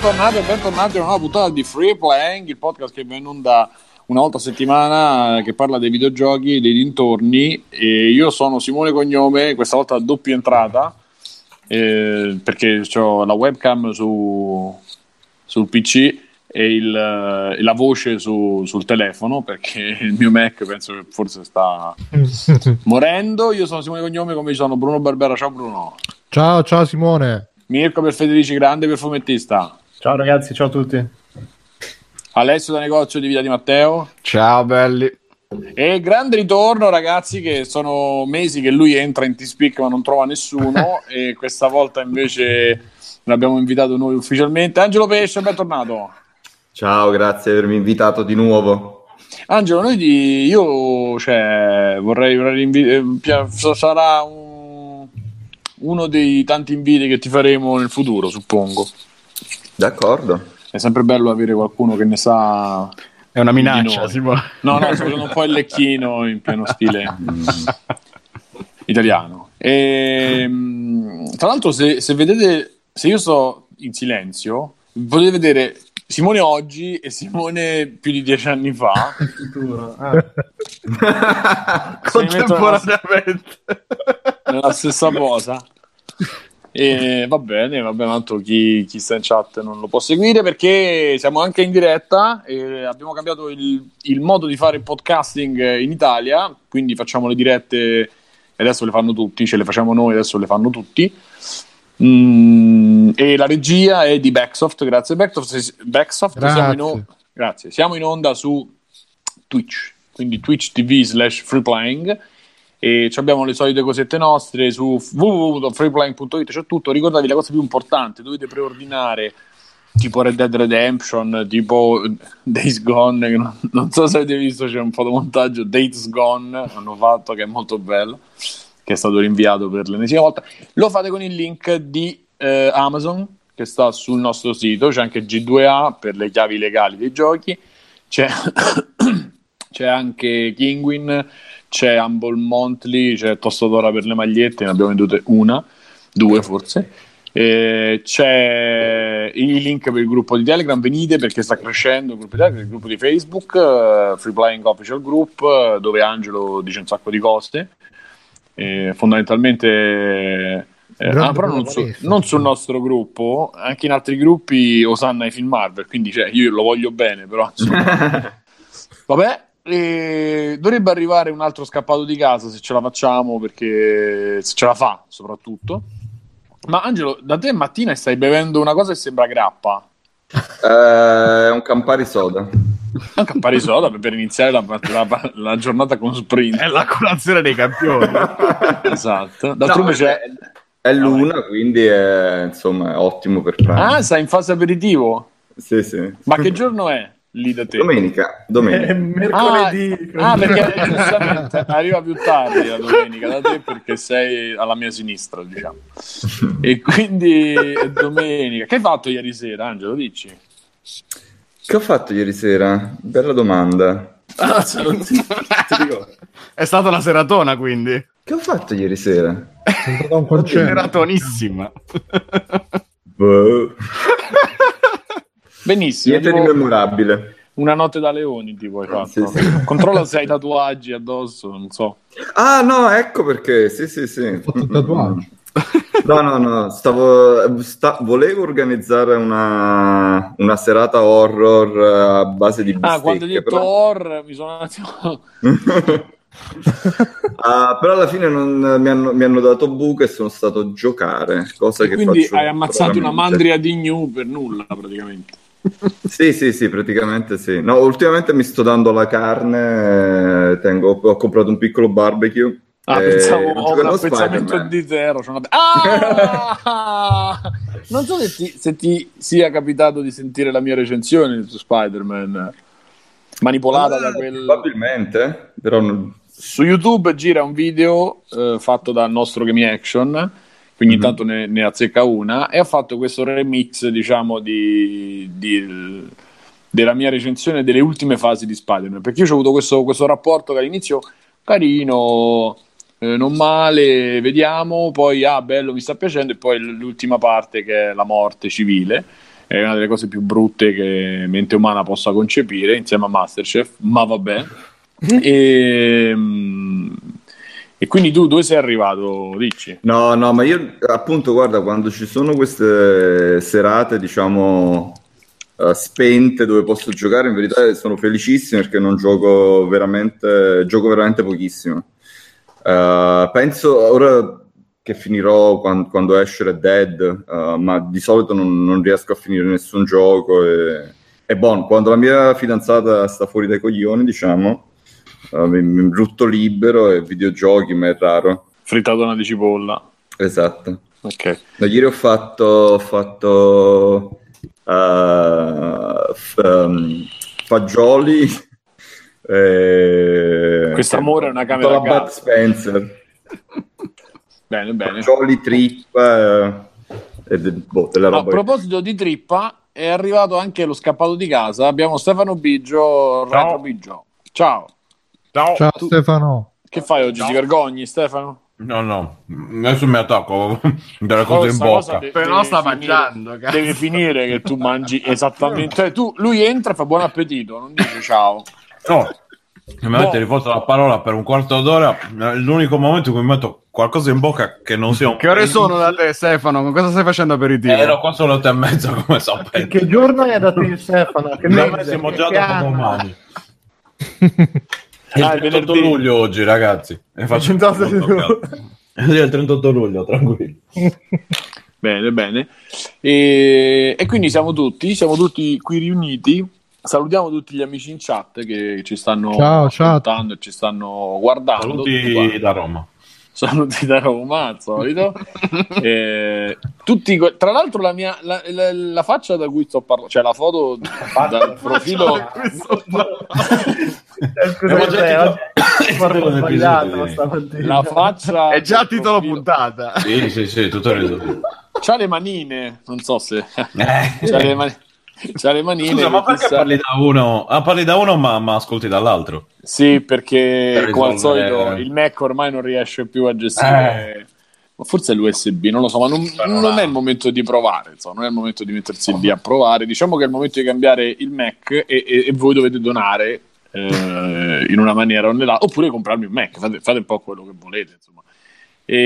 bentornati e bentornati a una puntata di Free Playing, il podcast che va in onda una volta a settimana che parla dei videogiochi, dei dintorni. E io sono Simone Cognome, questa volta a doppia entrata eh, perché ho la webcam su, sul PC e, il, e la voce su, sul telefono perché il mio Mac penso che forse sta morendo. Io sono Simone Cognome, come sono Bruno Barbera. Ciao Bruno. Ciao, ciao Simone. Mirko per Federici, grande per fumettista. Ciao ragazzi, ciao a tutti. Alessio da negozio di Via di Matteo. Ciao belli. E grande ritorno ragazzi che sono mesi che lui entra in T-Speak ma non trova nessuno e questa volta invece l'abbiamo invitato noi ufficialmente. Angelo Pesce, bentornato. Ciao, grazie di avermi invitato di nuovo. Angelo, noi di, io cioè, vorrei, vorrei invi- eh, sarà un uno dei tanti inviti che ti faremo nel futuro, suppongo. D'accordo. È sempre bello avere qualcuno che ne sa. È una minaccia. No, no, facendo un po' il lecchino in pieno stile italiano. E, ehm, tra l'altro, se, se vedete, se io sto in silenzio, potete vedere Simone oggi e Simone più di dieci anni fa. Ah. Contemporaneamente. Nella stessa posa. E va bene, va bene, tanto chi, chi, sta in chat non lo può seguire perché siamo anche in diretta e abbiamo cambiato il, il modo di fare podcasting in Italia, quindi facciamo le dirette e adesso le fanno tutti, ce le facciamo noi, adesso le fanno tutti. Mm, e la regia è di Backsoft, grazie Backsoft. Backsoft grazie. Siamo, in o- grazie. siamo in onda su Twitch, quindi Twitch TV slash freeplaying e abbiamo le solite cosette nostre su www.freeplaying.it c'è tutto, ricordatevi la cosa più importante, dovete preordinare tipo Red Dead Redemption, tipo Days Gone, non, non so se avete visto c'è un fotomontaggio Days Gone, hanno fatto che è molto bello che è stato rinviato per l'ennesima volta. Lo fate con il link di eh, Amazon che sta sul nostro sito, c'è anche G2A per le chiavi legali dei giochi, c'è, c'è anche Kingwin, c'è Humble Monthly, c'è Tostadora per le magliette, ne abbiamo vendute una, due forse. Eh, c'è i link per il gruppo di Telegram, venite perché sta crescendo il gruppo di Telegram, il gruppo di Facebook, uh, Free Playing Official Group, uh, dove Angelo dice un sacco di cose. Eh, fondamentalmente eh, ah, però non, su, non, sul nostro gruppo, anche in altri gruppi osanna i film Marvel, quindi cioè, io lo voglio bene, però vabbè, e dovrebbe arrivare un altro scappato di casa se ce la facciamo, perché se ce la fa soprattutto. Ma Angelo, da te mattina stai bevendo una cosa che sembra grappa. Eh, è un Campari soda. Un Campari soda per iniziare la, la, la, giornata con sprint. È la colazione dei campioni. esatto. D'altronde no, c'è... È l'una, quindi è insomma ottimo per pranzo. Ah, sei in fase aperitivo? Sì, sì. Ma che giorno è? Lì da te? Domenica, domenica. È mercoledì. Ah, ah perché giustamente arriva più tardi la domenica da te perché sei alla mia sinistra, diciamo. E quindi domenica. Che hai fatto ieri sera, Angelo? Dici? Che ho fatto ieri sera? Bella domanda. Ah, non ti, ti è stata la seratona, quindi. Che ho fatto ieri sera? È un concerto. Seratonissima. Boh. Benissimo. Niente di memorabile. Una notte da leoni, tipo hai fatto. Sì, sì. Controlla se hai tatuaggi addosso, non so. Ah, no, ecco perché. Sì, sì, sì. Tatuaggi. No, no, no, stavo, sta, volevo organizzare una, una, serata horror a base di bistecche. Ah, quando hai detto però... horror mi sono un attimo... uh, però alla fine non, mi, hanno, mi, hanno, dato buco e sono stato a giocare, cosa e che quindi hai ammazzato una mandria di New per nulla praticamente. Sì, sì, sì, praticamente sì. No, ultimamente mi sto dando la carne, tengo, ho comprato un piccolo barbecue. Ah, eh, pensavo ho un appezzamento di zero. Una... Ah! non so se ti, se ti, sia capitato di sentire la mia recensione su Spider-Man manipolata eh, da quel... Probabilmente, però... Non... Su YouTube gira un video eh, fatto dal nostro Game Action quindi mm-hmm. intanto ne, ne, azzecca una e ha fatto questo remix diciamo di, di, della mia recensione delle ultime fasi di Spider-Man perché io ho avuto questo, questo rapporto che all'inizio carino eh, non male, vediamo, poi ah bello, mi sta piacendo e poi l'ultima parte che è la morte civile è una delle cose più brutte che mente umana possa concepire insieme a Masterchef, ma vabbè. E, e quindi tu dove sei arrivato, dici? No, no, ma io appunto, guarda, quando ci sono queste serate, diciamo, eh, spente dove posso giocare, in verità sono felicissimo perché non gioco veramente, gioco veramente pochissimo. Eh, penso ora che finirò quan- quando, esce Red Dead, eh, ma di solito non, non riesco a finire nessun gioco e, e buono, quando la mia fidanzata sta fuori dai coglioni, diciamo, eh, mi, brutto libero e videogiochi, ma è raro. Frittata di cipolla. Esatto. Ok. Da ieri ho fatto, ho fatto eh, f- um, fagioli. eh, Questo amore è una camera a gas. Bud Spencer. Bene, bene. Fagioli, trippa e de- boh, della A roba. proposito di trippa, è arrivato anche lo scappato di casa. Abbiamo Stefano Biggio. Ciao. Retro Biggio. Ciao. Ciao. Ciao Stefano. Che fai oggi? Ti vergogni, Stefano? No, no, adesso mi attacco delle cose in bocca. de- Però sta finire- mangiando, cazzo. Deve finire che tu mangi esattamente. Cioè, tu, lui entra e fa buon appetito, non dice ciao. No, mi Boh. avete rivolto la parola per un quarto d'ora. È l'unico momento in cui mi metto qualcosa in bocca che non sia un Che ore sono da te, Stefano? Con cosa stai facendo aperitivo? Eh, ero qua sono le otto e mezza, come sapete. Che giorno è da te Stefano? Che Da mese? me siamo già dopo anno? domani. Ah, È è il 38 venerdì. luglio oggi, ragazzi. E faccio Il 38 molto caldo. È il 38 luglio, tranquillo. Bene, bene. E, e quindi siamo tutti, siamo tutti qui riuniti. Salutiamo tutti gli amici in chat che ci stanno Ciao, chat. ascoltando e ci stanno guardando. Saluti da Roma. Saluti da Roma, al solito. Eh, tutti tra l'altro, la, mia, la, la- la faccia da cui sto parlando, cioè la foto dal profilo. Eh, stamattina. La faccia È già il titolo profilo- puntata. Sì, sì, sì, tutto reso. C'ha le manine, non so se. Eh. C'ha le, mani- c'ha le manine. Scusa, ma perché chissà- parli da uno? Ah, parli da uno, ma, ma ascolti dall'altro. Sì, perché Per come al solito il Mac ormai non riesce più a gestire. Ma forse è l'USB, non lo so, ma non, non è il momento di provare, insomma, non è il momento di mettersi lì a provare. Diciamo che è il momento di cambiare il Mac e, e- e voi dovete donare eh, in una maniera o nell'altra, oppure comprarmi un Mac, fate, fate un po' quello che volete, insomma. E,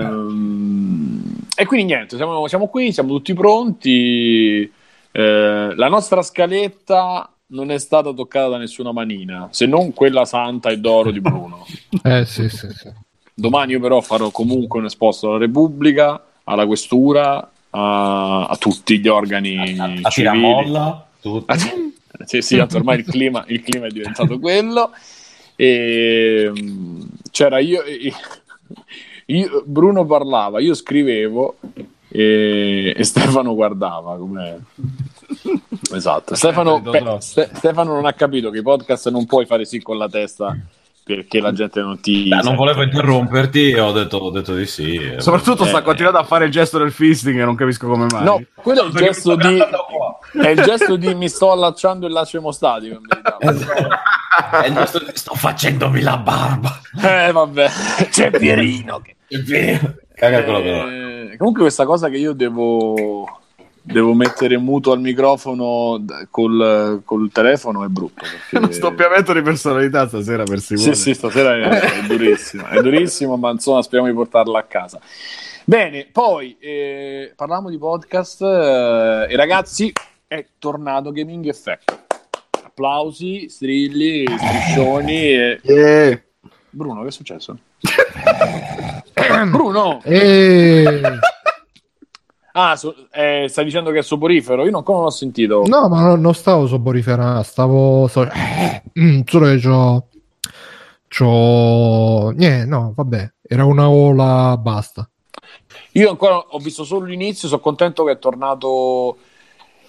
ehm, e quindi niente, siamo, siamo qui, siamo tutti pronti. Eh, la nostra scaletta non è stata toccata da nessuna manina, se non quella santa e d'oro di Bruno. Eh sì, sì, sì. Domani io però farò comunque un esposto alla Repubblica, alla Questura, a, a tutti gli organi A, a civili. tiramolla, tutto. sì, sì, tanto ormai il clima, il clima è diventato quello. E, mm, c'era io, io- Bruno parlava, io scrivevo e, e Stefano guardava. Come... Esatto, Stefano, troppo. Ste- Stefano non ha capito che i podcast non puoi fare sì con la testa perché la gente non ti... Beh, non volevo interromperti e ho detto, ho detto di sì. Soprattutto sta Eh. continuando a fare il gesto del fisting e non capisco come mai. No, quello è il Perché gesto di... È il gesto di mi sto allacciando il laccio emostatico. in verità. È il gesto di- sto facendomi la barba. Eh, vabbè, c'è Pierino. Che... Caga quello che vuoi. Eh, comunque, questa cosa che io devo, devo mettere muto al microfono col, col telefono è brutto. Perché... Uno stoppiamento di personalità stasera per Simone. Sì, sì, stasera è, è durissimo, è durissimo, ma insomma speriamo di portarla a casa. Bene, poi eh, parliamo di podcast eh, e ragazzi è tornato Gaming Effect. Applausi, strilli, striscioni e... Eh, Bruno, che è successo? Bruno! E... Ah, so- eh, stai dicendo che è soporifero? Io non, ancora non l'ho sentito. No, ma non, non stavo soporiferando, stavo... stavo... Mm, solo che c'ho... C'ho... Niente, no, vabbè, era una ola, basta. Io ancora ho visto solo l'inizio, sono contento che è tornato.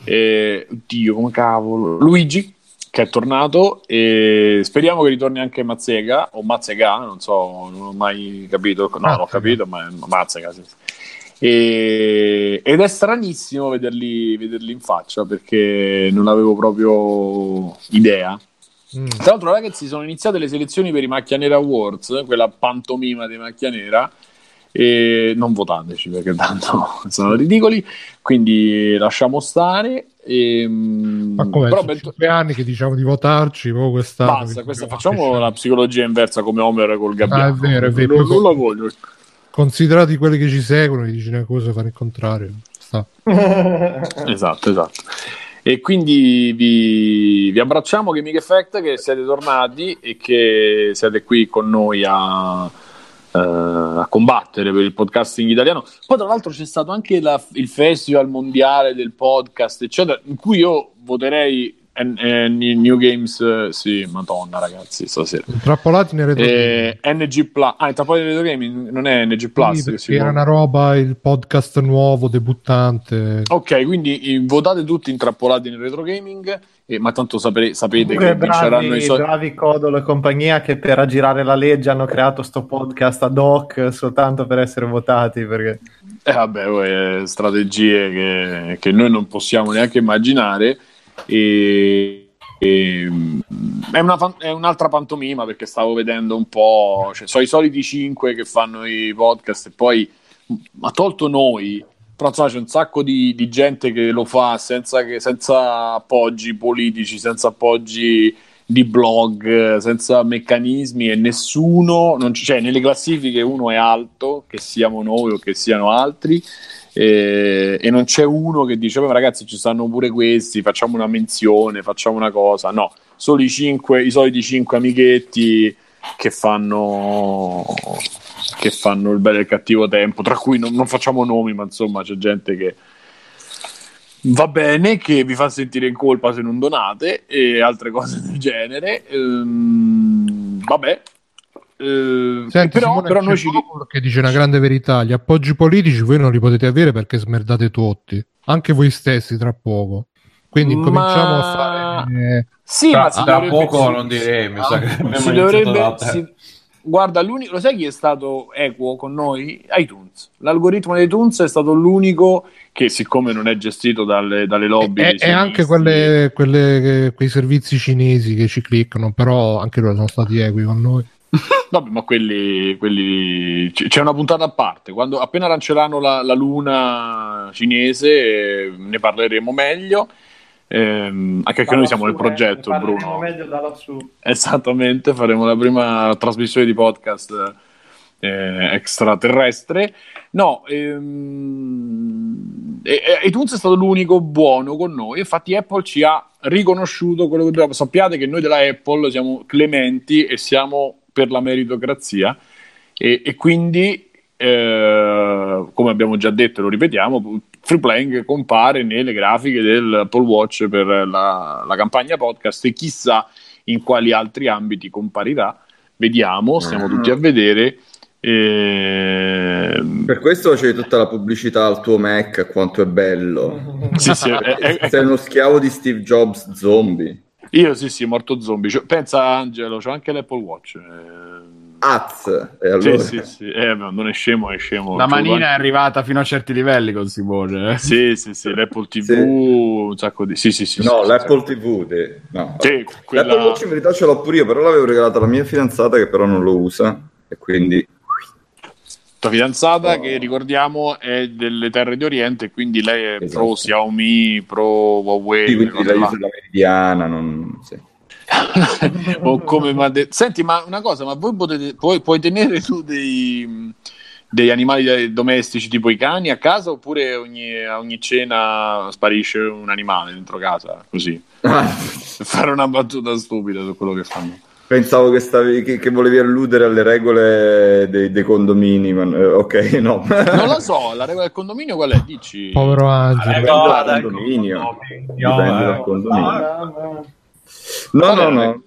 Eh, Dio, come cavolo. Luigi, che è tornato. E speriamo che ritorni anche Mazzega o Mazzega, non so, non ho mai capito. No, l'ho Mazzega. capito, ma Mazzega. Sì. E- ed è stranissimo vederli, vederli in faccia perché non avevo proprio idea. Mm. Tra l'altro, ragazzi, sono iniziate le selezioni per i Macchia Nera Awards, quella pantomima di Macchia Nera. E non votateci perché tanto sono ridicoli, quindi lasciamo stare. E, Ma come? però sono Bento- cinque anni che diciamo di votarci, poi quest'anno basta, che questa, facciamo che la psicologia inversa come Homer col gabbiano. Ah, è vero, è vero. Non, non la voglio. Considerati quelli che ci seguono, gli dici una cosa, fare il contrario. Sta. Esatto, esatto. E quindi vi, vi abbracciamo Gaming Effect che siete tornati e che siete qui con noi a, a combattere per il podcasting italiano. Poi tra l'altro c'è stato anche la- il festival mondiale del podcast, eccetera, in cui io voterei eh, New Games, eh, sì, madonna ragazzi, stasera. Intrappolati nel retro Eh, NG Plus, ah, tra poi retro gaming non è NG Plus. Sì, che era può- una roba, il podcast nuovo, debuttante. Ok, quindi eh, votate tutti intrappolati nel retro gaming, eh, ma tanto sapere- sapete Pure che vinceranno bravi, i soldi. bravi Codolo e compagnia che per aggirare la legge hanno creato sto podcast ad hoc soltanto per essere votati perché Eh, vabbè, strategie che, che noi non possiamo neanche immaginare. E, e, mm, è, una è un'altra pantomima perché stavo vedendo un po', cioè, sono i soliti cinque che fanno i podcast e poi, ma tolto noi, però insomma, c'è un sacco di, di gente che lo fa senza, che- senza appoggi politici, senza appoggi di blog, senza meccanismi e nessuno, non cioè nelle classifiche uno è alto, che siamo noi o che siano altri, e, e non c'è uno che dice, "Beh, ragazzi ci stanno pure questi, facciamo una menzione, facciamo una cosa, no, solo i, cinque, i soliti cinque amichetti che fanno, che fanno il bello e il cattivo tempo, tra cui non, non facciamo nomi, ma insomma c'è gente che va bene, che vi fa sentire in colpa se non donate e altre cose del genere. Ehm, vabbè. Eh, Senti, però, Simone, però noi ci che dice una grande verità: gli appoggi politici voi non li potete avere perché smerdate tutti, anche voi stessi tra poco. Quindi Ma- cominciamo a fare. eh, Sì, Tra, ma si tra dovrebbe, poco si- non direi, mi sa che si dovrebbe si- guarda l'unico lo sai chi è stato equo con noi iTunes l'algoritmo di iTunes è stato l'unico che siccome non è gestito dalle, dalle lobby e, e anche quelle, quelle- quei servizi cinesi che ci cliccano, però anche loro sono stati equi con noi. Vabbè, ma quelli, quelli- c'è una puntata a parte. Quando appena lanceranno la, la luna cinese, eh, ne parleremo meglio. Ehm, anche perché noi siamo nel progetto, Bruno. meglio da lassù Esattamente, faremo la prima trasmissione di podcast eh, extraterrestre. No, ehm, iTunes è stato l'unico buono con noi. Infatti, Apple ci ha riconosciuto quello che doveva. Sappiate che noi della Apple siamo clementi e siamo per la meritocrazia, e, e quindi, eh, come abbiamo già detto e lo ripetiamo, Free Playing compare nelle grafiche del Apple Watch per la, la campagna podcast e chissà in quali altri ambiti comparirà. Vediamo, stiamo tutti a vedere. Ehm, Per questo c'è tutta la pubblicità al tuo Mac, quanto è bello. sì, sì, è- è- Sei uno schiavo di Steve Jobs zombie. Io sì, sì, morto zombie. Cioè, pensa Angelo, c'ho anche l'Apple Watch. Ehm, Az. E Sì, allora... sì, sì. Eh, no, non è scemo, è scemo. La manina è arrivata fino a certi livelli con Simone. eh. Sì, sì, sì, l'Apple TV, Sì. un sacco di... Sì, sì, sì. No, sì, l'Apple TV. te- No. Sì, quella- L'Apple Watch in verità ce l'ho pure io, però l'avevo regalato alla mia fidanzata che però non lo usa. E quindi... tua fidanzata Oh. che ricordiamo è delle terre di Oriente, quindi lei è Esatto. pro Xiaomi, pro Huawei, Sì, quindi la là. usa la meridiana, non... sì. o come m'ha detto- Senti, ma una cosa, ma voi potete, puoi, puoi tenere tu dei, degli animali de- domestici tipo i cani a casa oppure ogni, a ogni cena sparisce un animale dentro casa? Così. Fare una battuta stupida su quello che fanno. Pensavo che, stavi, che, che volevi alludere alle regole dei, dei condomini, ma eh, ok, no. Non lo so, la regola del condominio qual è? Dici. Povero Angelo. Dipende No, dal dai, condominio. condominio, Dipende eh. dal condominio. No, no, no. no.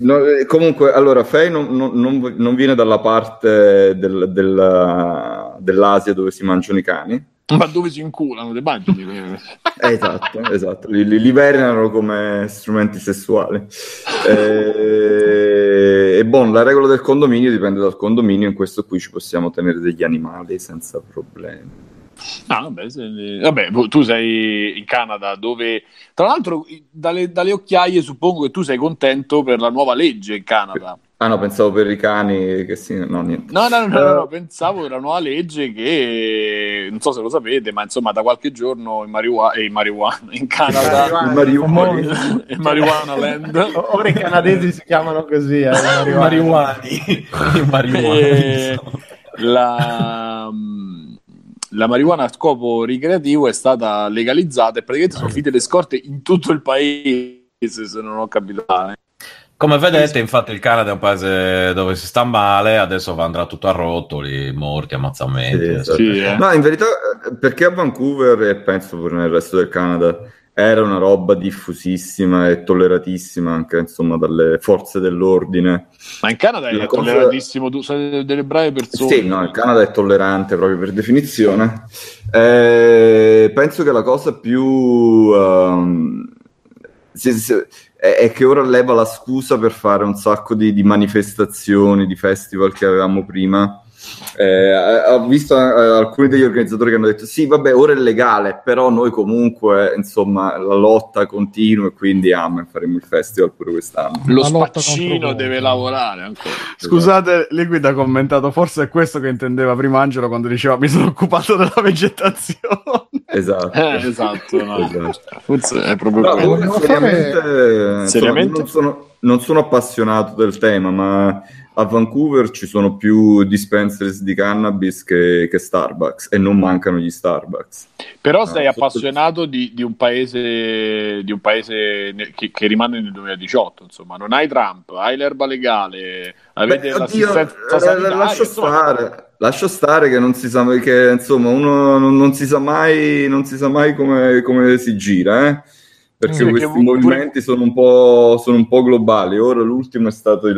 No, eh, comunque, allora, Fei non, non- non- non viene dalla parte del- del- dell'Asia dove si mangiano i cani. Ma dove si inculano? Mangi? Eh, esatto, esatto. Li, li libernano come strumenti sessuali. Eh, E, bon, la regola del condominio dipende dal condominio. In questo qui ci possiamo tenere degli animali senza problemi. Ah, vabbè, se- vabbè, vo- tu sei in Canada dove, tra l'altro, dalle, dalle occhiaie suppongo che tu sei contento per la nuova legge in Canada. Ah no, pensavo per i cani che sì, no, niente. No, no, no, no, Eh. no, pensavo per la nuova legge che, non so se lo sapete, ma insomma da qualche giorno in, marijuana, in, marijuana, in Canada, Il marijuana. in Marijuana Land, Ora i canadesi si chiamano così, eh, i marijuani. marijuani. I marijuani. Eh, la, la marijuana a scopo ricreativo è stata legalizzata e praticamente sono finite le scorte in tutto il paese, se non ho capito male. Come vedete, infatti, il Canada è un paese dove si sta male, adesso va- andrà tutto a rotoli, morti, ammazzamenti. Sì, adesso- Sì, eh. No, in verità, eh, perché a Vancouver e penso pure nel resto del Canada era una roba diffusissima e tolleratissima anche insomma dalle forze dell'ordine. Ma in Canada è cosa- tollerantissimo, tu sei delle brave persone. Sì, no, il Canada è tollerante proprio per definizione. Eh, penso che la cosa più ehm, sì, sì, è, è che ora leva la scusa per fare un sacco di, di manifestazioni, di festival che avevamo prima. Eh, ho visto eh, alcuni degli organizzatori che hanno detto sì, vabbè, ora è legale, però noi comunque, insomma, la lotta continua e quindi amen, faremo il festival pure quest'anno. Lo spaccino deve lavorare ancora. Scusate, Liquid ha commentato, forse è questo che intendeva prima Angelo quando diceva mi sono occupato della vegetazione. Esatto. Eh, esatto, no. Esatto. Forse è proprio No, quello. seriamente, insomma, Seriamente? Non, sono, non sono appassionato del tema, ma a Vancouver ci sono più dispensers di cannabis che, che Starbucks e non mancano gli Starbucks. Però No, sei sotto- appassionato di, di un paese, di un paese che, che rimane nel 2018, insomma, non hai Trump, hai l'erba legale, avete Beh, oddio, l'assistenza sanitaria, lascio stare, lascio stare che non si sa che, insomma, uno non, non si sa mai, non si sa mai come, come si gira, eh? Perché Sì, perché questi pure- movimenti sono un, po', sono un po' globali. Ora l'ultimo è stato il,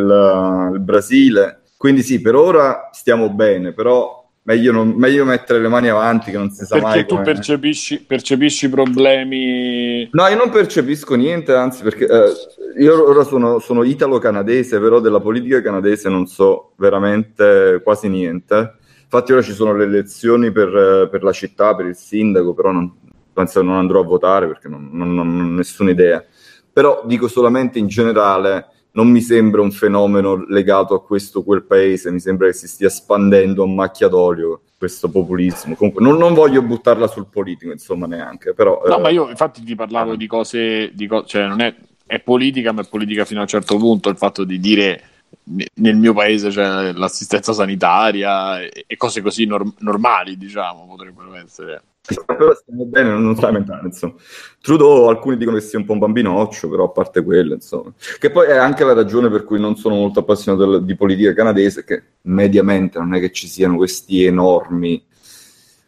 il Brasile, quindi sì, per ora stiamo bene, però meglio, non- meglio mettere le mani avanti che non si sa perché mai tu come... percepisci, percepisci problemi... No, io non percepisco niente, anzi, perché eh, io ora sono, sono italo-canadese, però della politica canadese non so veramente quasi niente. Infatti ora ci sono le elezioni per, per la città, per il sindaco, però non, penso che non andrò a votare perché non, non- non ho nessuna idea. Però dico solamente in generale, non mi sembra un fenomeno legato a questo o quel paese, mi sembra che si stia spandendo a macchia d'olio questo populismo. Comunque non, non voglio buttarla sul politico, insomma, neanche, però... No, eh, ma io infatti ti parlavo di cose, di co- cioè non è, è politica, ma è politica fino a un certo punto, il fatto di dire ne- nel mio paese c'è l'assistenza sanitaria e, e cose così norm- normali, diciamo, potrebbero essere. Però stiamo bene, non sta lamentare, insomma. Trudeau, alcuni dicono che sia un po' un bambinoccio, però a parte quello, insomma. Che poi è anche la ragione per cui non sono molto appassionato del- di politica canadese, che mediamente non è che ci siano questi enormi,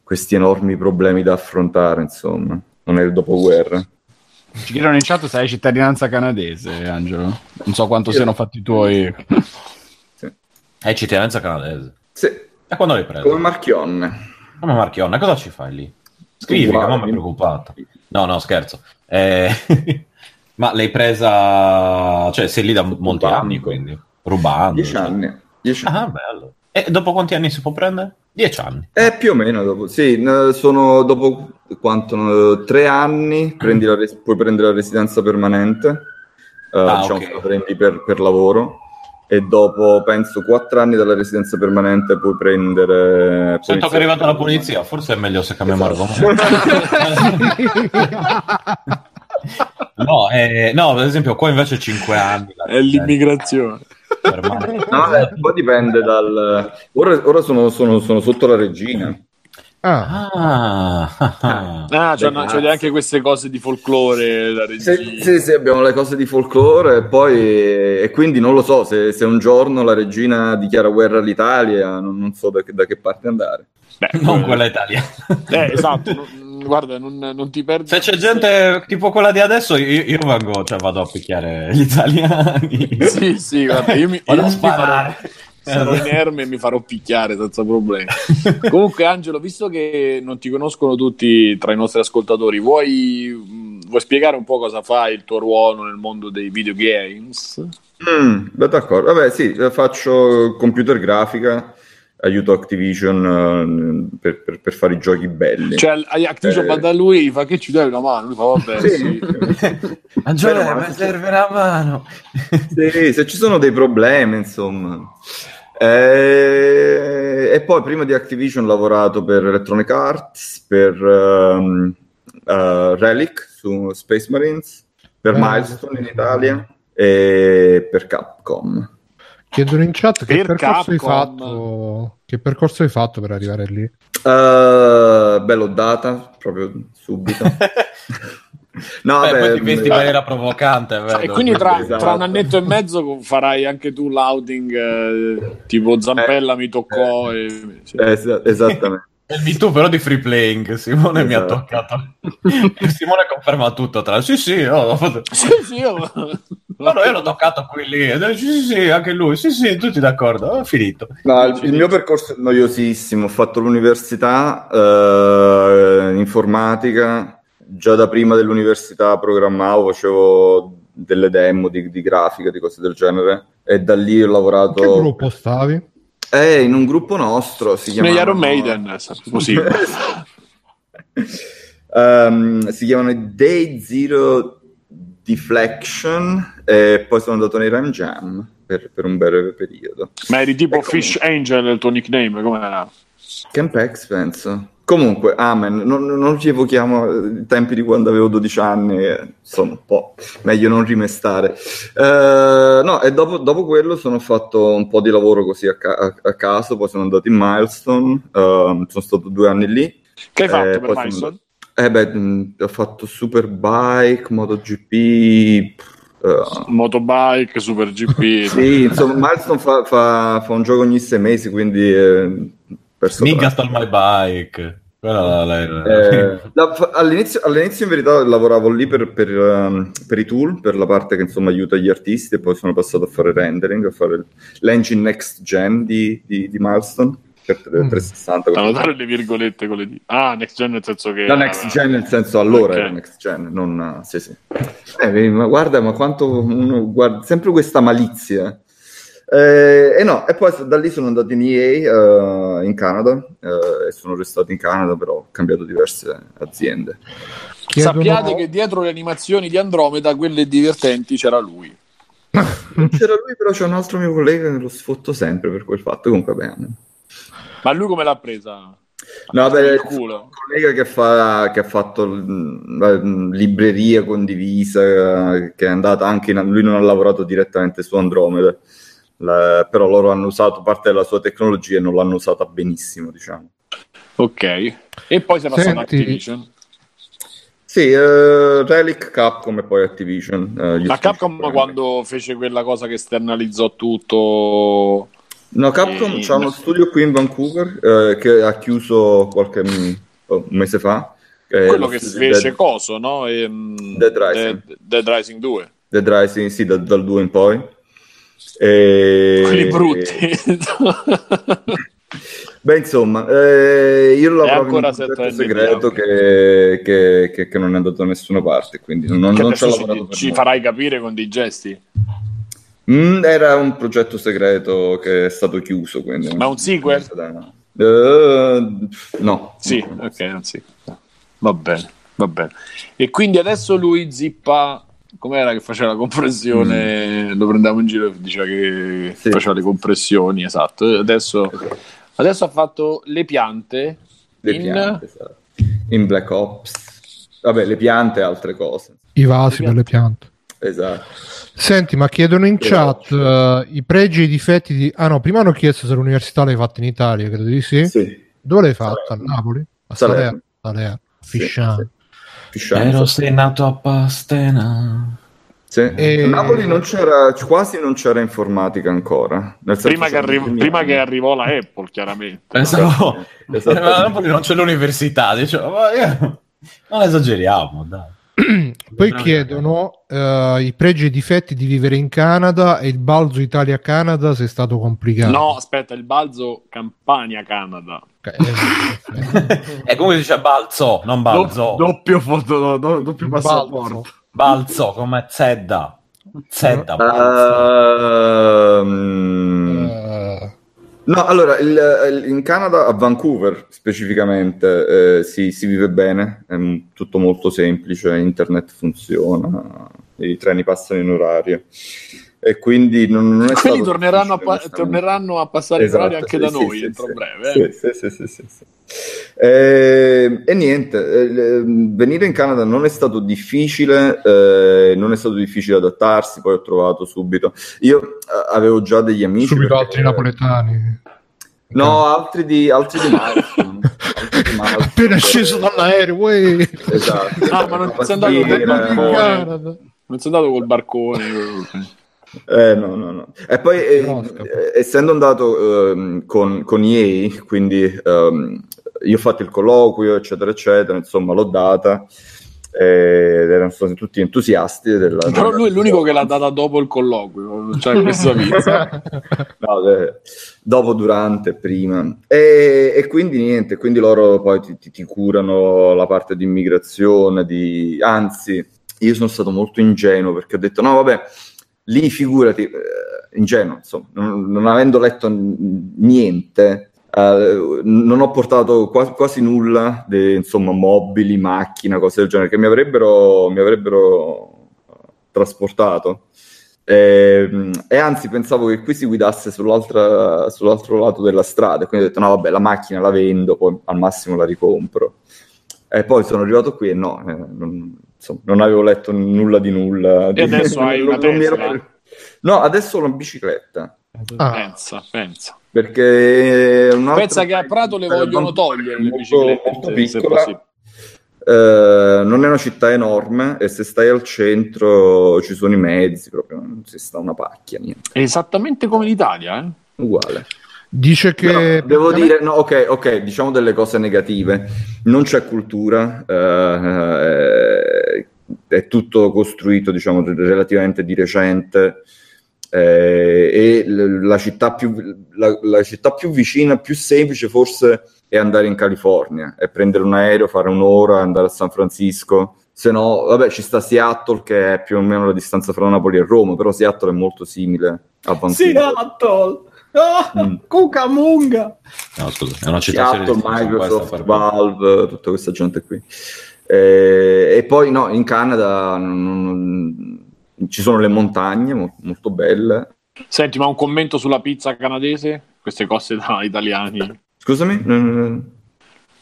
questi enormi problemi da affrontare, insomma. Non è il dopoguerra. Ci chiedono in chat se hai cittadinanza canadese, Angelo. Non so quanto siano fatti i tuoi. È cittadinanza canadese. Sì, E quando l'hai preso? come Marchionne. Mamma Marchionne, cosa ci fai lì? Scrivi, che mamma è preoccupata. No, no, scherzo. Eh, ma l'hai presa... Cioè, sei lì da molti Rubando. anni, quindi. Rubando. Dieci cioè. anni. Dieci anni. Ah, bello. E dopo quanti anni si può prendere? Dieci anni. Eh, più o meno dopo, sì, sono dopo quanto, tre anni prendi res- puoi prendere la residenza permanente, eh, Ah, diciamo ok. che la prendi per, per lavoro, e dopo penso quattro anni dalla residenza permanente puoi prendere... Sento che è arrivata la polizia, forse è meglio se cambiamo Esatto. argomento. no, eh, no, ad esempio, qua invece 5 anni. la È l'immigrazione. No, eh, poi dipende dal... Ora, ora sono, sono- sono sotto la regina. Ah, Ah, ah, ah. Ah, c'è, Dai, c'è cazzo. anche queste cose di folklore, la regia. Sì, sì, sì, abbiamo le cose di folklore e poi e quindi non lo so se, se un giorno la regina dichiara guerra all'Italia, non, non so da che, da che parte andare. Beh, non eh, quella italiana. Eh, esatto, non- guarda, non, non ti perdi. Se c'è gente tipo quella di adesso, io, io vengo, cioè vado a picchiare gli italiani. Sì, sì, guarda, io mi, io mi farò. Sarò inerme e mi farò picchiare senza problemi. Comunque, Angelo, visto che non ti conoscono tutti tra i nostri ascoltatori, vuoi, mh, vuoi spiegare un po' cosa fai, il tuo ruolo nel mondo dei videogames? Mm, beh, d'accordo. Vabbè, sì, faccio computer grafica, aiuto Activision eh, per, per- per fare i giochi belli. Cioè, Activision Eh. va da lui, fa che ci dai una mano? Lui fa, vabbè, Sì. sì. Però- mi serve una mano. Sì, se ci sono dei problemi, insomma. Eh, e poi prima di Activision ho lavorato per Electronic Arts, per ehm, eh, Relic su Space Marines, per Milestone in Italia e per Capcom. Chiedono in chat che Per percorso hai Capcom. fatto che percorso hai fatto per arrivare lì? Eh, beh, l'ho data proprio subito. no, Beh, vabbè, poi ti vesti in eh, maniera provocante. vedo. E quindi tra, Esatto. tra un annetto e mezzo farai anche tu l'outing eh, tipo Zampella mi toccò e... eh, es- esattamente. È il Me Too però di free playing. Simone mi ha Esatto. toccato. Simone conferma tutto. Tra... Sì, sì, oh, ho fatto- Sì, sì, io... No, io l'ho toccato qui lì. E Sì, sì, sì, anche lui. Sì, sì, tutti d'accordo. Ho finito. No, il, il mio percorso è noiosissimo. Ho fatto l'università eh, in informatica. Già da prima dell'università programmavo, facevo delle demo di, di grafica, di cose del genere. E da lì ho Che lavorato gruppo stavi? Eh, in un gruppo nostro. Si Negli chiamava Iron Maiden, eh, così. Ehm, si chiamano Day Zero Deflection e poi sono andato nei Ram Jam per, per un breve periodo. Ma eri tipo Ecco. Fish Angel il tuo nickname, com'era? Camp X, penso. Comunque, amen, non, non ci evochiamo eh, i tempi di quando avevo 12 anni, eh, insomma, un po' meglio non rimestare. Eh, no, e dopo, dopo quello sono fatto un po' di lavoro così a, ca- a- caso, poi sono andato in Milestone, ehm, sono stato due anni lì. Che hai fatto Eh, per poi sono Milestone? Eh beh, mh, ho fatto Superbike, MotoGP, eh, Motobike, Super GP. sì, insomma, Milestone fa, fa- fa un gioco ogni sei mesi, quindi eh, Nigga troppo. stole my bike. Quella la- la- Eh, la- all'inizio, all'inizio in verità lavoravo lì per, per, ehm, per i tool, per la parte che insomma aiuta gli artisti e poi sono passato a fare rendering, a fare l'engine next gen di, di, di Milestone per Mm. 360. Da notare le virgolette con le dita. Ah, next gen nel senso che... La next gen nel senso allora Ok. era next gen, non... Sì, sì. Eh, ma guarda, ma quanto... Uno, guarda, sempre questa malizia. Eh, e no, e poi da lì sono andato in EA eh, in Canada eh, e sono restato in Canada, però ho cambiato diverse aziende. Chiedono- Sappiate che dietro le animazioni di Andromeda, quelle divertenti, c'era lui. Non c'era lui, però c'è un altro mio collega che lo sfotto sempre per quel fatto. Comunque, bene. Ma lui come l'ha presa? No, beh, culo. collega che, fa, che ha fatto mm, eh, libreria condivisa, eh, che è andata anche in, lui non ha lavorato direttamente su Andromeda, La- però loro hanno usato parte della sua tecnologia e non l'hanno usata benissimo, diciamo. Ok. E poi si è passato a Senti- Activision. Sì, eh, Relic, Capcom e poi Activision. eh, Ma Capcom poi. quando fece quella cosa che esternalizzò tutto... No, Capcom Eh, c'ha uno studio qui in Vancouver eh, che ha chiuso qualche mm, un mese fa. eh, quello lo che fece Dead- coso, no? Ehm, Dead Rising. Dead, Dead Rising 2. Dead Rising, sì, da- dal 2 in poi. E... Quelli brutti. Beh, insomma, eh, io lavoravo in ancora un segreto di che, che- che- che non è andato da nessuna parte, quindi non, non ci ho lavorato ci, farai capire con dei gesti. Mm, era un progetto segreto che è stato chiuso, quindi... Ma un sequel? Eh, no. Sì, ok, non sì. Va bene, va bene. E quindi adesso lui zippa... Com'era che faceva la compressione? Lo prendevamo in giro e diceva che Sì. faceva le compressioni, esatto. Adesso, adesso ha fatto le piante Le in... piante, esatto. In Black Ops. Vabbè, le piante e altre cose. I vasi per le piante. Esatto. Senti, ma chiedono in chat eh, i pregi e i difetti di... Ah no, prima hanno chiesto se l'università l'hai fatta in Italia, credo di sì. Sì. Dove l'hai fatta? A Napoli? A Salerno. Salerno? Salerno. Sì, Fisciano. sì. Fisciano, Ero sei nato a Pastena. Sì. E- A Napoli non c'era, quasi non c'era informatica ancora. Nel senso Prima, che, c'erano i arri- primi prima che arrivò la Apple, chiaramente. Pensavo, Esatto. ma a Napoli non c'è l'università, io- non esageriamo, dai. Poi chiedono eh, i pregi e i difetti di vivere in Canada e il balzo Italia-Canada se è stato complicato. No, aspetta, il balzo Campania-Canada. Ok, eh, E come si dice balzo, non balzo. Do- doppio foto, do- do- doppio Balzo. passaporto. Balzo come Zedda. Zedda, balzo. Eh, No, allora, il- il- in Canada, a Vancouver specificamente, eh, si, si vive bene, è tutto molto semplice, internet funziona, i treni passano in orario e quindi non, non è Quelli stato torneranno pa- torneranno a passare in Esatto, orario anche da sì, noi sì, entro sì, breve. eh. Sì, sì, sì, sì, sì, sì. Eh, e niente, eh, venire in Canada non è stato difficile, eh, non è stato difficile adattarsi, poi ho trovato subito. Io eh, avevo già degli amici. Subito perché- altri napoletani. No, altri di, altri di Milestone. Appena sceso dall'aereo, uè. Esatto. Ah, ma non sei andato in Barcone. Canada. Non sei andato col barcone. Eh, no, no, no. E poi, eh, eh, essendo andato ehm, con, con EA, quindi ehm, io ho fatto il colloquio, eccetera, eccetera, insomma, l'ho data. eh, ed erano stati tutti entusiasti della, Però lui è l'unico che l'ha data dopo il colloquio, cioè questa pizza. No, eh, dopo, durante, prima. E, e quindi niente, quindi loro poi ti, ti- ti curano la parte di immigrazione, di... anzi, io sono stato molto ingenuo perché ho detto no, vabbè, lì figurati, eh, ingenuo, insomma, non, non avendo letto niente. eh, non ho portato quasi, quasi nulla, di, insomma, mobili, macchina, cose del genere, che mi avrebbero, mi avrebbero eh, trasportato. E, e anzi pensavo che qui si guidasse sull'altro lato della strada, quindi ho detto no vabbè la macchina la vendo, poi al massimo la ricompro. E poi sono arrivato qui e no, eh, non, insomma, non avevo letto nulla di nulla. E adesso hai una Tesla? No, adesso ho una bicicletta. Ah, Pensa, pensa. Perché Pensa che a Prato le vogliono togliere le molto- biciclette, molto se piccola. Eh, non è una città enorme e se stai al centro ci sono i mezzi, proprio non si sta una pacchia, niente. È esattamente come l'Italia, eh? Uguale. Dice che... Però devo dire, no, ok, ok, diciamo delle cose negative. Non c'è cultura, eh, è tutto costruito, diciamo, relativamente di recente. eh, e la città, più, la, la città più vicina, più semplice forse è andare in California e prendere un aereo, fare un'ora, andare a San Francisco. Se no, vabbè, ci sta Seattle che è più o meno la distanza fra Napoli e Roma, però Seattle è molto simile a Vancouver. Seattle! Ah, Mm. Cucamunga! No, scusa, è una città Seattle, Microsoft, Valve, tutta questa gente qui. Eh, e poi no, in Canada non- non- ci sono le montagne mo- molto belle. Senti, ma un commento sulla pizza canadese? Queste cose da italiani. Scusami,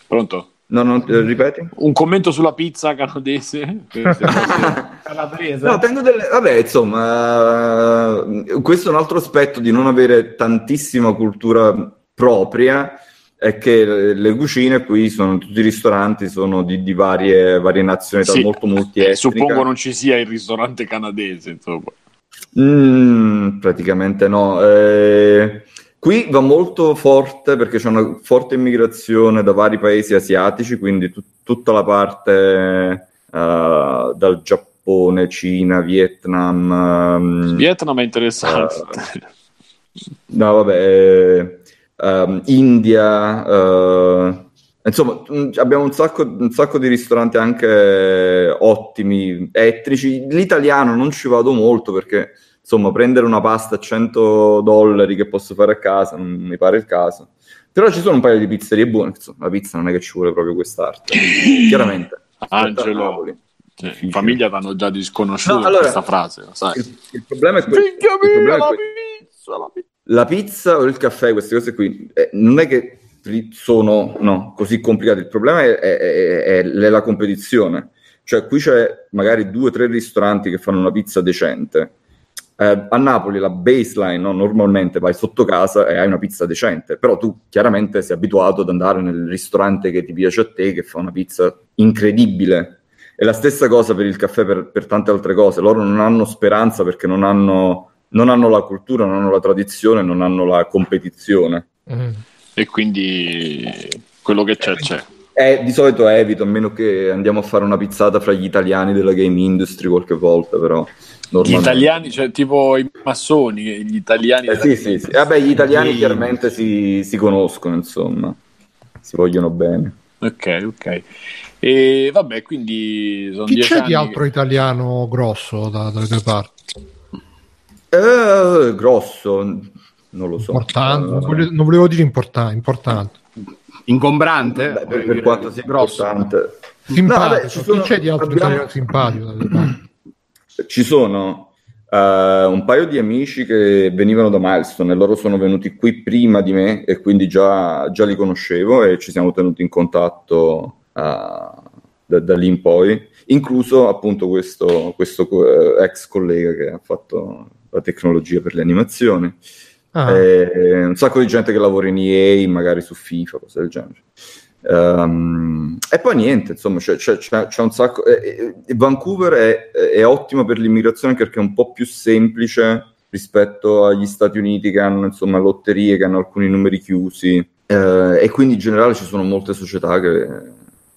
Pronto? No, no, eh, ripeti? Un commento sulla pizza canadese? Calabrese. No, tengo delle... Vabbè, insomma, eh, questo è un altro aspetto di non avere tantissima cultura propria, è che le- cucine qui sono, tutti i ristoranti sono di, di varie, varie nazionalità Sì. molto Eh, multietniche. suppongo non ci sia il ristorante canadese, insomma. Mm, praticamente no. Eh, qui va molto forte perché c'è una forte immigrazione da vari paesi asiatici, quindi tut- tutta la parte eh, dal Giappone, Cina, Vietnam. ehm, Vietnam è interessante. No, vabbè, ehm, India, eh, insomma, mh, abbiamo un sacco, un sacco di ristoranti anche ottimi, etnici. L'italiano non ci vado molto perché, insomma, prendere una pasta a 100 dollari che posso fare a casa non mi pare il caso. Però ci sono un paio di pizzerie buone, insomma, la pizza non è che ci vuole proprio quest'arte, chiaramente. Angelo, cioè, in famiglia ti hanno già disconosciuto No, allora- questa frase, sai. Il, il problema è questo. Mio, è la pizza, la pizza. La pizza o il caffè, queste cose qui, eh, non è che sono no, così complicate. Il problema è- è- è- è la competizione. Cioè, qui c'è magari due o tre ristoranti che fanno una pizza decente. Eh, a Napoli la baseline, no, normalmente vai sotto casa e hai una pizza decente, però tu chiaramente sei abituato ad andare nel ristorante che ti piace a te, che fa una pizza incredibile. E la stessa cosa per il caffè, per, per tante altre cose. Loro non hanno speranza perché non hanno, non hanno la cultura, non hanno la tradizione, non hanno la competizione. Mm. E quindi quello che c'è c'è. Eh, di solito evito, a meno che andiamo a fare una pizzata fra gli italiani della game industry qualche volta, però Gli italiani, cioè tipo i massoni, gli italiani... Eh, sì, sì, sì. Vabbè, gli italiani Sì. chiaramente si, si conoscono, insomma, si vogliono bene. Ok, ok. E vabbè, quindi sono Chi c'è anni di altro che- italiano grosso da- dalle tue parti? Eh, grosso. non lo so. Importante, Eh, non, voglio- non volevo dire importante, importante. Ingombrante? beh, per, per quanto sia grosso. Simpatico, vabbè, ci sono- chi c'è di altro abbiamo- italiano simpatico? Ci sono eh, un paio di amici che venivano da Milestone e loro sono venuti qui prima di me e quindi già, già li conoscevo e ci siamo tenuti in contatto eh, da, da lì in poi, incluso appunto questo, questo eh, ex collega che ha fatto la tecnologia per le animazioni. Ah, E un sacco di gente che lavora in EA, magari su FIFA, cose del genere. Ehm, e poi niente, insomma, c'è, c'è- c'è- un sacco. e- e- Vancouver è, è ottima per l'immigrazione perché è un po' più semplice rispetto agli Stati Uniti che hanno insomma lotterie, che hanno alcuni numeri chiusi. eh, e quindi in generale ci sono molte società che,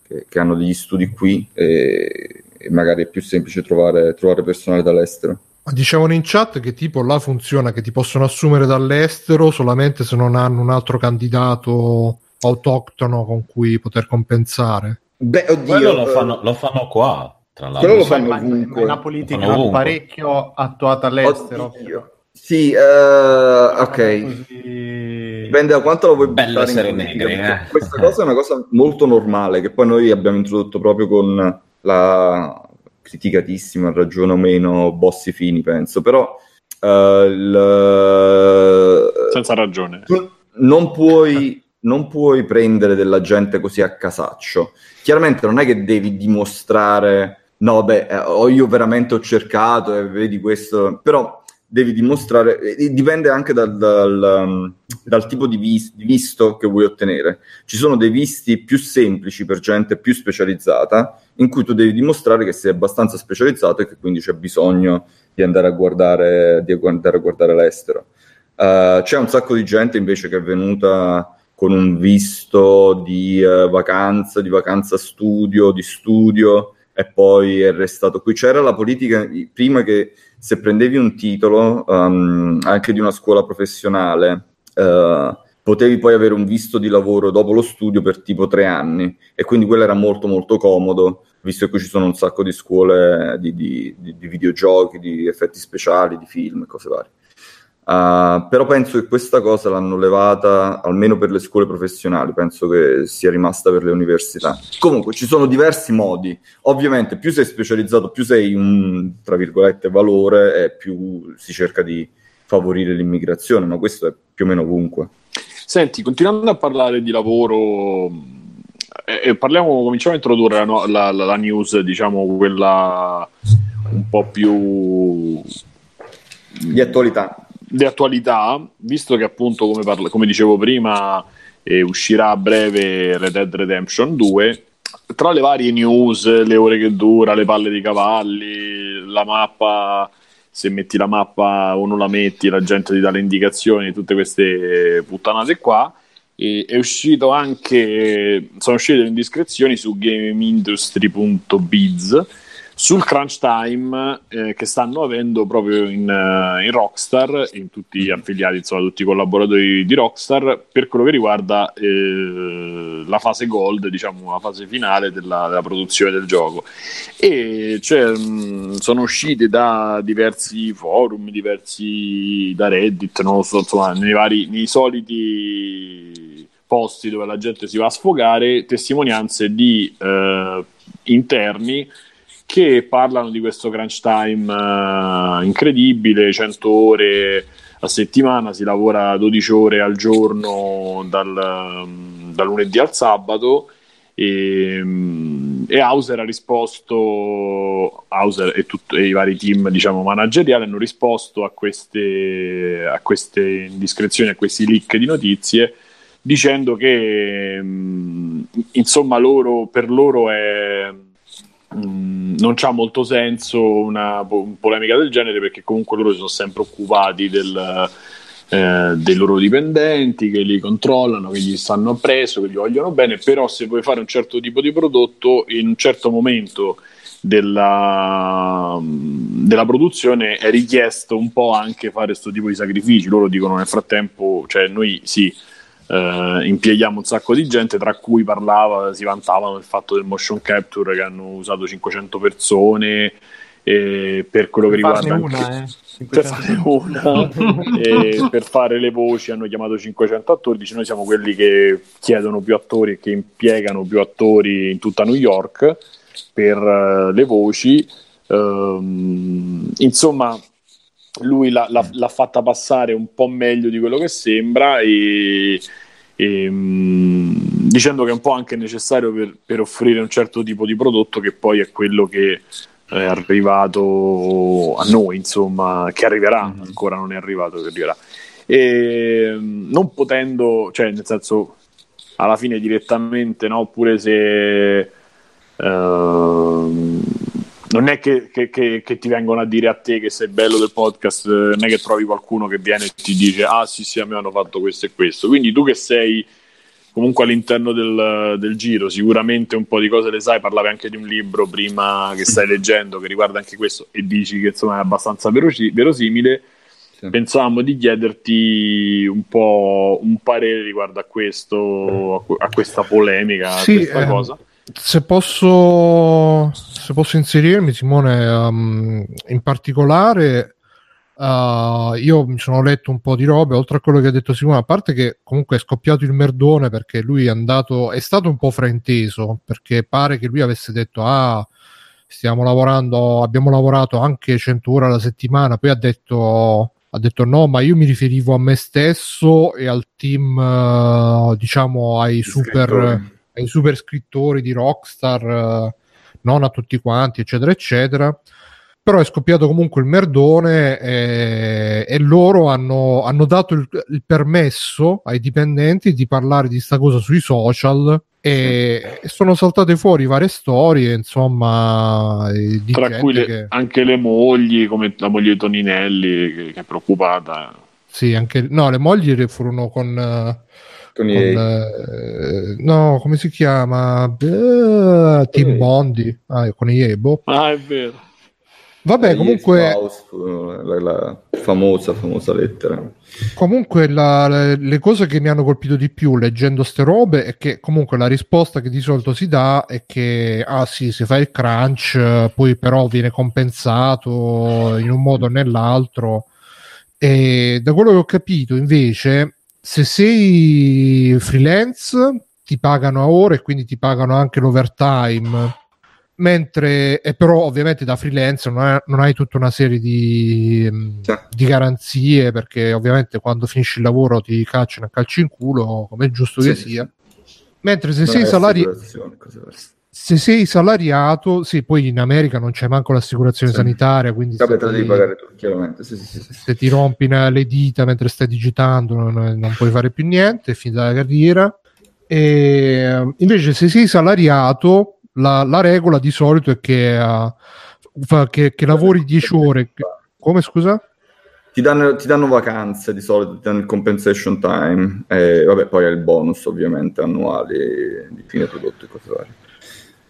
che- che hanno degli studi qui e, e magari è più semplice trovare, trovare personale dall'estero. dicevano in chat che tipo là funziona che ti possono assumere dall'estero solamente se non hanno un altro candidato autoctono con cui poter compensare. Beh, oddio, Quello lo eh, fanno, lo fanno qua, tra Quello lo l'altro. fanno Ma- ovunque. è una politica parecchio attuata all'estero. Oddio. Sì, eh, ok. Così- Dipende da quanto lo vuoi Bello buttare in negri, eh. Questa cosa è una cosa molto normale che poi noi abbiamo introdotto proprio con la criticatissima, ragione o meno, Bossi Fini, penso. Però eh, il- Senza ragione. tu non puoi, non puoi prendere della gente così a casaccio. Chiaramente non è che devi dimostrare, no, beh, eh, io veramente ho cercato e vedi questo, però devi dimostrare, e dipende anche dal, dal, um, dal tipo di, vis- di visto che vuoi ottenere. Ci sono dei visti più semplici per gente più specializzata, in cui tu devi dimostrare che sei abbastanza specializzato e che quindi c'è bisogno di andare a guardare, di andare a guardare l'estero. Uh, c'è un sacco di gente invece che è venuta con un visto di eh, vacanza, di vacanza studio, di studio e poi è restato qui. C'era la politica prima che se prendevi un titolo um, anche di una scuola professionale eh, potevi poi avere un visto di lavoro dopo lo studio per tipo tre anni e quindi quello era molto molto comodo visto che qui ci sono un sacco di scuole di, di, di, di videogiochi, di effetti speciali, di film e cose varie. Uh, però penso che questa cosa l'hanno levata almeno per le scuole professionali, penso che sia rimasta per le università. Comunque ci sono diversi modi, ovviamente più sei specializzato, più sei un tra virgolette valore e più si cerca di favorire l'immigrazione, ma questo è più o meno ovunque. Senti, continuando a parlare di lavoro, eh, eh, parliamo, cominciamo a introdurre la, la- la- la news, diciamo quella un po' più Di attualità. Di attualità, visto che appunto, come, parla- come dicevo prima, eh, uscirà a breve Red Dead Redemption 2, tra le varie news, le ore che dura, le palle di cavalli, la mappa, se metti la mappa o non la metti, la gente ti dà le indicazioni, tutte queste puttanate qua. E è uscito anche, sono uscite le indiscrezioni su gameindustry.biz sul crunch time eh, che stanno avendo proprio in, eh, in Rockstar, in tutti gli affiliati, insomma, tutti i collaboratori di Rockstar, per quello che riguarda eh, la fase gold, diciamo la fase finale della, della produzione del gioco. E cioè, mh, sono uscite da diversi forum, diversi da Reddit, non lo so, insomma, nei vari, nei soliti posti dove la gente si va a sfogare, testimonianze di eh, interni che parlano di questo crunch time eh, incredibile, 100 ore a settimana, si lavora 12 ore al giorno dal, dal lunedì al sabato e, e Hauser ha risposto, Hauser e, tut- e i vari team diciamo, manageriali hanno risposto a queste, a queste indiscrezioni, a questi leak di notizie dicendo che mh, insomma loro, per loro è mh, non c'ha molto senso una po- polemica del genere perché comunque loro si sono sempre occupati del, eh, dei loro dipendenti che li controllano, che gli stanno appresso, che gli vogliono bene, però se vuoi fare un certo tipo di prodotto in un certo momento della, della produzione è richiesto un po' anche fare questo tipo di sacrifici. Loro dicono nel frattempo, cioè noi sì, eh, impieghiamo un sacco di gente, tra cui parlava, si vantavano del fatto del motion capture che hanno usato 500 persone eh, per quello che Farne riguarda una, anche- eh. per 500. fare una e per fare le voci hanno chiamato 500 attori dice noi siamo quelli che chiedono più attori e che impiegano più attori in tutta New York per eh, le voci Ehm, insomma lui l'ha, l'ha- l'ha fatta passare un po' meglio di quello che sembra e, e, mm, dicendo che è un po' anche necessario per, per offrire un certo tipo di prodotto che poi è quello che è arrivato a noi, insomma, che arriverà, Mhm. ancora non è arrivato, che arriverà. E mm, non potendo, cioè nel senso, alla fine direttamente, no? Oppure se ehm, non è che, che- che- che ti vengono a dire a te che sei bello del podcast, eh, non è che trovi qualcuno che viene e ti dice ah sì sì a me hanno fatto questo e questo. Quindi tu che sei comunque all'interno del, del giro, sicuramente un po' di cose le sai, parlavi anche di un libro prima che stai leggendo che riguarda anche questo e dici che insomma è abbastanza verosi- verosimile. Sì. Pensavamo di chiederti un po' un parere riguardo a questo, a que- a questa polemica, a Sì, questa ehm, cosa. Se posso, se posso inserirmi, Simone, um, in particolare, uh, io mi sono letto un po' di robe, oltre a quello che ha detto Simone, a parte che comunque è scoppiato il merdone perché lui è andato, è stato un po' frainteso, perché pare che lui avesse detto, ah, stiamo lavorando, abbiamo lavorato anche 100 ore alla settimana, poi ha detto... Ha detto no, ma io mi riferivo a me stesso e al team, uh, diciamo, ai super. Ai super scrittori di Rockstar, eh, non a tutti quanti, eccetera, eccetera. Però è scoppiato comunque il merdone e, e loro hanno, hanno dato il, il permesso ai dipendenti di parlare di sta cosa sui social e, e sono saltate fuori varie storie, insomma, eh, Tra cui le- che- anche le mogli, come la moglie di Toninelli, che, che è preoccupata. sì, anche no, le mogli furono con, eh, Con con, eh, no, come si chiama? Eh, Tim. Bondi, ah, con i Ebo. Ah, è vero. Vabbè, eh, comunque, House, la, la famosa, famosa lettera. comunque la- le, le cose che mi hanno colpito di più leggendo ste robe è che comunque la risposta che di solito si dà è che, ah sì, se fai il crunch, poi però viene compensato in un modo o nell'altro. E da quello che ho capito, invece, se sei freelance ti pagano a ore e quindi ti pagano anche l'overtime. Mentre, e però ovviamente da freelance non hai, non hai tutta una serie di, Sì. di garanzie perché ovviamente quando finisci il lavoro ti cacciano a calci in culo come è giusto Sì, che sì, sia. Mentre se Non sei, è salari-. Se sei salariato, sì, poi in America non c'è manco l'assicurazione Sì. sanitaria, quindi Vabbè, se te la devi pagare tu, chiaramente. Sì, sì, se ti rompi le dita mentre stai digitando non, non puoi fare più niente, è finita la carriera. E, invece se sei salariato, la, la regola di solito è che, uh, fa- che, che lavori 10 ore. Come scusa? Ti danno, ti danno vacanze di solito, ti danno il compensation time, e vabbè, poi hai il bonus ovviamente annuali di fine prodotto e cose varie.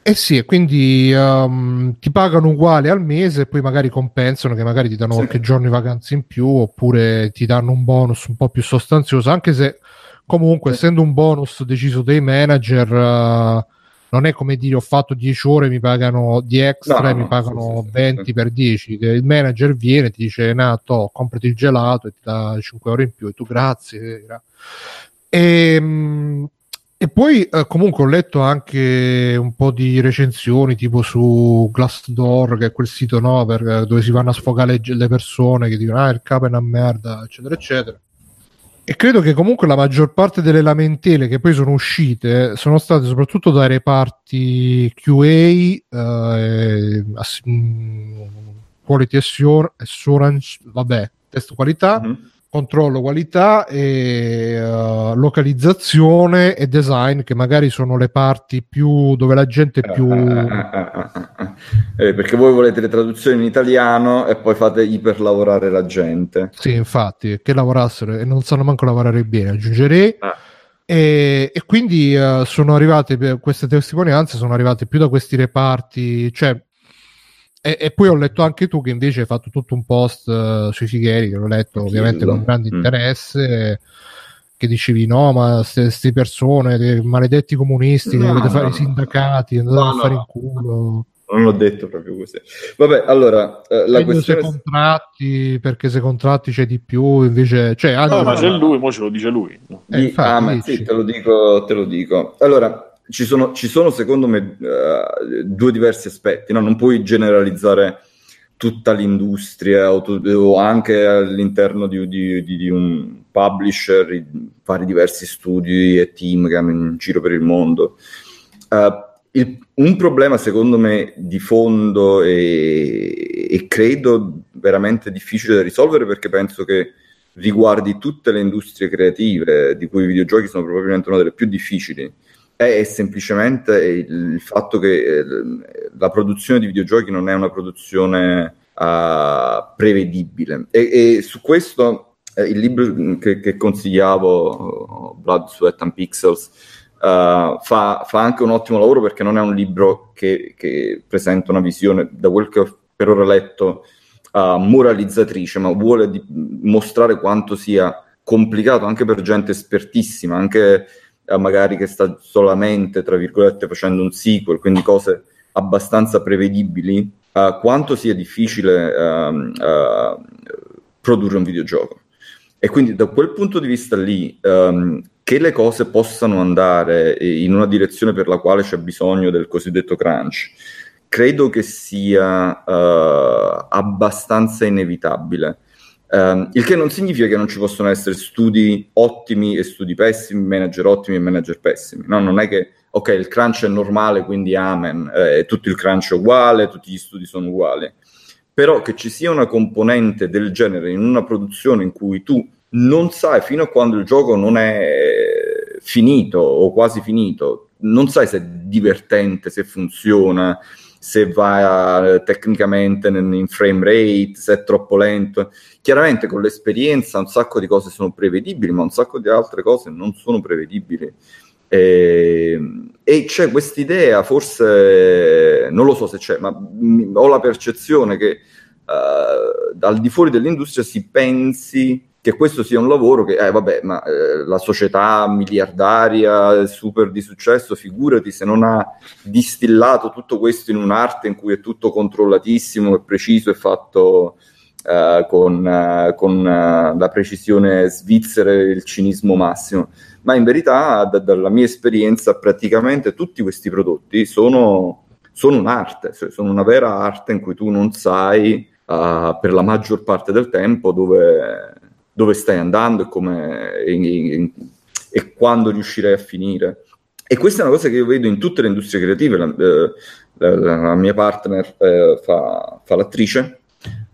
Eh sì, e quindi um, ti pagano uguale al mese e poi magari compensano che magari ti danno Sì. qualche giorno di vacanze in più oppure ti danno un bonus un po' più sostanzioso, anche se comunque Sì. essendo un bonus deciso dai manager uh, non è come dire ho fatto 10 ore mi pagano di extra No, e mi pagano sì, sì, 20 sì. per 10 che il manager viene e ti dice Nato comprati il gelato e ti dà 5 euro in più e tu grazie e, mm, e poi eh, comunque ho letto anche un po' di recensioni tipo su Glassdoor che è quel sito no, per- dove si vanno a sfogare le, persone che dicono ah il capo è una merda eccetera eccetera e credo che comunque la maggior parte delle lamentele che poi sono uscite sono state soprattutto dai reparti QA, eh, ass- mm, quality assur- assurance, vabbè, test qualità, Mhm. Controllo qualità e eh, localizzazione e design che magari sono le parti più dove la gente è più. Eh, perché voi volete le traduzioni in italiano e poi fate iperlavorare la gente. sì infatti che lavorassero e non sanno manco lavorare bene aggiungerei Ah. e, e quindi eh, sono arrivate queste testimonianze sono arrivate più da questi reparti cioè e, e poi ho letto anche tu che invece hai fatto tutto un post eh, sui Fighieri che l'ho letto Achillo. ovviamente con grande Mm. interesse che dicevi no ma queste persone dei maledetti comunisti che No, volete no, fare no. i sindacati andate No, a fare in culo non l'ho detto proprio così. Vabbè, allora, eh, la questione... se contratti, perché se contratti c'è di più, invece... Cioè, No, ma c'è lui, mo ce lo dice lui. Eh, infatti, ah, ma sì, te lo dico, te lo dico. Allora, ci sono, ci sono secondo me eh, due diversi aspetti, no? Non puoi generalizzare tutta l'industria o, tu- o anche all'interno di, di- di- di un publisher, vari diversi studi e team che hanno in giro per il mondo. Eh, il- un problema secondo me di fondo e, e credo veramente difficile da risolvere perché penso che riguardi tutte le industrie creative, di cui i videogiochi sono probabilmente una delle più difficili, è semplicemente il, fatto che eh, la produzione di videogiochi non è una produzione eh, prevedibile. E, e su questo eh, il libro che, che consigliavo, Blood, Sweat and Pixels, eh, fa, fa anche un ottimo lavoro perché non è un libro che, che presenta una visione, da quel che ho per ora letto, uh, moralizzatrice, ma vuole di- mostrare quanto sia complicato anche per gente espertissima, anche magari che sta solamente, tra virgolette, facendo un sequel, quindi cose abbastanza prevedibili, uh, quanto sia difficile ehm, uh, produrre un videogioco. E quindi da quel punto di vista lì, ehm, che le cose possano andare in una direzione per la quale c'è bisogno del cosiddetto crunch, credo che sia eh, abbastanza inevitabile. Ehm, il che non significa che non ci possono essere studi ottimi e studi pessimi, manager ottimi e manager pessimi. No, non è che, ok, il crunch è normale, quindi amen, eh, tutto il crunch è uguale, tutti gli studi sono uguali. Però che ci sia una componente del genere in una produzione in cui tu non sai fino a quando il gioco non è finito o quasi finito, non sai se è divertente, se funziona, se va eh, tecnicamente in, frame rate, se è troppo lento. Chiaramente con l'esperienza un sacco di cose sono prevedibili, ma un sacco di altre cose non sono prevedibili. E, e c'è quest'idea, forse non lo so se c'è, ma ho la percezione che uh, al di fuori dell'industria si pensi che questo sia un lavoro che, eh, vabbè, ma eh, la società miliardaria, super di successo, figurati se non ha distillato tutto questo in un'arte in cui è tutto controllatissimo e preciso e fatto eh, con, eh, con eh, la precisione svizzera e il cinismo massimo. Ma in verità, da- dalla mia esperienza, praticamente tutti questi prodotti sono, sono un'arte, cioè sono una vera arte in cui tu non sai eh, per la maggior parte del tempo dove dove stai andando e, come, e, e, quando riuscirai a finire. E questa è una cosa che io vedo in tutte le industrie creative. La, la, la mia partner eh, fa, fa, l'attrice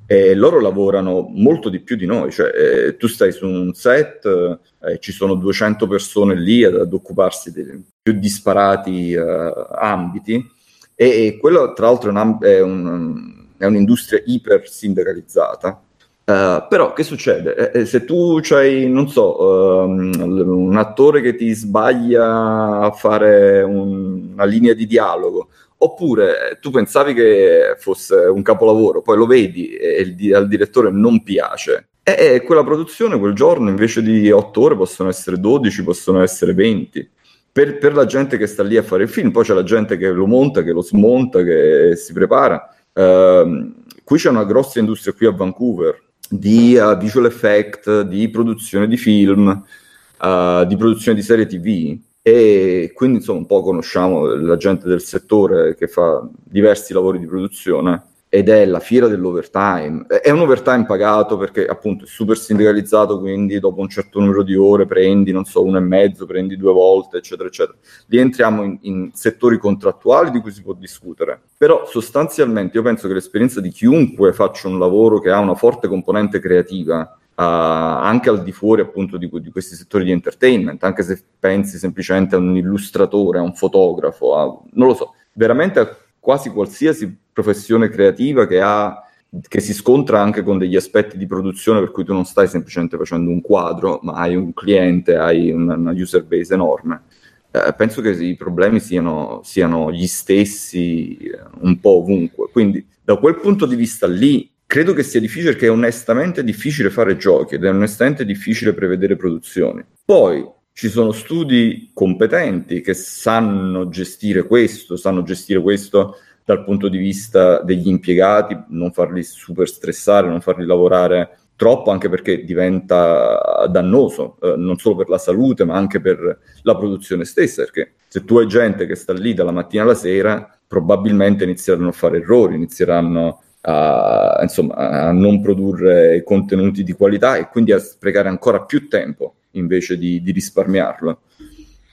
e loro lavorano molto di più di noi. Cioè, eh, tu stai su un set, eh, ci sono 200 persone lì ad, ad occuparsi dei più disparati eh, ambiti e, e, quello tra l'altro è, un, è, un, è un'industria iper sindacalizzata Uh, però che succede? Eh, se tu c'hai, non so, um, un attore che ti sbaglia a fare un, una linea di dialogo, oppure tu pensavi che fosse un capolavoro, poi lo vedi e il, al direttore non piace, e, e quella produzione quel giorno invece di 8 ore possono essere 12, possono essere 20. Per, per, la gente che sta lì a fare il film, poi c'è la gente che lo monta, che lo smonta, che si prepara. Uh, qui c'è una grossa industria qui a Vancouver di uh, visual effect, di produzione di film, uh, di produzione di serie tv e quindi insomma un po' conosciamo la gente del settore che fa diversi lavori di produzione ed è la fiera dell'overtime. È un overtime pagato perché appunto è super sindacalizzato, quindi dopo un certo numero di ore prendi, non so, uno e mezzo, prendi due volte, eccetera, eccetera. Lì entriamo in, in settori contrattuali di cui si può discutere. Però sostanzialmente io penso che l'esperienza di chiunque faccia un lavoro che ha una forte componente creativa, Uh, anche al di fuori appunto di, di, questi settori di entertainment, anche se pensi semplicemente a un illustratore, a un fotografo, a, non lo so, veramente a quasi qualsiasi professione creativa che, ha, che si scontra anche con degli aspetti di produzione per cui tu non stai semplicemente facendo un quadro, ma hai un cliente, hai una, una user base enorme. Eh, penso che i problemi siano, siano gli stessi eh, un po' ovunque. Quindi da quel punto di vista lì credo che sia difficile perché è onestamente difficile fare giochi ed è onestamente difficile prevedere produzioni. Poi ci sono studi competenti che sanno gestire questo, sanno gestire questo dal punto di vista degli impiegati, non farli super stressare, non farli lavorare troppo anche perché diventa dannoso, eh, non solo per la salute ma anche per la produzione stessa, perché se tu hai gente che sta lì dalla mattina alla sera, probabilmente inizieranno a fare errori, inizieranno a, insomma, a non produrre contenuti di qualità e quindi a sprecare ancora più tempo invece di, di risparmiarlo.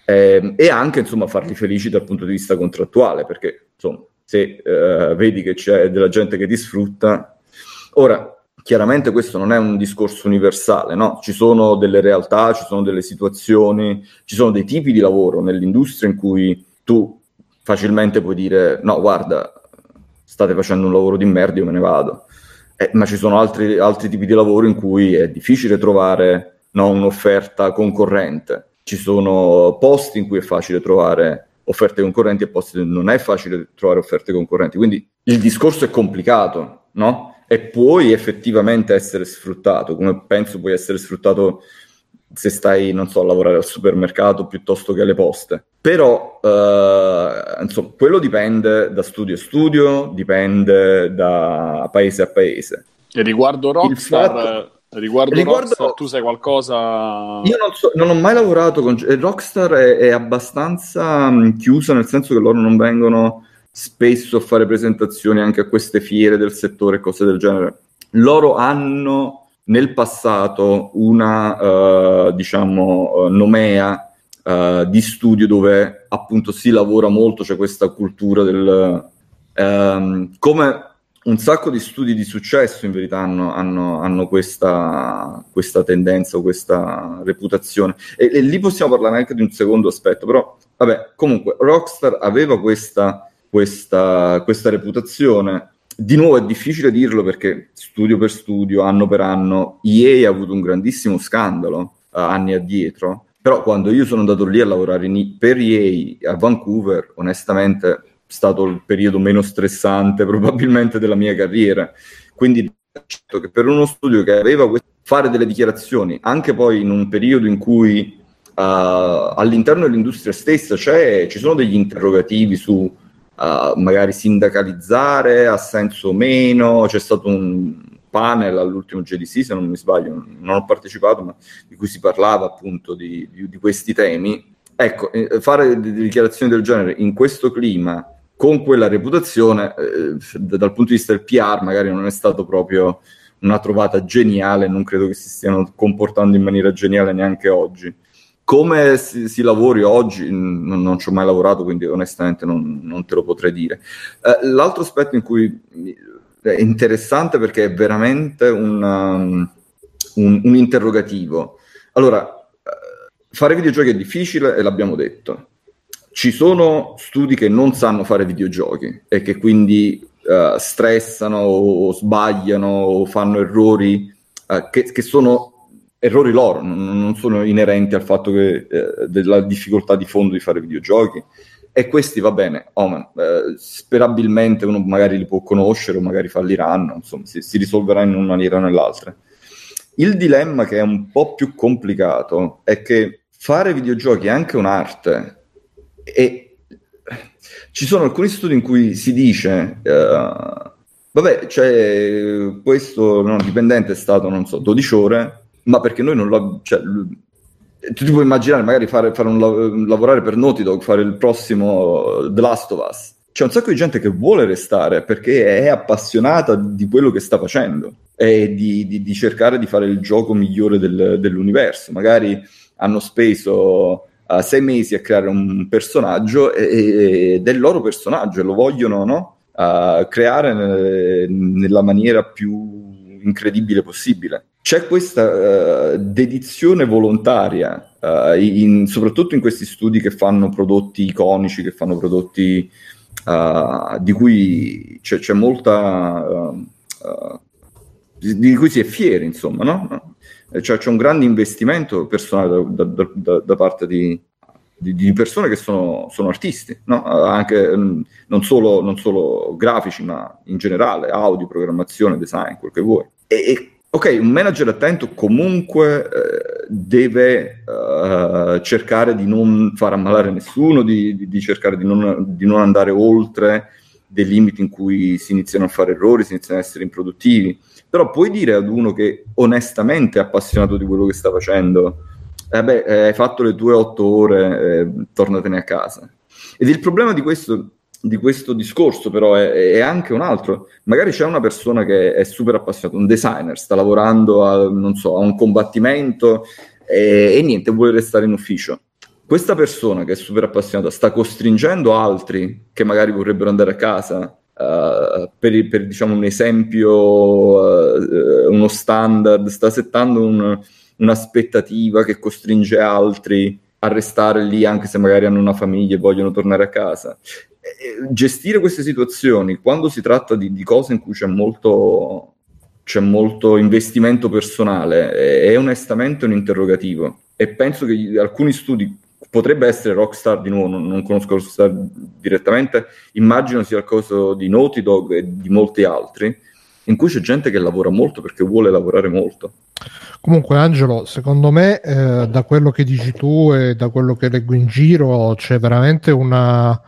Eh, e anche insomma farli felici dal punto di vista contrattuale, perché insomma, se eh, vedi che c'è della gente che ti sfrutta, ora chiaramente questo non è un discorso universale, no? Ci sono delle realtà, ci sono delle situazioni, ci sono dei tipi di lavoro nell'industria in cui tu facilmente puoi dire no, guarda, state facendo un lavoro di merda, io me ne vado. Eh, ma ci sono altri, altri, tipi di lavoro in cui è difficile trovare no, un'offerta concorrente. Ci sono posti in cui è facile trovare offerte concorrenti e posti non è facile trovare offerte concorrenti. Quindi il discorso è complicato, no? e puoi effettivamente essere sfruttato, come penso puoi essere sfruttato se stai, non so, a lavorare al supermercato piuttosto che alle poste. Però, eh, insomma, quello dipende da studio a studio, dipende da paese a paese. E riguardo Rockstar. Riguardo, Riguardo Rockstar, tu sai qualcosa? Io non, so, non ho mai lavorato con Rockstar, è, è abbastanza mh, chiusa nel senso che loro non vengono spesso a fare presentazioni anche a queste fiere del settore e cose del genere. Loro hanno nel passato una, uh, diciamo, uh, nomea uh, di studio dove appunto si lavora molto, c'è questa cultura del... Um, come un sacco di studi di successo in verità hanno, hanno, hanno questa, questa, tendenza o questa reputazione. E, e, lì possiamo parlare anche di un secondo aspetto, però vabbè, comunque Rockstar aveva questa questa, questa reputazione. Di nuovo è difficile dirlo perché studio per studio, anno per anno, EA ha avuto un grandissimo scandalo uh, anni addietro, però quando io sono andato lì a lavorare in, per EA a Vancouver, onestamente stato il periodo meno stressante probabilmente della mia carriera. Quindi certo che per uno studio che aveva questo, fare delle dichiarazioni, anche poi in un periodo in cui uh, all'interno dell'industria stessa ci sono degli interrogativi su uh, magari sindacalizzare, ha senso o meno, c'è stato un panel all'ultimo GDC, se non mi sbaglio, non ho partecipato, ma di cui si parlava appunto di, di, di questi temi. Ecco, eh, fare dichiarazioni del genere in questo clima, con quella reputazione, eh, dal punto di vista del PR, magari non è stato proprio una trovata geniale, non credo che si stiano comportando in maniera geniale neanche oggi. Come si, si lavori oggi, non, non, ci ho mai lavorato, quindi onestamente non, non te lo potrei dire. Eh, l'altro aspetto in cui è interessante perché è veramente un, um, un, un interrogativo. Allora, eh, fare videogiochi è difficile e l'abbiamo detto. Ci sono studi che non sanno fare videogiochi e che quindi uh, stressano o, o, sbagliano o fanno errori uh, che, che sono errori loro, non, non sono inerenti al fatto che, eh, della difficoltà di fondo di fare videogiochi. E questi va bene, oh man, eh, sperabilmente uno magari li può conoscere o magari falliranno, insomma, si, si risolverà in una maniera o nell'altra. Il dilemma che è un po' più complicato è che fare videogiochi è anche un'arte e ci sono alcuni studi in cui si dice uh, vabbè, cioè, questo no, dipendente è stato, non so, 12 ore ma perché noi non lo... Cioè, tu ti puoi immaginare magari fare, fare un, lavorare per Naughty Dog, fare il prossimo The Last of Us. C'è un sacco di gente che vuole restare perché è appassionata di quello che sta facendo e di, di, di cercare di fare il gioco migliore del, dell'universo. Magari hanno speso uh, sei mesi a creare un personaggio ed è il loro personaggio e lo vogliono no? uh, creare nel, nella maniera più incredibile possibile c'è questa uh, dedizione volontaria, uh, in, soprattutto in questi studi che fanno prodotti iconici, che fanno prodotti uh, di cui c'è, c'è molta... Di, cui si è fieri, insomma, no? Cioè, c'è un grande investimento personale da, da, da, da parte di, di, di, persone che sono, sono artisti, no? anche mm, non solo, non solo, grafici, ma in generale, audio, programmazione, design, quel che vuoi. E, e Ok, un manager attento comunque deve uh, cercare di non far ammalare nessuno, di, di, cercare non, di non, andare oltre dei limiti in cui si iniziano a fare errori, si iniziano a essere improduttivi. Però puoi dire ad uno che onestamente è appassionato di quello che sta facendo, eh beh, eh, hai fatto le tue otto ore, eh, tornatene a casa. Ed il problema di questo, di questo discorso però è, è, anche un altro. Magari c'è una persona che è super appassionata, un designer, sta lavorando a, so, a un combattimento e, e niente, vuole restare in ufficio questa persona che è super appassionata sta costringendo altri che magari vorrebbero andare a casa uh, per, per, diciamo un esempio, uh, uno standard, sta settando un, un'aspettativa che costringe altri a restare lì anche se magari hanno una famiglia e vogliono tornare a casa. E, gestire queste situazioni quando si tratta di, di cose in cui c'è molto, c'è molto investimento personale è, è onestamente un interrogativo e penso che alcuni studi potrebbe essere Rockstar di nuovo, non, non, conosco Rockstar direttamente, immagino sia il caso di Naughty Dog e di molti altri, in cui c'è gente che lavora molto perché vuole lavorare molto. Comunque, Angelo, secondo me, eh, da quello che dici tu e da quello che leggo in giro, c'è veramente una,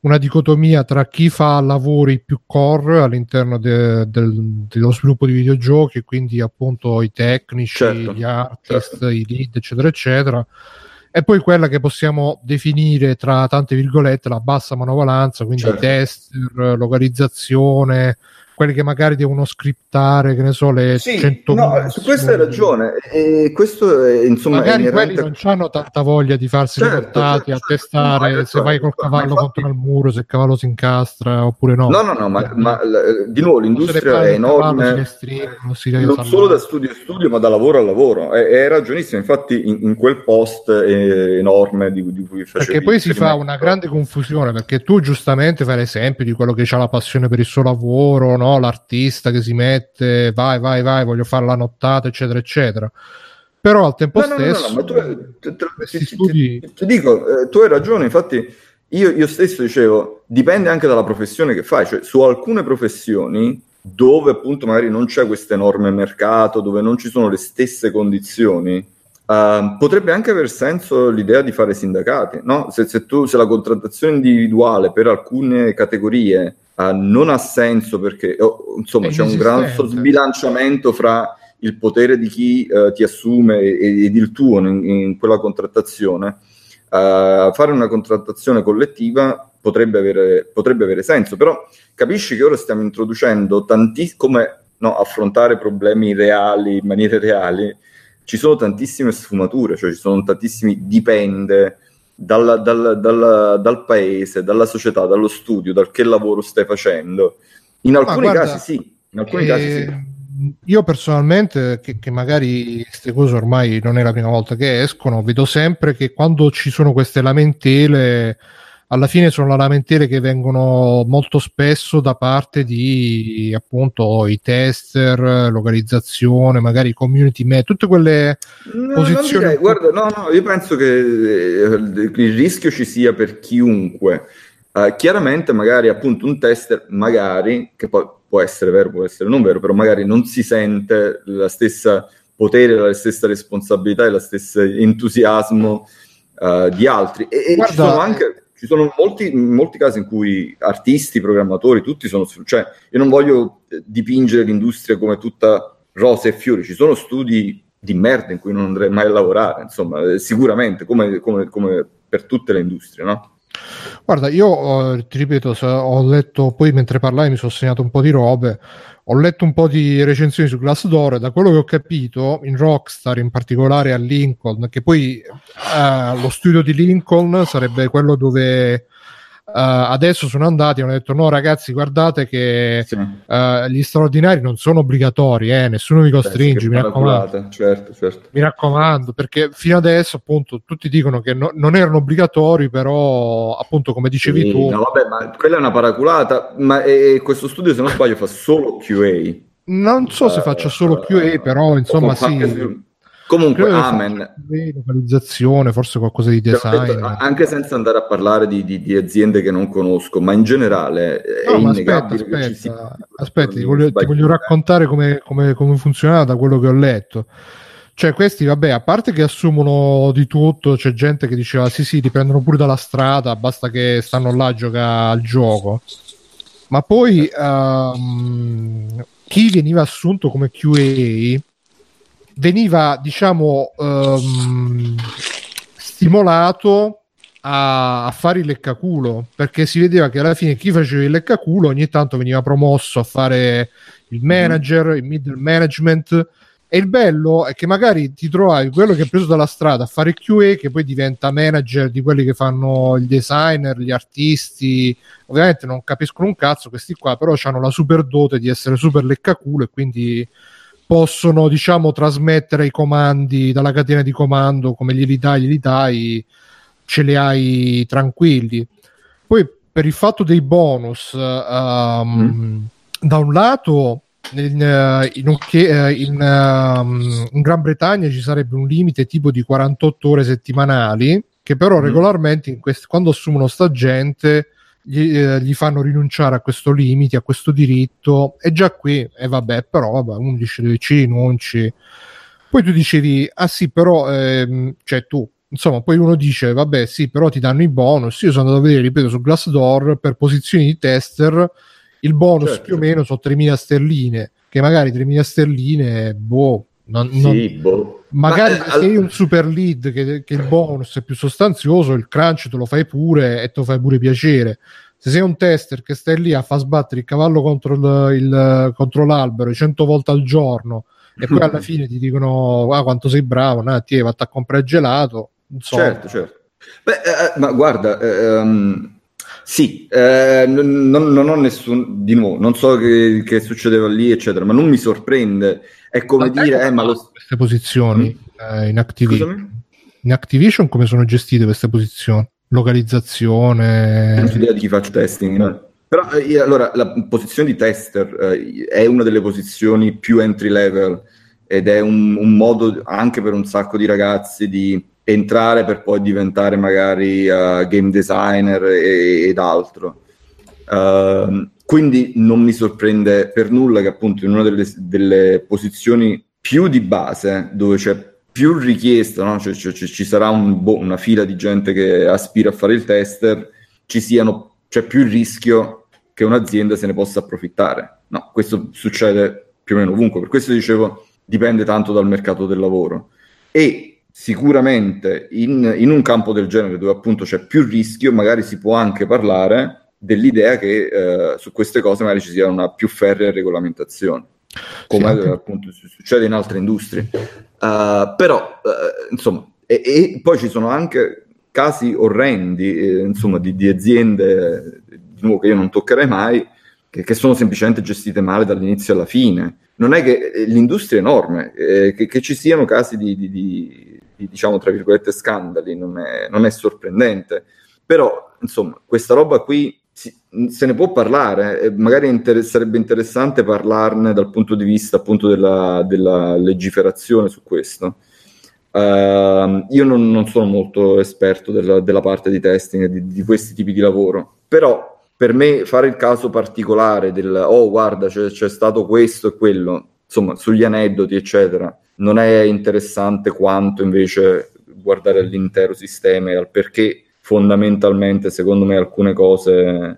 una dicotomia tra chi fa lavori più core all'interno de, del, dello sviluppo di videogiochi, quindi appunto i tecnici, certo, gli artist, certo. i lead, eccetera, eccetera, e poi quella che possiamo definire tra tante virgolette la bassa manovalanza, quindi certo. tester, localizzazione, quelli che magari devono scriptare, che ne so, le sì, 100 no, su questo hai ragione. E questo è, insomma, magari è quelli non hanno tanta voglia di farsi certo, portati certo, a testare no, se vai col cavallo infatti... contro il muro, se il cavallo si incastra oppure no. No, no, no, ma, ma di nuovo l'industria è enorme, stringono, non solo da studio a studio, ma da lavoro a lavoro. È, è ragionissimo, infatti in, in quel post enorme di, di cui facevi Perché poi si fa una grande confusione, perché tu giustamente fai l'esempio di quello che ha la passione per il suo lavoro, no? No? l'artista che si mette, vai, vai, vai, voglio fare la nottata, eccetera, eccetera. Però al tempo no, stesso, no, no, tu, tu, studi... ti, ti, dico, eh, tu hai ragione, infatti io, io stesso dicevo, dipende anche dalla professione che fai, cioè su alcune professioni dove appunto magari non c'è questo enorme mercato, dove non ci sono le stesse condizioni, Uh, potrebbe anche aver senso l'idea di fare sindacati, no? se, se, tu, se la contrattazione individuale per alcune categorie uh, non ha senso perché oh, insomma c'è un gran sbilanciamento fra il potere di chi uh, ti assume ed, ed il tuo in, in quella contrattazione, fare una contrattazione collettiva potrebbe avere, potrebbe avere, senso, però capisci che ora stiamo introducendo tantissimi, come no, affrontare problemi reali in maniere reali, ci sono tantissime sfumature, cioè ci sono tantissimi dipende dal, dal, dal, dal paese, dalla società, dallo studio, dal che lavoro stai facendo. In alcuni guarda, casi sì, in alcuni eh, casi sì. Io personalmente, che, che magari queste cose ormai non è la prima volta che escono, vedo sempre che quando ci sono queste lamentele alla fine sono lamentele che vengono molto spesso da parte di appunto i tester, localizzazione, magari community me, tutte quelle no, posizioni. Direi, guarda, no, no, io penso che eh, il rischio ci sia per chiunque. Uh, chiaramente, magari appunto un tester, magari che poi può essere vero, può essere non vero, però magari non si sente la stessa potere, la stessa responsabilità e lo stesso entusiasmo uh, di altri. E, e ci sono anche ci sono molti, molti, casi in cui artisti, programmatori, tutti sono... Cioè, io non voglio eh, dipingere l'industria come tutta rose e fiori, ci sono studi di merda in cui non andrei mai a lavorare, insomma, eh, sicuramente, come, come, come per tutte le industrie, no? Guarda, io eh, ti ripeto, ho letto, poi mentre parlavi mi sono segnato un po' di robe, ho letto un po' di recensioni su Glassdoor e da quello che ho capito in Rockstar, in particolare a Lincoln, che poi uh, lo studio di Lincoln sarebbe quello dove uh, adesso sono andati e hanno detto no ragazzi guardate che sì. uh, gli straordinari non sono obbligatori, eh, nessuno vi costringe, mi raccomando. Certo, certo. Mi raccomando, perché fino adesso appunto tutti dicono che no, non erano obbligatori, però appunto come dicevi sì, tu... No, vabbè, ma quella è una paraculata, ma e, questo studio se non sbaglio fa solo QA. Non so se faccia solo QA, però insomma sì. Comunque, amen. Localizzazione, forse qualcosa di design. Detto, anche senza andare a parlare di, di, di, aziende che non conosco, ma in generale no, è innegabile aspetta, aspetta, si... aspetta ti, voglio, ti voglio, raccontare come, come, come funzionava da quello che ho letto. Cioè, questi, vabbè, a parte che assumono di tutto, c'è gente che diceva sì, sì, ti prendono pure dalla strada, basta che stanno là a giocare al gioco. Ma poi ehm, chi veniva assunto come QA veniva, diciamo, ehm, stimolato a, a fare il leccaculo perché si vedeva che alla fine chi faceva il leccaculo ogni tanto veniva promosso a fare il manager, il middle management. E il bello è che magari ti trovavi quello che è preso dalla strada a fare QA, che poi diventa manager di quelli che fanno il designer, gli artisti. Ovviamente non capiscono un cazzo questi qua, però hanno la super dote di essere super leccaculo e quindi possono, diciamo, trasmettere i comandi dalla catena di comando come glieli dai, glieli dai, ce li hai tranquilli. Poi per il fatto dei bonus, um, da un lato in, eh, in, eh, in, um, in, Gran Bretagna ci sarebbe un limite tipo di 48 ore settimanali che però mm. regolarmente quest- quando assumono sta gente gli, eh, gli, fanno rinunciare a questo limite, a questo diritto e già qui, e eh, vabbè, però vabbè, uno dice ci rinunci. Poi tu dicevi, ah sì, però, ehm, cioè tu, insomma, poi uno dice, vabbè, sì, però ti danno i bonus. Io sono andato a vedere, ripeto, su Glassdoor per posizioni di tester il bonus certo. più o meno sono 3.000 sterline, che magari 3.000 sterline, boh, non, non... Sì, boh. Magari Ma, se hai un super lead che, che, il bonus è più sostanzioso, il crunch te lo fai pure e te lo fai pure piacere. Se sei un tester che stai lì a far sbattere il cavallo contro, il, il, contro l'albero 100 volte al giorno e poi alla fine ti dicono ah, quanto sei bravo, nah, ti fatto a comprare gelato. Insomma. Certo, certo. Beh, eh, ma guarda, eh, um sì, eh, non, non, ho nessun, di nuovo, non so che, che, succedeva lì, eccetera, ma non mi sorprende. È come ma dire, eh, ma lo... Queste posizioni mm. eh, in, Activision. in Activision come sono gestite queste posizioni? Localizzazione... Non ho idea di chi faccia testing, no? Però eh, allora la posizione di tester eh, è una delle posizioni più entry level ed è un, un modo anche per un sacco di ragazzi di entrare per poi diventare magari uh, game designer e, ed altro. Uh, quindi non mi sorprende per nulla che appunto in una delle, delle posizioni più di base, dove c'è più richiesta, no? cioè, cioè, ci sarà un, boh, una fila di gente che aspira a fare il tester, ci siano, c'è più il rischio che un'azienda se ne possa approfittare. No, questo succede più o meno ovunque, per questo dicevo dipende tanto dal mercato del lavoro. E sicuramente in, in, un campo del genere dove appunto c'è più rischio, magari si può anche parlare dell'idea che eh, su queste cose magari ci sia una più ferrea regolamentazione, come sì, appunto succede in altre industrie. Uh, però, uh, insomma, e, e, poi ci sono anche casi orrendi, eh, insomma, di, di, aziende, di nuovo che io non toccherei mai, che, che sono semplicemente gestite male dall'inizio alla fine non è che eh, l'industria è enorme, eh, che, che, ci siano casi di, di, di, diciamo tra virgolette scandali, non è, non è sorprendente. Però, insomma, questa roba qui si, se ne può parlare, e magari inter- sarebbe interessante parlarne dal punto di vista appunto della, della legiferazione su questo. Uh, io non, non, sono molto esperto della, della parte di testing di, di, questi tipi di lavoro, però per me fare il caso particolare del oh guarda c'è, c'è stato questo e quello, insomma sugli aneddoti eccetera, non è interessante quanto invece guardare all'intero sistema e al perché fondamentalmente secondo me alcune cose eh,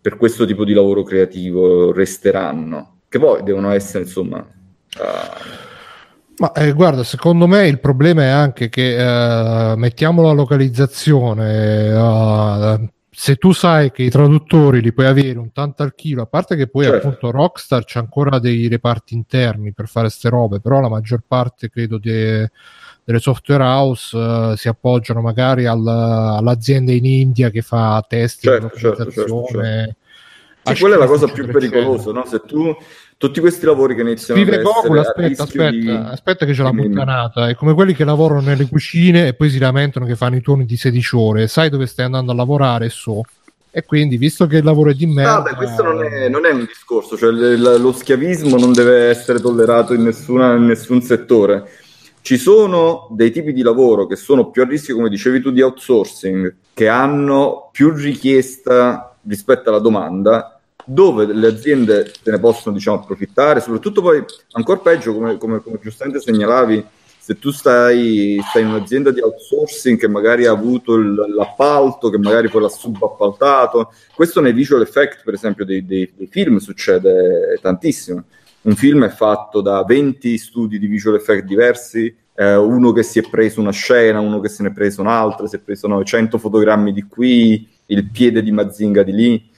per questo tipo di lavoro creativo resteranno che poi devono essere insomma uh... ma eh, guarda secondo me il problema è anche che uh, mettiamo la localizzazione uh, se tu sai che i traduttori li puoi avere un tanto al chilo, a parte che poi certo. appunto Rockstar c'è ancora dei reparti interni per fare queste robe, però la maggior parte credo de, delle software house uh, si appoggiano magari al, all'azienda in India che fa test certo, certo, certo, certo. Sì, quella è la cosa più pericolosa, no? Se tu tutti questi lavori che iniziano Vive Gokul, aspetta, aspetta, di... aspetta che c'è la puttanata, è come quelli che lavorano nelle cucine e poi si lamentano che fanno i turni di 16 ore, sai dove stai andando a lavorare so. E quindi, visto che il lavoro è di merda... Vabbè, questo non è, non è, un discorso, cioè lo schiavismo non deve essere tollerato in, nessuna, in nessun settore. Ci sono dei tipi di lavoro che sono più a rischio, come dicevi tu, di outsourcing, che hanno più richiesta rispetto alla domanda dove le aziende se ne possono diciamo, approfittare, soprattutto poi ancora peggio, come, come, come giustamente segnalavi, se tu stai, stai in un'azienda di outsourcing che magari ha avuto il, l'appalto, che magari poi l'ha subappaltato, questo nei visual effect, per esempio, dei, dei, dei film succede tantissimo. Un film è fatto da 20 studi di visual effect diversi, eh, uno che si è preso una scena, uno che se ne è preso un'altra, si è preso 900 fotogrammi di qui, il piede di Mazinga di lì,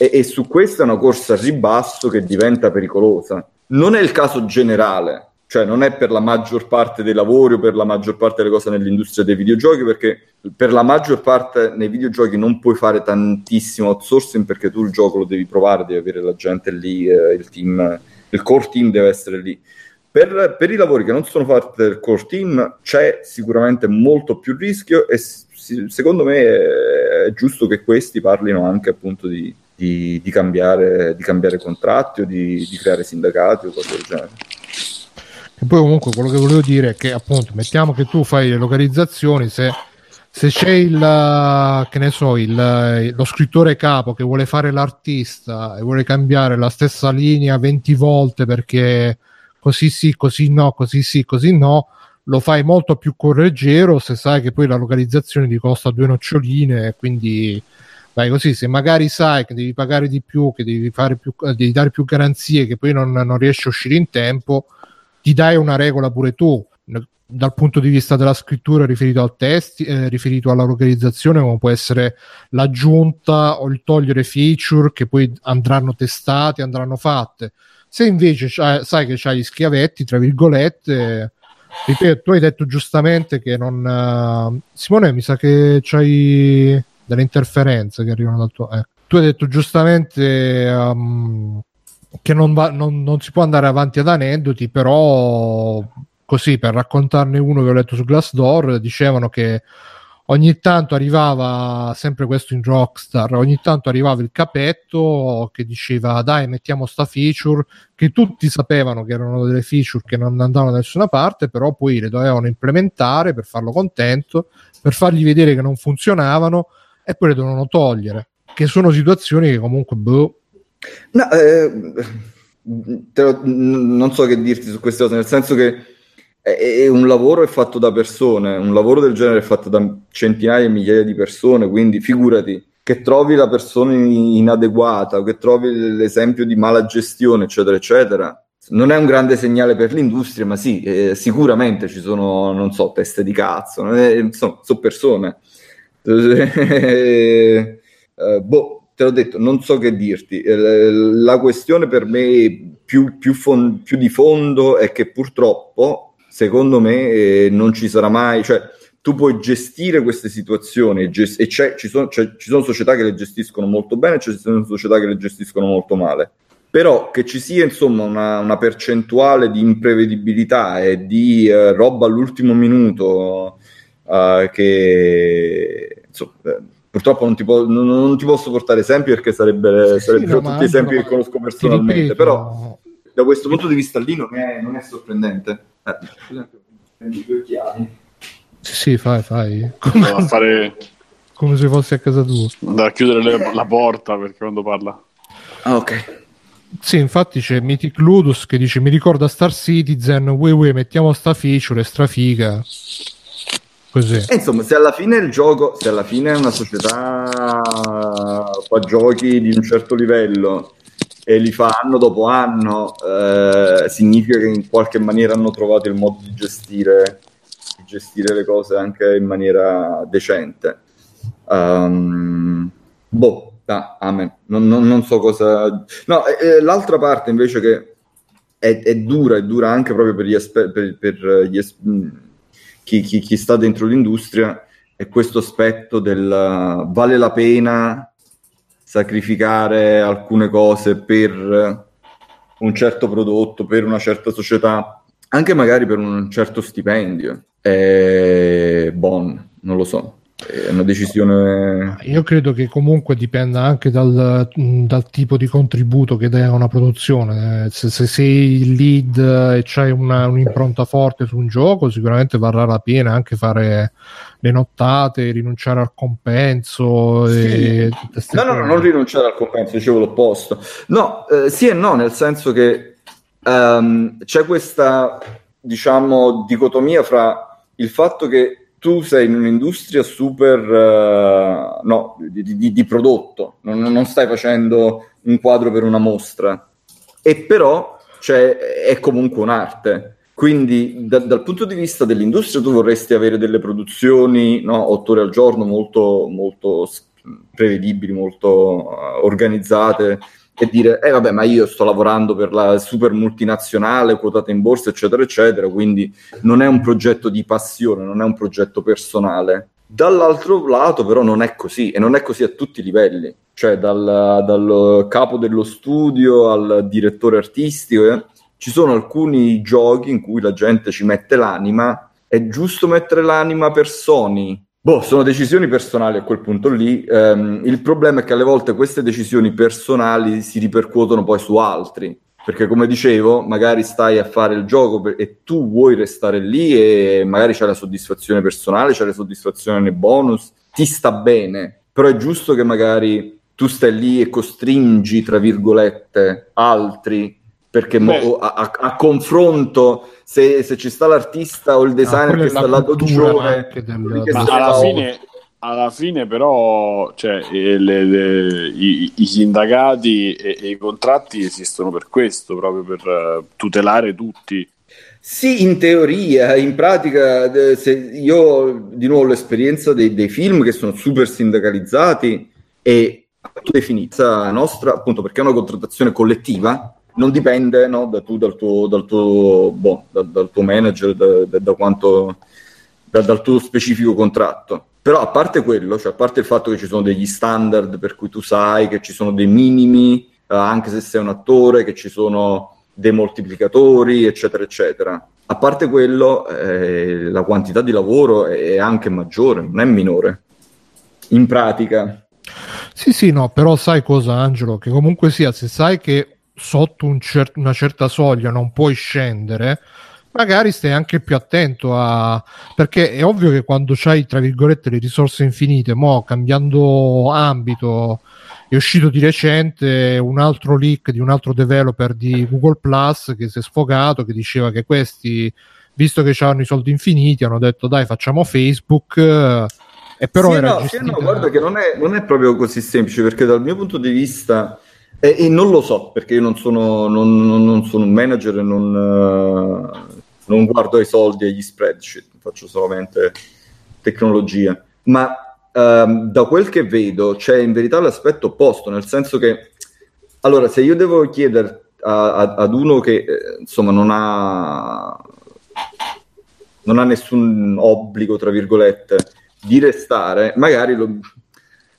e, e su questa è una corsa a ribasso che diventa pericolosa. Non è il caso generale, cioè non è per la maggior parte dei lavori o per la maggior parte delle cose nell'industria dei videogiochi, perché per la maggior parte nei videogiochi non puoi fare tantissimo outsourcing perché tu il gioco lo devi provare, devi avere la gente lì, eh, il team, il core team deve essere lì. Per, per, i lavori che non sono fatti del core team c'è sicuramente molto più rischio e si, secondo me è, è, giusto che questi parlino anche appunto di, di, di, cambiare, di cambiare, contratti o di, di creare sindacati o cose del genere. E poi comunque quello che volevo dire è che appunto mettiamo che tu fai le localizzazioni, se, se c'è il, che ne so, il, lo scrittore capo che vuole fare l'artista e vuole cambiare la stessa linea 20 volte perché così sì, così no, così sì, così no, lo fai molto più correggero se sai che poi la localizzazione ti costa due noccioline, quindi vai così, se magari sai che devi pagare di più, che devi, più, devi dare più garanzie, che poi non, non riesci a uscire in tempo, ti dai una regola pure tu dal punto di vista della scrittura riferito al testo, eh, riferito alla localizzazione, come può essere l'aggiunta o il togliere feature che poi andranno testate, andranno fatte. Se invece sai che c'hai gli schiavetti, tra virgolette, ripeto, tu hai detto giustamente che non. Uh, Simone, mi sa che c'hai delle interferenze che arrivano dal tuo. Eh. Tu hai detto giustamente um, che non, va, non, non, si può andare avanti ad aneddoti, però così per raccontarne uno che ho letto su Glassdoor, dicevano che ogni tanto arrivava sempre questo in Rockstar, ogni tanto arrivava il capetto che diceva dai mettiamo sta feature, che tutti sapevano che erano delle feature che non andavano da nessuna parte, però poi le dovevano implementare per farlo contento, per fargli vedere che non funzionavano e poi le dovevano togliere, che sono situazioni che comunque boh, No, eh, lo, non so che dirti su queste cose, nel senso che è, è, un lavoro è fatto da persone, un lavoro del genere è fatto da centinaia e migliaia di persone, quindi figurati che trovi la persona inadeguata, che trovi l'esempio di mala gestione, eccetera, eccetera. Non è un grande segnale per l'industria, ma sì, eh, sicuramente ci sono, non so, teste di cazzo, eh, insomma, sono persone. eh, boh, te l'ho detto, non so che dirti. Eh, la questione per me più, più, fon- più di fondo è che purtroppo, secondo me, eh, non ci sarà mai, cioè tu puoi gestire queste situazioni gest- e ci, sono, ci, sono, società che le gestiscono molto bene e ci sono società che le gestiscono molto male. Però che ci sia insomma una, una percentuale di imprevedibilità e di uh, roba all'ultimo minuto uh, che insomma, Purtroppo non ti, po- non, non ti, posso portare esempi perché sarebbe, sì, sarebbero sì, tutti esempi che conosco personalmente, ripeto, però da questo punto di vista lì non è, non è sorprendente. Eh, prendi due chiavi. Sì, fai, fai. Come, fare... come se fossi a casa tua. Andare a chiudere le, la porta perché quando parla. Ah, ok. Sì, infatti c'è Mythic Ludus che dice mi ricorda Star Citizen, we, we mettiamo sta feature, è strafiga. Così. E insomma, se alla fine il gioco, se alla fine una società fa giochi di un certo livello e li fa anno dopo anno, eh, significa che in qualche maniera hanno trovato il modo di gestire, di gestire le cose anche in maniera decente. Um, boh, ah, amen. Non, non, non, so cosa. No, eh, l'altra parte invece che è, è, dura, è dura anche proprio per gli, aspe- per, per gli es- chi, chi, chi sta dentro l'industria è questo aspetto del vale la pena sacrificare alcune cose per un certo prodotto, per una certa società, anche magari per un certo stipendio. È bon, non lo so è una decisione. Io credo che comunque dipenda anche dal, dal tipo di contributo che dai a una produzione. Se, se sei il lead e c'hai una, un'impronta forte su un gioco, sicuramente varrà la pena anche fare le nottate, rinunciare al compenso. Sì. No, no, no, non rinunciare al compenso, dicevo l'opposto. No, eh, sì e no, nel senso che um, c'è questa diciamo, dicotomia fra il fatto che tu sei in un'industria super uh, no, di, di, di prodotto, non, non, stai facendo un quadro per una mostra, e però cioè, è comunque un'arte. Quindi da, dal punto di vista dell'industria tu vorresti avere delle produzioni no, otto ore al giorno molto, molto prevedibili, molto uh, organizzate e dire, eh vabbè, ma io sto lavorando per la super multinazionale quotata in borsa, eccetera, eccetera, quindi non è un progetto di passione, non è un progetto personale. Dall'altro lato però non è così e non è così a tutti i livelli, cioè dal, dal capo dello studio al direttore artistico, eh, ci sono alcuni giochi in cui la gente ci mette l'anima, è giusto mettere l'anima per Sony, Boh, sono decisioni personali a quel punto lì. Um, il problema è che alle volte queste decisioni personali si ripercuotono poi su altri. Perché, come dicevo, magari stai a fare il gioco per... e tu vuoi restare lì e magari c'è la soddisfazione personale, c'è la soddisfazione nei bonus, ti sta bene. Però è giusto che magari tu stai lì e costringi, tra virgolette, altri perché mo, a, a, a, confronto se, se, ci sta l'artista o il designer no, che sta là 12 ore alla, fine, alla fine però cioè, le, le, i, i, sindacati e, e, i contratti esistono per questo proprio per uh, tutelare tutti. Sì, in teoria, in pratica, se io di nuovo ho l'esperienza dei, dei film che sono super sindacalizzati e definita nostra, appunto perché è una contrattazione collettiva, non dipende no, da tu, dal, tuo, dal, tuo, boh, da, dal tuo manager, da, da quanto, dal tuo specifico contratto. Però a parte quello, cioè a parte il fatto che ci sono degli standard per cui tu sai che ci sono dei minimi, eh, anche se sei un attore, che ci sono dei moltiplicatori, eccetera, eccetera. A parte quello, eh, la quantità di lavoro è anche maggiore, non è minore. In pratica. Sì, sì, no, però sai cosa, Angelo? Che comunque sia, se sai che sotto un cer- una certa soglia non puoi scendere, magari stai anche più attento a perché è ovvio che quando c'hai tra virgolette le risorse infinite, mo cambiando ambito è uscito di recente un altro leak di un altro developer di Google Plus che si è sfogato che diceva che questi visto che hanno i soldi infiniti hanno detto dai facciamo Facebook e però sì, era no, gestita... sì, no, guarda che non è, non è proprio così semplice perché dal mio punto di vista e, e, non lo so perché io non sono, non, non, sono un manager e non, uh, non guardo ai soldi e agli spreadsheet, faccio solamente tecnologia. Ma uh, da quel che vedo c'è in verità l'aspetto opposto, nel senso che allora se io devo chiedere a, a, ad uno che eh, insomma non ha, non ha nessun obbligo, tra virgolette, di restare, magari lo,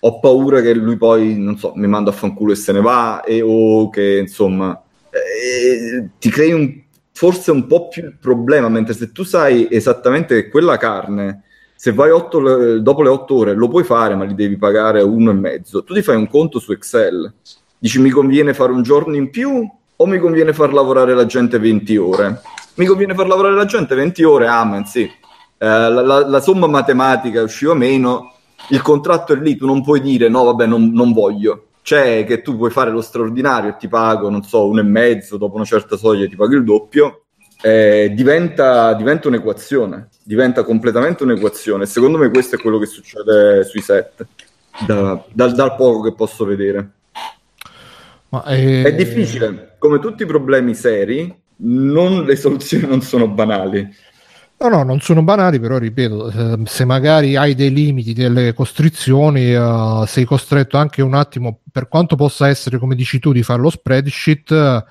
ho paura che lui poi, non so, mi manda a fanculo e se ne va, e, o che insomma eh, ti crei un, forse un po' più il problema, mentre se tu sai esattamente che quella carne, se vai otto, dopo le otto ore lo puoi fare, ma li devi pagare uno e mezzo, tu ti fai un conto su Excel, dici mi conviene fare un giorno in più o mi conviene far lavorare la gente 20 ore? Mi conviene far lavorare la gente 20 ore, amen, sì. Eh, la, la, la somma matematica usciva meno, il contratto è lì, tu non puoi dire no, vabbè, non, non voglio. C'è che tu puoi fare lo straordinario e ti pago, non so, un e mezzo, dopo una certa soglia ti pago il doppio. Eh, diventa, diventa, un'equazione, diventa completamente un'equazione. Secondo me questo è quello che succede sui set, da, dal, dal poco che posso vedere. È... Eh, è difficile, come tutti i problemi seri, non, le soluzioni non sono banali. No, no, non sono banali, però ripeto, eh, se magari hai dei limiti, delle costrizioni, uh, sei costretto anche un attimo, per quanto possa essere, come dici tu, di fare lo spreadsheet, uh,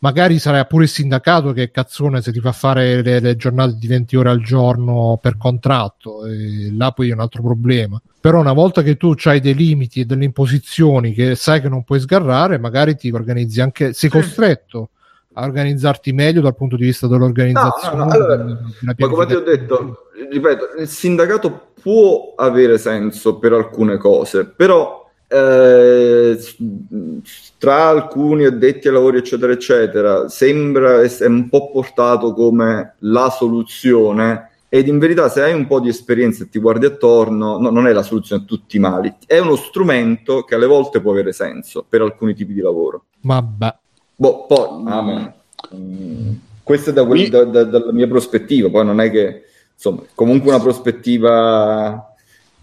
magari sarai pure il sindacato che cazzone se ti fa fare le, le, giornate di 20 ore al giorno per contratto, e là poi è un altro problema. Però una volta che tu hai dei limiti e delle imposizioni che sai che non puoi sgarrare, magari ti organizzi anche, sei costretto a organizzarti meglio dal punto di vista dell'organizzazione. No, no, no. Allora, ma come ti ho detto, ripeto, il sindacato può avere senso per alcune cose, però eh, tra alcuni addetti ai lavori, eccetera, eccetera, sembra essere un po' portato come la soluzione. Ed in verità, se hai un po' di esperienza e ti guardi attorno, no, non è la soluzione a tutti i mali, è uno strumento che alle volte può avere senso per alcuni tipi di lavoro. Vabbè, Boh, poi, amen. Mm, Questo è da quel- Mi- da- da- dalla mia prospettiva, poi non è che, insomma, comunque una prospettiva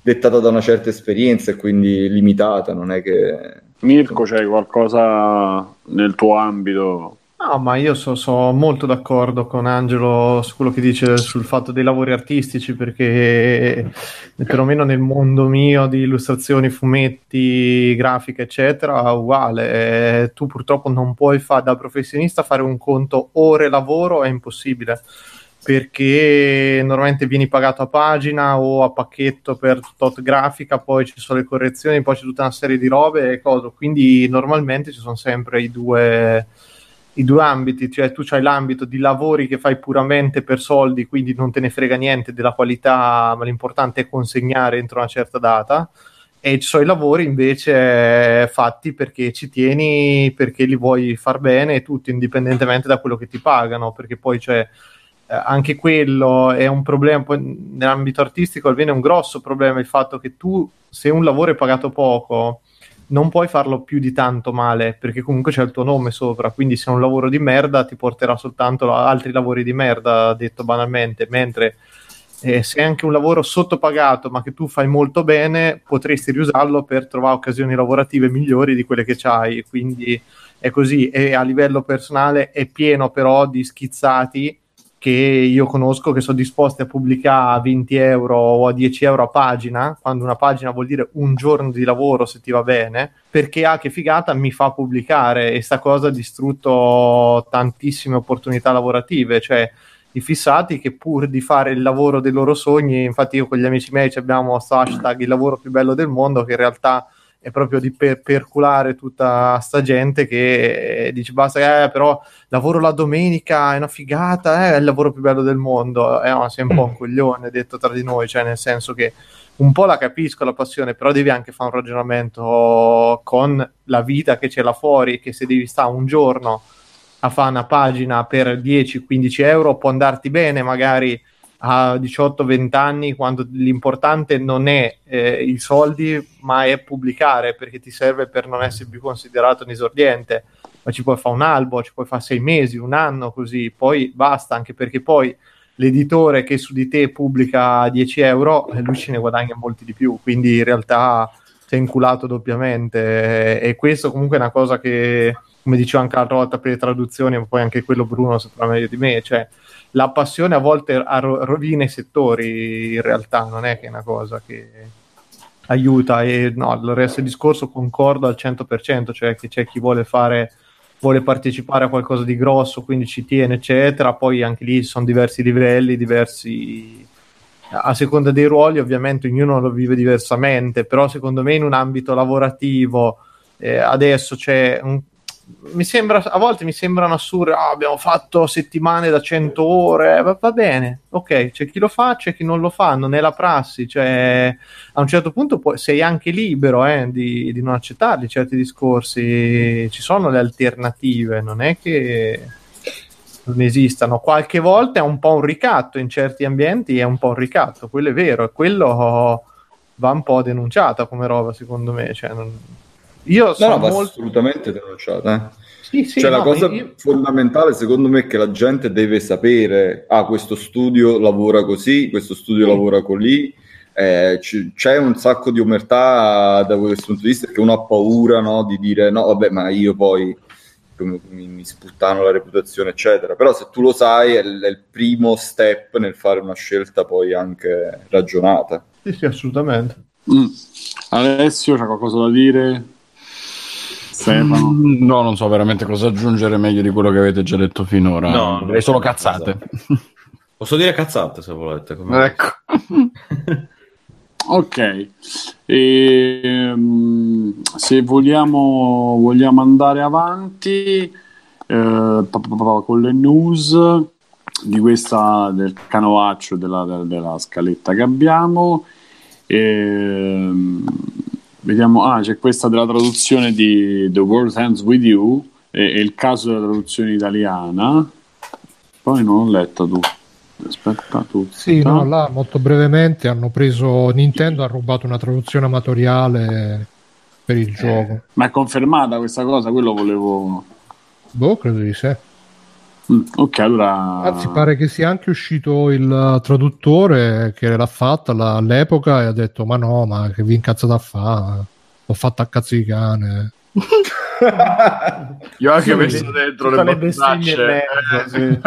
dettata da una certa esperienza e quindi limitata, non è che... Mirko, c'è qualcosa nel tuo ambito? No, ma io so- sono molto d'accordo con Angelo su quello che dice sul fatto dei lavori artistici, perché perlomeno nel mondo mio di illustrazioni, fumetti, grafica, eccetera, uguale. Tu purtroppo non puoi fare da professionista fare un conto ore lavoro, è impossibile. Perché normalmente vieni pagato a pagina o a pacchetto per tot grafica, poi ci sono le correzioni, poi c'è tutta una serie di robe e cose. Quindi normalmente ci sono sempre i due, i due ambiti, cioè tu hai l'ambito di lavori che fai puramente per soldi, quindi non te ne frega niente della qualità, ma l'importante è consegnare entro una certa data. E ci sono i lavori invece fatti perché ci tieni, perché li vuoi far bene tutto indipendentemente da quello che ti pagano, perché poi c'è eh, anche quello è un problema. Nell'ambito artistico avviene un grosso problema il fatto che tu, se un lavoro è pagato poco, non puoi farlo più di tanto male perché comunque c'è il tuo nome sopra. Quindi, se è un lavoro di merda, ti porterà soltanto altri lavori di merda, detto banalmente. Mentre eh, se è anche un lavoro sottopagato, ma che tu fai molto bene, potresti riusarlo per trovare occasioni lavorative migliori di quelle che c'hai. Quindi è così. E a livello personale è pieno però di schizzati che io conosco che sono disposti a pubblicare a 20 euro o a 10 euro a pagina, quando una pagina vuol dire un giorno di lavoro se ti va bene, perché ah che figata mi fa pubblicare. E sta cosa ha distrutto tantissime opportunità lavorative, cioè i fissati che pur di fare il lavoro dei loro sogni, infatti io con gli amici miei abbiamo questo hashtag il lavoro più bello del mondo che in realtà è proprio di per- perculare tutta sta gente che eh, dice basta, eh, però lavoro la domenica, è una figata, eh, è il lavoro più bello del mondo. Eh, no, sei un po' un coglione, detto tra di noi, cioè nel senso che un po' la capisco la passione, però devi anche fare un ragionamento con la vita che c'è là fuori, che se devi stare un giorno a fare una pagina per 10-15 euro può andarti bene magari a 18-20 anni quando l'importante non è eh, i soldi ma è pubblicare perché ti serve per non essere più considerato un esordiente ma ci puoi fare un albo, ci puoi fare sei mesi, un anno così, poi basta anche perché poi l'editore che su di te pubblica 10 euro eh, lui ce ne guadagna molti di più. Quindi in realtà sei inculato doppiamente. E questo comunque è una cosa che come dicevo anche l'altra volta per le traduzioni poi anche quello Bruno saprà meglio di me cioè la passione a volte ro- rovina i settori in realtà, non è che è una cosa che aiuta e no, il resto del discorso concordo al 100%, cioè che c'è chi vuole fare vuole partecipare a qualcosa di grosso, quindi ci tiene, eccetera, poi anche lì sono diversi livelli, diversi a seconda dei ruoli, ovviamente ognuno lo vive diversamente, però secondo me in un ambito lavorativo eh, adesso c'è un, mi sembra, a volte mi sembrano assurde, ah, abbiamo fatto settimane da 100 ore, va, va bene, ok, c'è chi lo fa, c'è chi non lo fa, non è la prassi, cioè a un certo punto puoi- sei anche libero eh, di, di non accettarli certi discorsi, ci sono le alternative, non è che non esistano, qualche volta è un po' un ricatto, in certi ambienti è un po' un ricatto, quello è vero, quello va un po' denunciata come roba secondo me, cioè, non- io No, sono no, va molto... assolutamente denunciata. eh. Sì, sì, cioè, no, la cosa io- fondamentale secondo me è che la gente deve sapere, ah, questo studio lavora così, questo studio Sì. lavora così, eh, c- c'è un sacco di omertà da questo punto di vista che uno ha paura no, di dire no, vabbè, ma io poi mi, mi- sputtano la reputazione, eccetera. Però se tu lo sai è, il- è il primo step nel fare una scelta poi anche ragionata. Sì, sì, assolutamente. Mm. Alessio, c'è qualcosa da dire? Stefano? Mm, No, non so veramente cosa aggiungere meglio di quello che avete già detto finora. No, direi no, solo no, cazzate. Posso dire cazzate se volete. come- ecco. Ok, Ehm, se vogliamo, vogliamo andare avanti eh, con le news di questa del canovaccio della, della- della scaletta che abbiamo, Ehm, vediamo, ah, c'è questa della traduzione di The World Ends With You e, e il caso della traduzione italiana. Poi non ho letto tu. Aspetta, tu. Sì, no, là molto brevemente hanno preso Nintendo ha rubato una traduzione amatoriale per il gioco. Ma è confermata questa cosa? Quello volevo. Boh, credo di sé. Mm, ok, allora... Anzi, pare che sia anche uscito il traduttore che l'ha fatta all'epoca e ha detto: Ma no, ma che vi incazzate a fa? L'ho fatta a cazzo di cane. Io ho anche Sì, messo sì, dentro le le bestemmie mezzo, sì.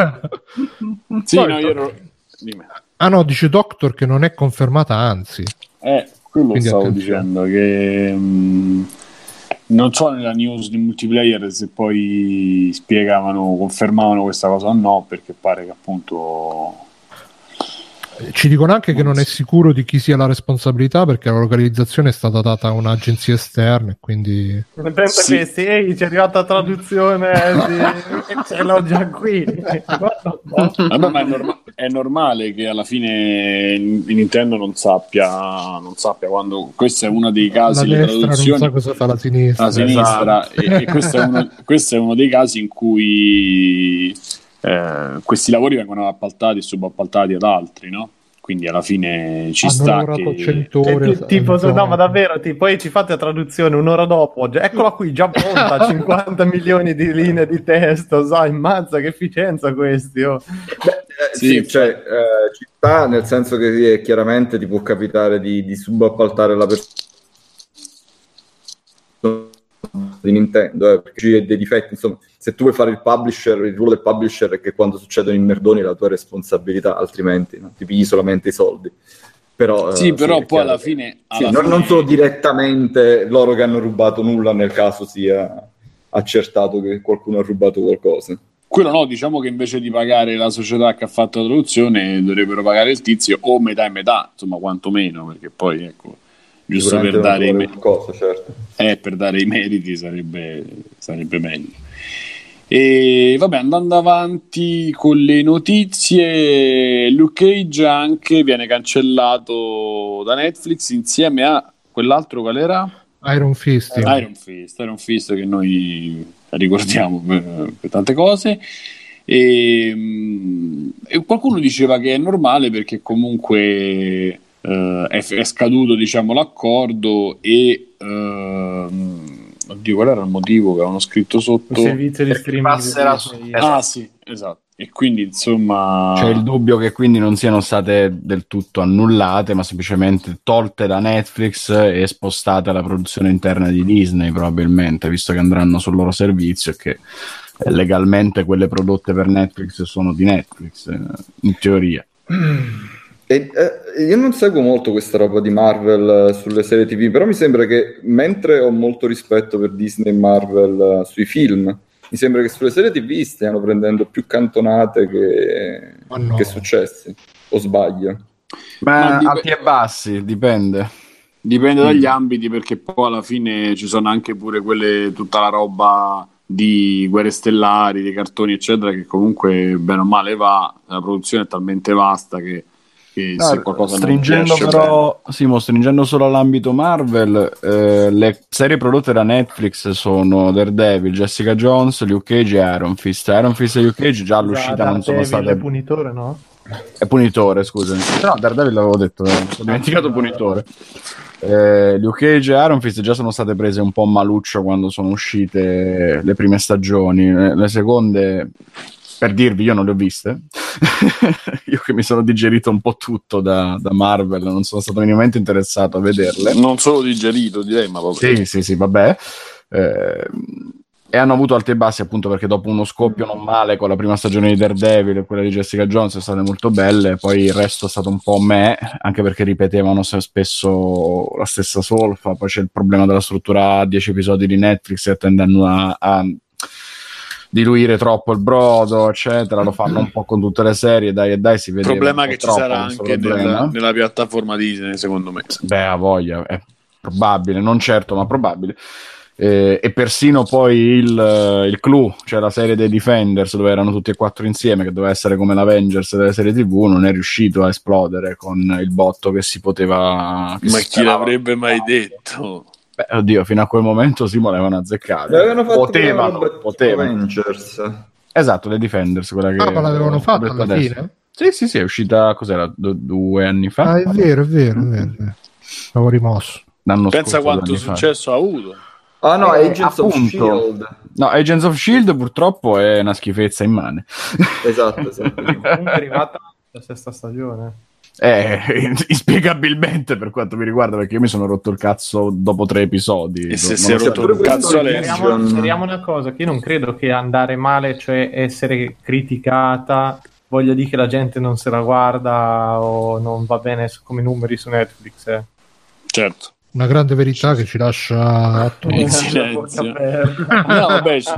Sì, no, io ero... Dimmi. Ah no, dice Doctor che non è confermata, anzi. Eh, quello Quindi stavo attenzione. dicendo che mh, non so nella news di multiplayer se poi spiegavano, confermavano questa cosa o no, perché pare che appunto Ci dicono anche che non è sicuro di chi sia la responsabilità perché la localizzazione è stata data a un'agenzia esterna e quindi Pensa Sì. che sì, ehi, c'è arrivata la traduzione sì, ce l'ho già qui. Vabbè, ma è, norma- è normale che alla fine Nintendo non sappia, non sappia quando questo è uno dei la casi le destra non sa cosa fa la sinistra. la sinistra e, e questo, è uno, questo è uno dei casi in cui eh, questi lavori vengono appaltati e subappaltati ad altri, no? Quindi alla fine ci Hanno sta che 100 ore. ti- tipo, se- no, ma davvero, tipo, poi ci fate la traduzione un'ora dopo. eccola qui, già pronta, 50 milioni di linee di testo, sai, mazza, che efficienza questi. oh. Eh, Sì, sì, cioè, eh, ci sta nel senso che eh, chiaramente ti può capitare di, di subappaltare la persona di Nintendo, eh, perché dei difetti, insomma, se tu vuoi fare il publisher, il ruolo del publisher è che quando succedono i merdoni è la tua responsabilità, altrimenti no? ti pigli solamente i soldi. Però, eh, Sì, però è poi alla fine, sì, alla non, fine- non sono direttamente loro che hanno rubato nulla nel caso sia accertato che qualcuno ha rubato qualcosa. quello no, diciamo che invece di pagare la società che ha fatto la traduzione dovrebbero pagare il tizio o metà e metà, insomma, quantomeno, perché poi ecco, giusto per dare, me- qualcosa, certo. eh, per dare i meriti sarebbe, sarebbe meglio. E vabbè, andando avanti con le notizie, Luke Cage anche viene cancellato da Netflix insieme a quell'altro qual era? Iron Fist. Iron Fist, Iron Fist che noi ricordiamo per, per tante cose. E, mm, e qualcuno diceva che è normale perché comunque eh, è, è scaduto diciamo, l'accordo e ehm, oddio qual era il motivo che avevano scritto Il sotto servizio di streaming. passerà su- esatto. ah sì esatto e quindi insomma C'è il dubbio che quindi non siano state del tutto annullate, ma semplicemente tolte da Netflix e spostate alla produzione interna di Disney, probabilmente, visto che andranno sul loro servizio e che eh, legalmente quelle prodotte per Netflix sono di Netflix, eh, in teoria. E, eh, io non seguo molto questa roba di Marvel eh, sulle serie TV, però mi sembra che mentre ho molto rispetto per Disney e Marvel eh, sui film, mi sembra che sulle serie TV stiano prendendo più cantonate che, no. che successi. O sbaglio? Ma dip- alti e bassi, dipende. Dipende dagli ambiti perché poi alla fine ci sono anche pure quelle, tutta la roba di guerre stellari, dei cartoni eccetera che comunque bene o male va, la produzione è talmente vasta che, che se No, qualcosa stringendo non però, Simo, stringendo solo all'ambito Marvel, eh, le serie prodotte da Netflix sono Daredevil, Jessica Jones, Luke Cage e Iron Fist. Iron Fist e Luke Cage già all'uscita non sono state... punitore, no? È punitore, scusami. No, Daredevil l'avevo detto, eh, mi sono dimenticato punitore. Eh, Luke Cage e Iron Fist già sono state prese un po' maluccio quando sono uscite le prime stagioni. Le, le seconde, per dirvi, io non le ho viste. io che mi sono digerito un po' tutto da, da Marvel, non sono stato minimamente interessato a vederle. non solo digerito direi ma proprio Sì, sì, sì, vabbè. Eh, e hanno avuto alti e bassi appunto perché dopo uno scoppio non male con la prima stagione di Daredevil e quella di Jessica Jones sono state molto belle, poi il resto è stato un po' me, anche perché ripetevano spesso la stessa solfa, poi c'è il problema della struttura a 10 episodi di Netflix che tendono a, a diluire troppo il brodo, eccetera, lo fanno un po' con tutte le serie, dai e dai si vede. il problema che ci sarà anche nella, nella piattaforma Disney secondo me Beh, a voglia, è probabile, non certo, ma probabile. Eh, e persino poi il, il Clue, cioè la serie dei Defenders, dove erano tutti e quattro insieme, che doveva essere come l'Avengers delle serie TV, non è riuscito a esplodere con il botto che si poteva. che ma si chi l'avrebbe mai detto Beh, oddio, fino a quel momento si volevano azzeccare. Avevano fatto potevano, potevano. Avengers. Esatto, le Defenders, quella che Ah, ma l'avevano fatta detto alla adesso. fine? Sì, sì, sì, è uscita cos'era? Du- due anni fa? Ah, è vero, è vero, è vero. è vero. Avevo rimosso. L'anno pensa scorso, quanto fa. successo ha avuto Ah no, Eh, Agents of appunto. Shield. No, Agents of Shield purtroppo è una schifezza immane. Esatto, esatto. Comunque è arrivata la sesta stagione. Eh, inspiegabilmente per quanto mi riguarda, perché io mi sono rotto il cazzo dopo tre episodi. E se si è rotto il cazzo. Speriamo, speriamo una cosa, che io non credo che andare male, cioè essere criticata, voglia dire che la gente non se la guarda o non va bene come numeri su Netflix. Eh. Certo. Una grande verità che ci lascia In Eh, silenzio. No, vabbè, ci,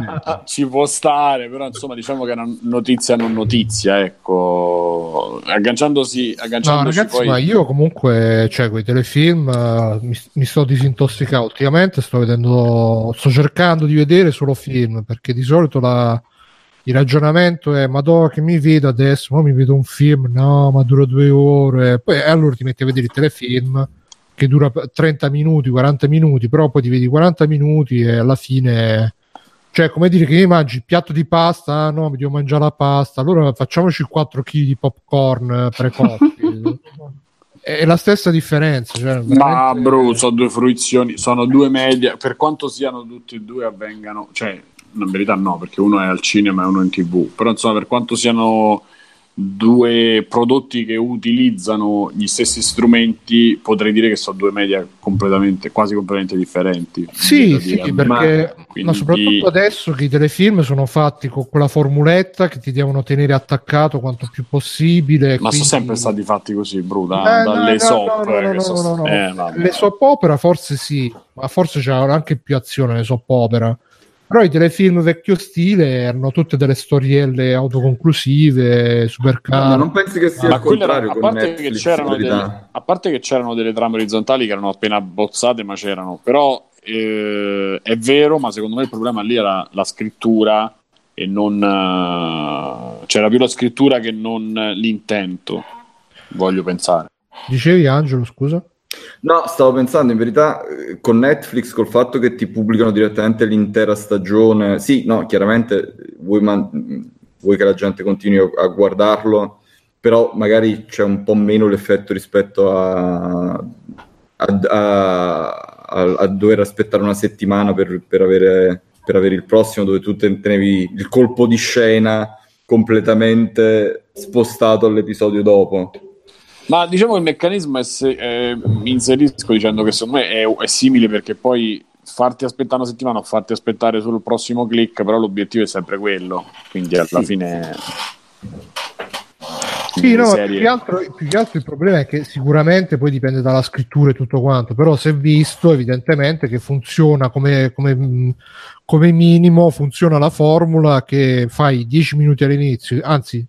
ci può stare, però insomma diciamo che è una notizia non notizia, ecco. Agganciandosi, No, agganciandosi ragazzi, poi... ma io comunque, cioè, con i telefilm eh, mi, mi sto disintossicando. Ultimamente sto vedendo, sto cercando di vedere solo film perché di solito la- il ragionamento è: ma dove che mi vedo adesso? Ma mi vedo un film, no, ma dura due ore. Poi eh, allora ti metti a vedere il telefilm che dura 30 minuti, 40 minuti, però poi ti vedi 40 minuti e alla fine. Cioè, come dire che mangi il piatto di pasta, ah, no, mi devo mangiare la pasta, allora facciamoci 4 kg di popcorn precotti. è la stessa differenza. Cioè, Ma veramente- bro, sono due fruizioni, sono due media, per quanto siano tutti e due avvengano, cioè, in verità no, perché uno è al cinema e uno è in tv, però insomma per quanto siano due prodotti che utilizzano gli stessi strumenti, potrei dire che sono due media completamente, quasi completamente differenti. Sì, sì, dire, perché ma soprattutto adesso che i telefilm sono fatti con quella formuletta che ti devono tenere attaccato quanto più possibile. Ma quindi- sono sempre stati fatti così, bro, da- Eh, no, dalle no, soap. no, no, eh, no, no, sono- no, no. eh. Le soap opera forse sì, ma forse c'erano anche più azione nelle soap opera. Però i telefilm vecchio stile erano tutte delle storielle autoconclusive, super Ma care. non pensi che sia Ma il quello era- contrario a, parte che delle, a parte che c'erano delle trame orizzontali che erano appena bozzate, ma c'erano. Però eh, è vero, ma secondo me il problema lì era la scrittura e non eh, c'era più la scrittura che non l'intento. Voglio pensare. Dicevi Angelo, scusa? No, stavo pensando in verità eh, con Netflix, col fatto che ti pubblicano direttamente l'intera stagione. Sì, no, chiaramente eh, vuoi, man- vuoi che la gente continui a, guardarlo, però magari c'è un po' meno l'effetto rispetto a, a- a- a- dover aspettare una settimana per, per avere, per avere il prossimo, dove tu te- tenevi il colpo di scena completamente spostato all'episodio dopo. Ma diciamo che il meccanismo è se, eh, mi inserisco dicendo che secondo me è, è simile perché poi farti aspettare una settimana o farti aspettare sul prossimo click, però l'obiettivo è sempre quello. Quindi alla Sì. fine. Sì, no, più che, altro, più che altro il problema è che sicuramente poi dipende dalla scrittura e tutto quanto, però è visto evidentemente che funziona come, come, come minimo, funziona la formula che fai 10 minuti all'inizio, anzi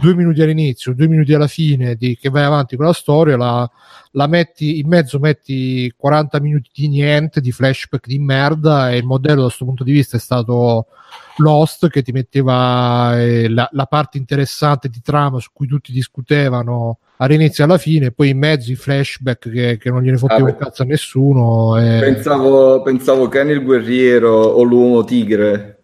2 minuti all'inizio, 2 minuti alla fine, di, che vai avanti con la storia, la, la metti in mezzo, metti 40 minuti di niente, di flashback di merda e il modello da questo punto di vista è stato Lost che ti metteva eh, la, la parte interessante di trama su cui tutti discutevano all'inizio e alla fine, poi in mezzo i flashback che, che non gliene fotteva Ah, cazzo a nessuno. e- Pensavo, pensavo Kenny il guerriero o l'uomo tigre.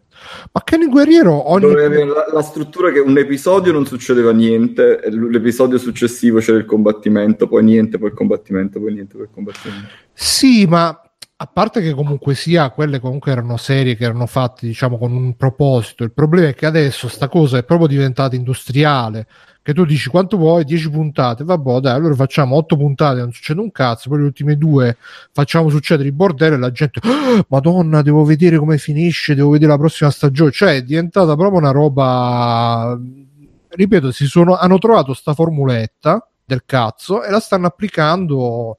Ma Kenny Guerriero ogni la, la struttura che un episodio non succedeva niente, l'episodio successivo c'era il combattimento, poi niente, poi il combattimento, poi niente, poi il combattimento. Sì, ma a parte che comunque sia, quelle comunque erano serie che erano fatte, diciamo, con un proposito. Il problema è che adesso sta cosa è proprio diventata industriale. Che tu dici quanto vuoi, 10 puntate, vabbè, dai, allora facciamo 8 puntate, non succede un cazzo, poi le ultime due facciamo succedere il bordello e la gente, "Ah, Madonna, devo vedere come finisce, devo vedere la prossima stagione. Cioè, è diventata proprio una roba. Ripeto, si sono, hanno trovato sta formuletta del cazzo e la stanno applicando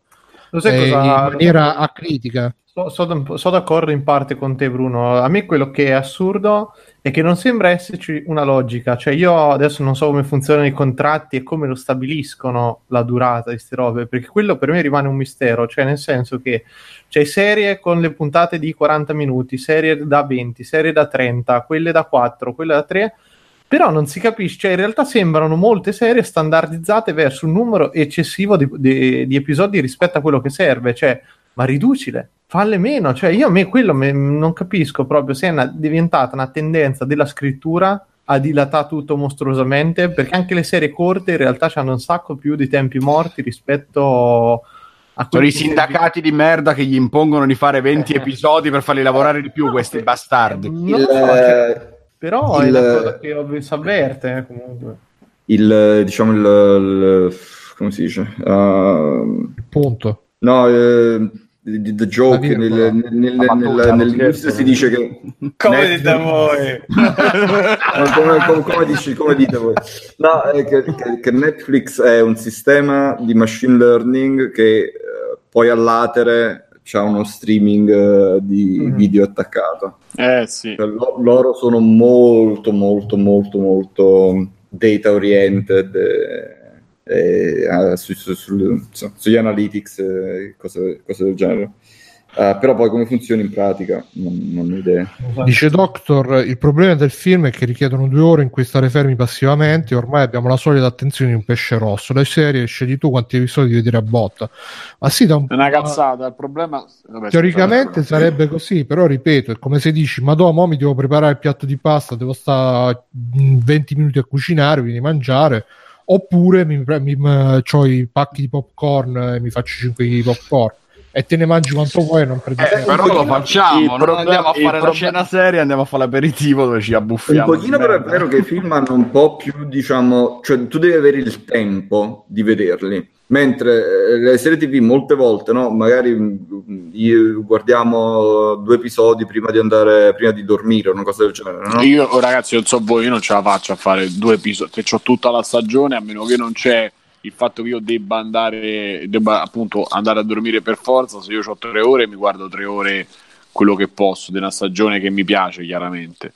Lo sai eh, cosa- in maniera acritica. So, so so d'accordo in parte con te, Bruno. A me quello che è assurdo è che non sembra esserci una logica. Cioè, io adesso non so come funzionano i contratti e come lo stabiliscono la durata di queste robe, perché quello per me rimane un mistero. Cioè, nel senso che c'è serie con le puntate di 40 minuti, serie da 20, serie da 30, quelle da 4, quelle da 3. Però non si capisce, cioè in realtà sembrano molte serie standardizzate verso un numero eccessivo di, di- di episodi rispetto a quello che serve. Cioè, ma riducile, falle meno. Cioè, io a me quello me- non capisco proprio se è una- diventata una tendenza della scrittura a dilatare tutto mostruosamente, perché anche le serie corte in realtà hanno un sacco più di tempi morti rispetto Sono quelli i che- sindacati di merda che gli impongono di fare 20 episodi per farli lavorare di più, questi bastardi. Non Il, eh, però è il- una cosa che ovvio si avverte eh, comunque. il, diciamo il, il- come si dice? Uh, Punto. no, eh, the, the joke nel, nel, nel, battuta, nel- scherzo. si dice che Come Netflix- dite voi? come, come- come dici, come dite voi? No, è che, che- che Netflix è un sistema di machine learning che eh, poi all'atere c'ha uno streaming eh, di Mhm. video attaccato. Eh sì. Cioè, lo- loro sono molto, molto, molto, molto data oriented eh, eh, su- su- su- sugli analytics e cose, cose del genere. Eh, però poi come funziona in pratica non, non ho idea. Dice Doctor, il problema del film è che richiedono due ore in cui stare fermi passivamente e ormai abbiamo la solita attenzione di un pesce rosso. Le serie scegli tu quanti episodi vedere a botta. Ma sì, da un È una cazzata. Il problema. vabbè, Teoricamente sarebbe così, però ripeto, è come se dici, ma mo mi devo preparare il piatto di pasta, devo stare mm, 20 minuti a cucinare, quindi mangiare, oppure mi, mi, ho i pacchi di popcorn e mi faccio 5 kg di popcorn e te ne mangi quanto vuoi e non prendi Eh, tempo. però lo facciamo, non problema- andiamo a fare la problema- cena seria, andiamo a fare l'aperitivo dove ci Un abbuffiamo. pochino di però è vero che i film hanno un po' più, diciamo, cioè tu devi avere il tempo di vederli, mentre eh, le serie TV molte volte, no, magari mm, io- guardiamo due episodi prima di andare, prima di dormire, una cosa del genere, no? Io, ragazzi, non so voi, io non ce la faccio a fare due episodi. Che ho tutta la stagione, a meno che non c'è il fatto che io debba andare, debba appunto andare a dormire per forza. Se io ho tre ore, mi guardo tre ore quello che posso di una stagione che mi piace, chiaramente.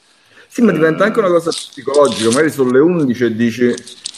Sì, ma diventa anche una cosa psicologica, magari sono le 11 e dici,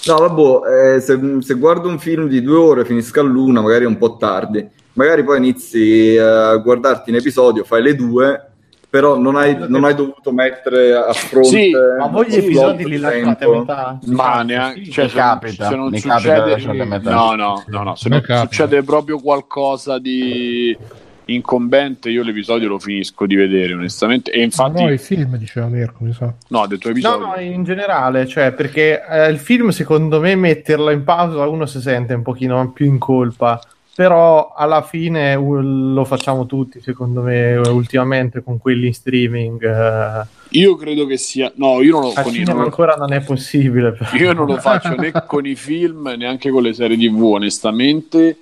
no, vabbè, eh, se, se guardo un film di due ore finisca all'una, magari è un po' tardi, magari poi inizi a guardarti un episodio, fai le due, però non hai, non hai dovuto mettere a fronte... Sì, Ma voi gli episodi li lasciate a metà? Ma neanche, sì. cioè, se non- capita, se non mi capita succede, di lasciarle a metà. no, no, no, no, se Mi non capita. succede proprio qualcosa di incombente, io l'episodio lo finisco di vedere, onestamente. E infatti, No, i film, diceva Mirko, mi sa. no, tuo No, episodio. no, in generale, cioè, perché eh, il film, secondo me, metterlo in pausa uno si sente un pochino più in colpa. Però alla fine lo facciamo tutti, secondo me, ultimamente con quelli in streaming. eh. Io credo che sia. No, io non lo, cinema non ancora non è possibile. però. io non lo faccio né con i film, neanche con le serie TV, onestamente.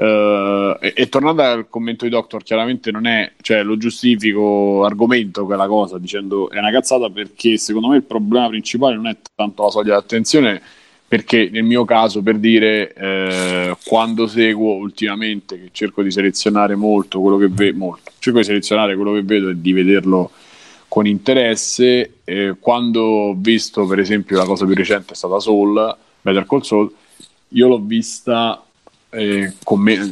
Eh, e, e tornando al commento di Doctor, chiaramente non è, cioè lo giustifico, argomento quella cosa dicendo è una cazzata perché secondo me il problema principale non è tanto la soglia di attenzione, perché nel mio caso, per dire, eh, quando seguo ultimamente, che cerco di selezionare molto quello che vedo, cerco di selezionare quello che vedo e di vederlo con interesse. eh, quando ho visto, per esempio, la cosa più recente è stata Soul, Better Call Saul, io l'ho vista eh, con me-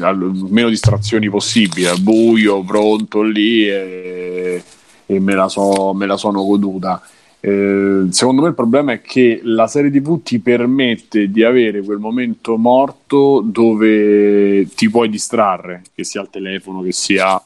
meno distrazioni possibili, al buio, pronto lì e, e me, la so- me la sono goduta. Eh, secondo me il problema è che la serie TV ti permette di avere quel momento morto dove ti puoi distrarre, che sia al telefono, che sia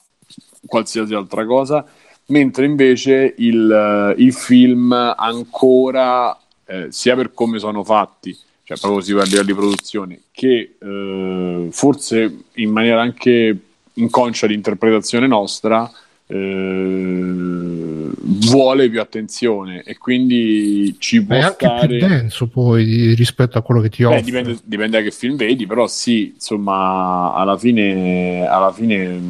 qualsiasi altra cosa, mentre invece il, eh, il film ancora, eh, sia per come sono fatti, cioè proprio si va a livello di produzione, che eh, forse in maniera anche inconscia di interpretazione nostra, eh, vuole più attenzione e quindi ci può È anche stare... più denso poi rispetto a quello che ti Beh, offre. dipende, dipende da che film vedi, però sì, insomma, alla fine, alla fine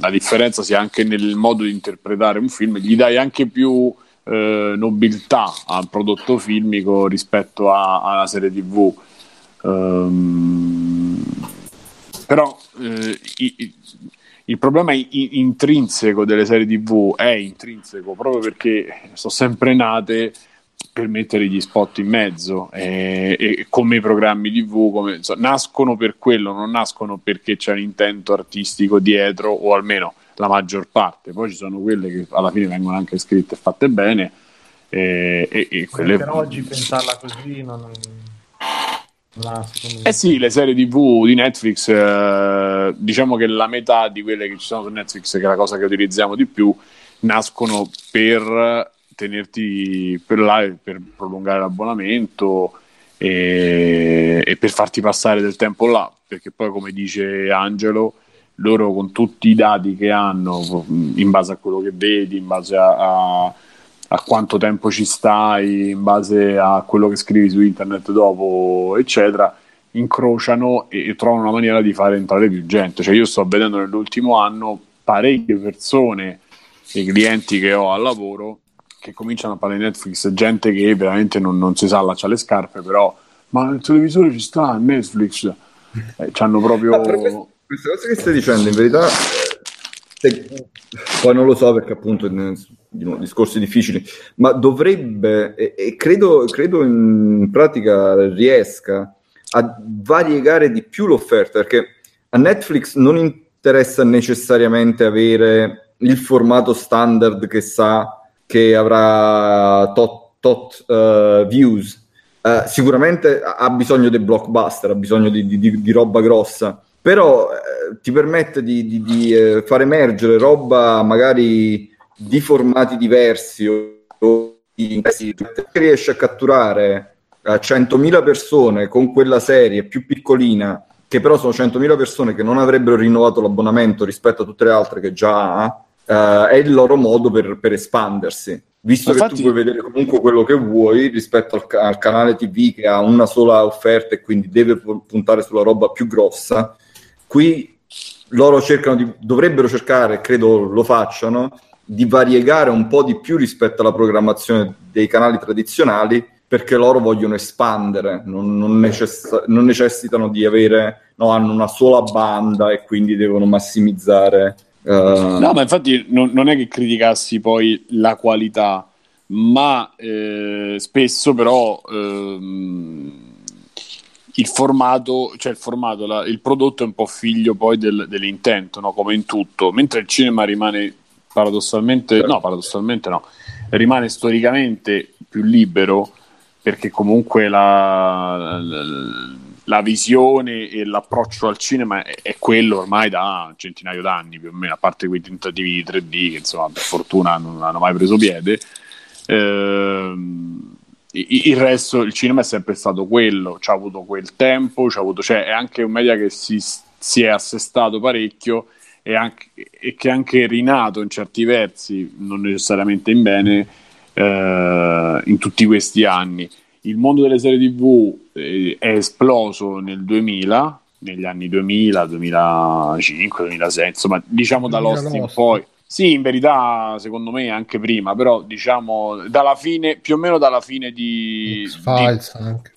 la differenza sia anche nel modo di interpretare un film, gli dai anche più eh, nobiltà al prodotto filmico rispetto a- alla serie TV. Ehm, però eh, i- i- il problema i- intrinseco delle serie TV è intrinseco proprio perché sono sempre nate per mettere gli spot in mezzo e, e come i programmi TV come, insomma, nascono per quello, non nascono perché c'è un intento artistico dietro o almeno la maggior parte. Poi ci sono quelle che alla fine vengono anche scritte e fatte bene e, e- e quelle... Per oggi pensarla così non, me. Eh sì, le serie TV di Netflix, eh, diciamo che la metà di quelle che ci sono su Netflix, che è la cosa che utilizziamo di più, nascono per tenerti per là, per prolungare l'abbonamento e, e per farti passare del tempo là, perché poi come dice Angelo, loro con tutti i dati che hanno, in base a quello che vedi, in base a, a, a quanto tempo ci stai, in base a quello che scrivi su internet dopo, eccetera, incrociano e, e trovano una maniera di fare entrare più gente. Cioè io sto vedendo nell'ultimo anno parecchie persone, i clienti che ho al lavoro, che cominciano a parlare di Netflix, gente che veramente non, non si sa allaccia le scarpe, però ma il televisore ci sta, Netflix, eh, hanno proprio... questa cosa che stai dicendo, in verità, se, poi non lo so perché appunto discorsi difficili, ma dovrebbe, e, e credo, credo in pratica riesca a variegare di più l'offerta, perché a Netflix non interessa necessariamente avere il formato standard che sa che avrà tot, tot uh, views. Uh, sicuramente ha bisogno dei blockbuster, ha bisogno di, di, di roba grossa, però uh, ti permette di, di eh, far emergere roba magari di formati diversi o di riesce a catturare 100.000 persone con quella serie più piccolina che però sono 100.000 persone che non avrebbero rinnovato l'abbonamento rispetto a tutte le altre che già ha uh, è il loro modo per, per espandersi. Visto Infatti... che tu puoi vedere comunque quello che vuoi rispetto al, al, canale TV che ha una sola offerta e quindi deve puntare sulla roba più grossa, qui loro cercano di, dovrebbero cercare, credo lo facciano, di variegare un po' di più rispetto alla programmazione dei canali tradizionali perché loro vogliono espandere, non, non, necess- non necessitano di avere, no, hanno una sola banda e quindi devono massimizzare Uh... No, ma infatti non, non, è che criticassi poi la qualità, ma eh, spesso però ehm, il formato, cioè il formato, la, il prodotto è un po' figlio poi del, dell'intento, no? come in tutto, mentre il cinema rimane paradossalmente, no, paradossalmente no, rimane storicamente più libero perché comunque la, la, la visione e l'approccio al cinema è, è, quello ormai da un centinaio d'anni più o meno, a parte quei tentativi di 3D che insomma per fortuna non hanno mai preso piede. Eh, il resto, il cinema è sempre stato quello, ci ha avuto quel tempo, avuto, cioè è anche un media che si, si è assestato parecchio e, anche, e, che è anche rinato in certi versi, non necessariamente in bene, eh, in tutti questi anni il mondo delle serie tv eh, è esploso nel 2000 negli anni 2000, 2005, 2006, insomma, diciamo da Lost in poi. Sì, in verità, secondo me anche prima, però diciamo dalla fine, più o meno dalla fine di X-Files di, anche.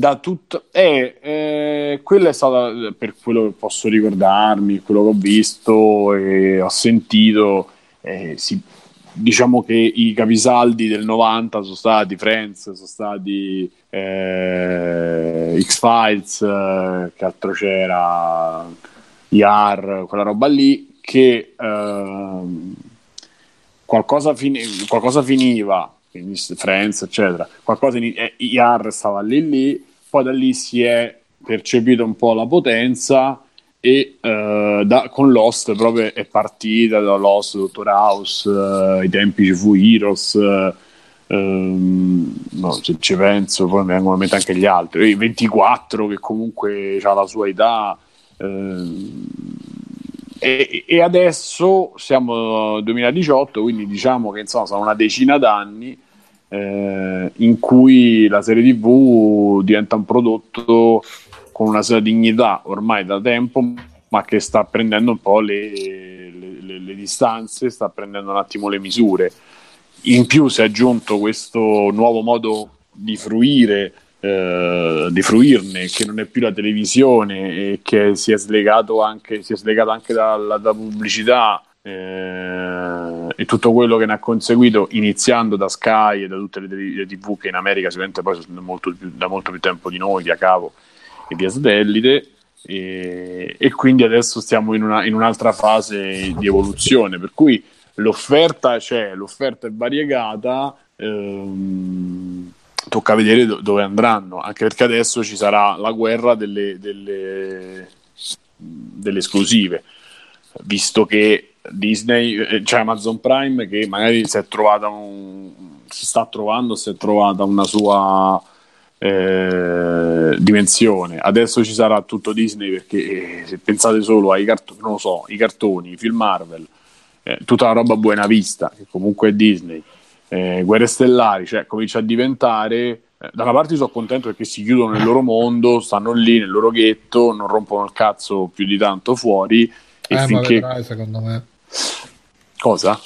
Da tutto, eh, eh, quella è stata per quello che posso ricordarmi, quello che ho visto e ho sentito. Eh, si, diciamo che i capisaldi del 90 sono stati Friends, sono stati eh, X-Files, eh, che altro c'era, IAR, quella roba lì, che eh, qualcosa, fini- qualcosa, finiva, quindi Friends, eccetera, qualcosa in- eh, IAR stava lì lì, poi da lì si è percepito un po' la potenza e uh, da, con Lost proprio è partita da Lost, Dottor House, uh, i tempi ci fu Heroes, uh, um, no, se ci penso poi mi vengono a mente anche gli altri, i 24 che comunque ha la sua età. Ehm, e, e, adesso siamo nel 2018, quindi diciamo che insomma sono una decina d'anni eh, in cui la serie TV diventa un prodotto con una sua dignità ormai da tempo, ma che sta prendendo un po' le, le, le, le distanze, sta prendendo un attimo le misure. In più si è aggiunto questo nuovo modo di fruire, eh, di fruirne, che non è più la televisione e che si è slegato anche, si è slegato anche dalla, dalla pubblicità eh, e tutto quello che ne ha conseguito, iniziando da Sky e da tutte le, le TV che in America sicuramente poi sono molto più, da molto più tempo di noi, di a cavo e via satellite. E, e quindi adesso stiamo in, una, in, un'altra fase di evoluzione per cui l'offerta c'è, l'offerta è variegata ehm, tocca vedere do- dove andranno anche perché adesso ci sarà la guerra delle, delle, delle esclusive visto che Disney, cioè Amazon Prime che magari si è trovata un, si sta trovando, si è trovata una sua eh, dimensione. Adesso ci sarà tutto Disney perché eh, se pensate solo ai cartoni, non lo so, i cartoni, i film Marvel, eh, tutta la roba buona vista, che comunque è Disney, eh, Guerre Stellari, cioè comincia a diventare... Da una parte sono contento perché si chiudono nel loro mondo, stanno lì nel loro ghetto, non rompono il cazzo più di tanto fuori. E Eh, ma finché. vedrai, secondo me. Cosa?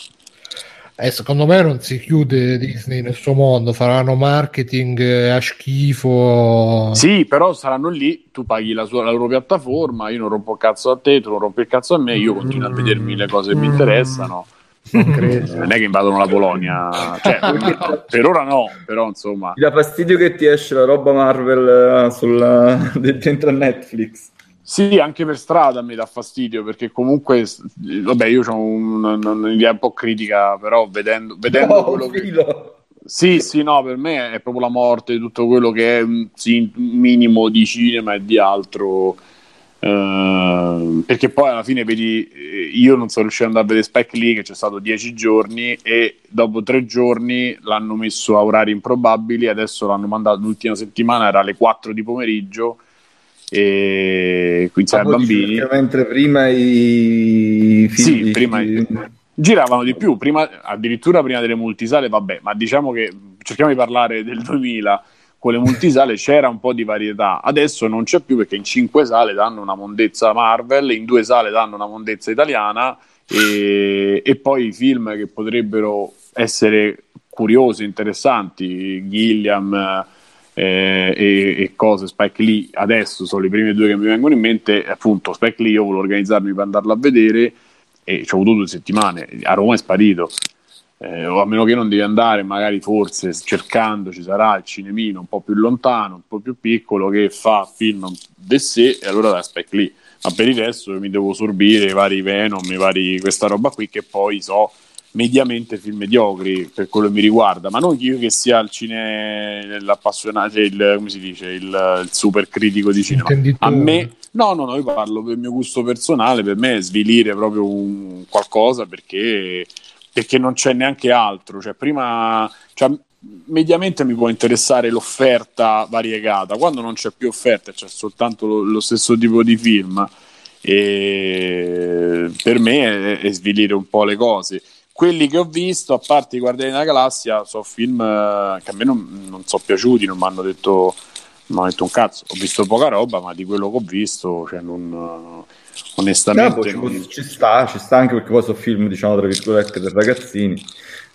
Eh, secondo me non si chiude Disney nel suo mondo, faranno marketing eh, a schifo. Sì, però saranno lì, tu paghi la, sua- la loro piattaforma, io non rompo il cazzo a te, tu non rompi il cazzo a me, io continuo a vedermi le cose che mi interessano. Non credo. Non è che invadono la Polonia, cioè, per ora no, però insomma. Ti dà fastidio che ti esce la roba Marvel eh, sulla... dentro a Netflix. Sì, anche per strada mi dà fastidio perché comunque, vabbè, io ho un'idea un po' critica, però vedendo, vedendo Oh, quello che... filo. Sì, sì, no, per me è proprio la morte di tutto quello che è un sì, un minimo di cinema e di altro. eh, perché poi alla fine vedi, eh, io non sono riuscito ad andare a vedere Spike Lee che c'è stato dieci giorni e dopo tre giorni l'hanno messo a orari improbabili, adesso l'hanno mandato l'ultima settimana, era alle 4 di pomeriggio e quindi dici bambini. mentre prima i Sì, figli prima- giravano di più, prima, addirittura prima delle multisale, vabbè, ma diciamo che cerchiamo di parlare del 2000, con le multisale c'era un po' di varietà, adesso non c'è più perché in cinque sale danno una mondezza Marvel, in due sale danno una mondezza italiana e, e poi i film che potrebbero essere curiosi, interessanti, Gilliam eh, e, e cose, Spike Lee adesso sono le prime due che mi vengono in mente, appunto Spike Lee io volevo organizzarmi per andarlo a vedere e ci ho avuto due settimane, a Roma è sparito. Eh, o a meno che non devi andare, magari forse cercando ci sarà il cinemino un po' più lontano, un po' più piccolo che fa film de sé e allora da Spike Lee. Ma per il resto mi devo sorbire i vari Venom, i vari questa roba qui che poi so mediamente film mediocri per quello che mi riguarda, ma non io che sia il cine l'appassionato, il, come si dice, il, il super critico di cinema. A me, no, no, no, io parlo per il mio gusto personale, per me è svilire proprio un qualcosa perché, perché non c'è neanche altro. Cioè, prima, cioè, mediamente mi può interessare l'offerta variegata, quando non c'è più offerta e c'è soltanto lo, lo stesso tipo di film, e per me è, è svilire un po' le cose. Quelli che ho visto, a parte i Guardiani della Galassia, sono film eh, che a me non, non sono piaciuti, non mi hanno detto detto un cazzo, ho visto poca roba, ma di quello che ho visto, cioè non, eh, onestamente, No, non- ci, sta, ci sta anche perché poi sono film, diciamo, tra virgolette, per ragazzini.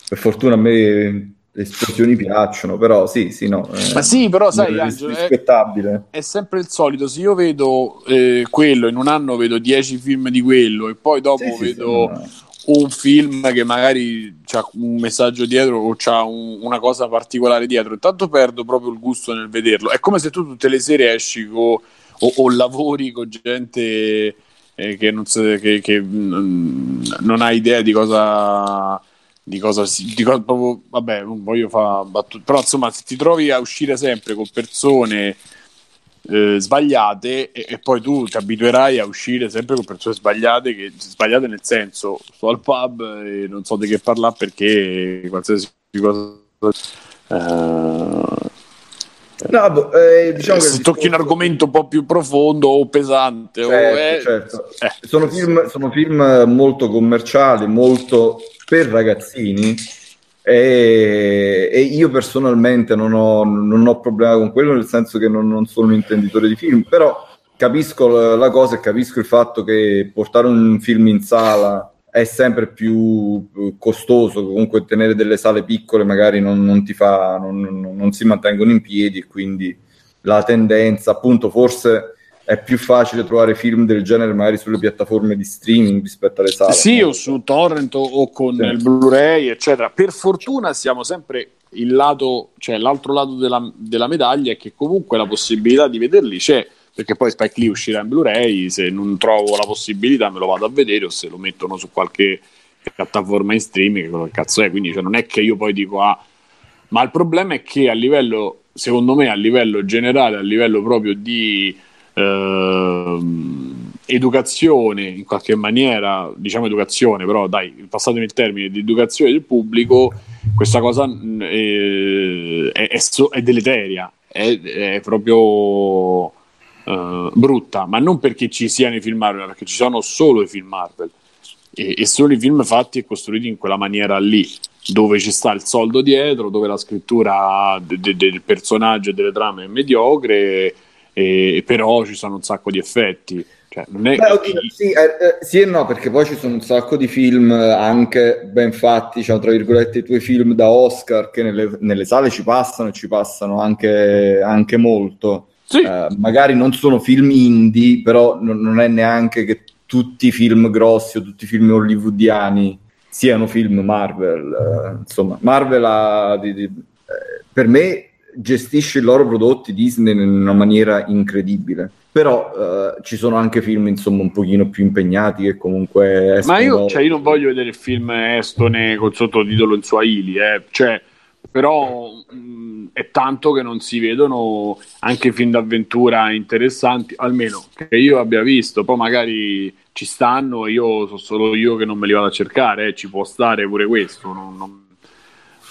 Per fortuna a me le esplosioni piacciono, però sì, sì, no. eh, Ma sì, però sai, è Angelo, è- rispettabile. è sempre il solito. Se io vedo eh, quello, in un anno vedo 10 film di quello, e poi dopo Sì, sì, vedo sì, un film che magari ha un messaggio dietro o ha una cosa particolare dietro, intanto perdo proprio il gusto nel vederlo. È come se tu tutte le sere esci co- o, o lavori con gente eh, che, non, sa- che- che, mm, non ha idea di cosa. Di cosa, si- di cosa proprio, vabbè, non voglio fare battute, però insomma, se ti trovi a uscire sempre con persone eh, sbagliate e, e poi tu ti abituerai a uscire sempre con persone sbagliate, che, sbagliate nel senso sto al pub e non so di che parlare perché qualsiasi cosa eh, No, boh, eh, diciamo che se tocchi un discorso- argomento un po' più profondo o pesante o Certo, è- certo. eh, Sono, film, sono film molto commerciali, molto per ragazzini e, e io personalmente non ho, non ho problema con quello, nel senso che non, non sono un intenditore di film, però capisco la, la cosa e capisco il fatto che portare un film in sala è sempre più costoso, comunque tenere delle sale piccole magari non, non ti fa, non- non si mantengono in piedi e quindi la tendenza, appunto, forse è più facile trovare film del genere magari sulle piattaforme di streaming rispetto alle sale. Sì, no? o su torrent o, con Sì. il Blu-ray, eccetera. Per fortuna siamo sempre il lato, cioè l'altro lato della, della medaglia è che comunque la possibilità di vederli c'è, perché poi Spike Lee uscirà in Blu-ray, se non trovo la possibilità me lo vado a vedere o se lo mettono su qualche piattaforma in streaming, quello che cazzo è, quindi cioè, non è che io poi dico ah, ma il problema è che a livello, secondo me, a livello generale, a livello proprio di educazione, in qualche maniera, diciamo educazione, però dai, passatemi il termine, di educazione del pubblico, questa cosa mh, è, è, è è deleteria. è, proprio eh, brutta, ma non perché ci siano i film Marvel, ma perché ci sono solo i film Marvel e, e sono i film fatti e costruiti in quella maniera lì dove ci sta il soldo dietro, dove la scrittura de- de- del personaggio e delle trame è mediocre, e, però ci sono un sacco di effetti. Cioè, non è Beh, oddio, sì, eh, eh, sì, e no, perché poi ci sono un sacco di film eh, anche ben fatti, diciamo, tra virgolette, i tuoi film da Oscar che nelle, nelle sale ci passano e ci passano anche, anche molto. Sì. Eh, magari non sono film indie, però non, non è neanche che tutti i film grossi o tutti i film hollywoodiani siano film Marvel. eh, insomma, Marvel ha, di- di- eh, per me gestisce i loro prodotti Disney in una maniera incredibile. Però eh, ci sono anche film insomma un pochino più impegnati che comunque Ma io, cioè, io non voglio vedere il film estone col sottotitolo in Swahili, eh. cioè, però mh, è tanto che non si vedono anche film d'avventura interessanti, almeno che io abbia visto, poi magari ci stanno io so solo io che non me li vado a cercare, eh, ci può stare pure questo, non, non-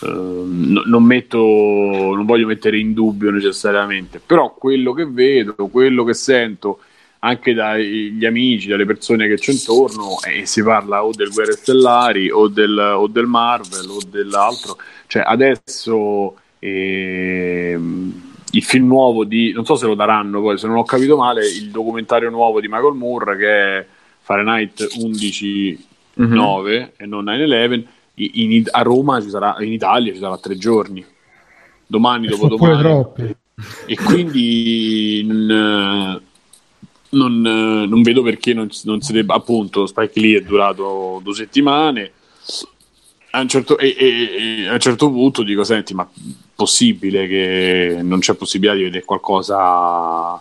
no- non metto, non voglio mettere in dubbio necessariamente, però quello che vedo, quello che sento anche dagli amici, dalle persone che c'è intorno, e si parla o del Guerre Stellari o del, o del Marvel o dell'altro. Cioè, adesso ehm, il film nuovo di non so se lo daranno poi, se non ho capito male, il documentario nuovo di Michael Moore che è Fahrenheit 11 Mhm. 9 e non 9-11 in- a Roma ci sarà in Italia ci sarà tre giorni. Domani pure dopodomani e quindi non, non- non vedo perché non, non si debba appunto Spike Lee è durato due settimane. A un certo, e, e- e a un certo punto dico senti ma possibile che non c'è possibilità di vedere qualcosa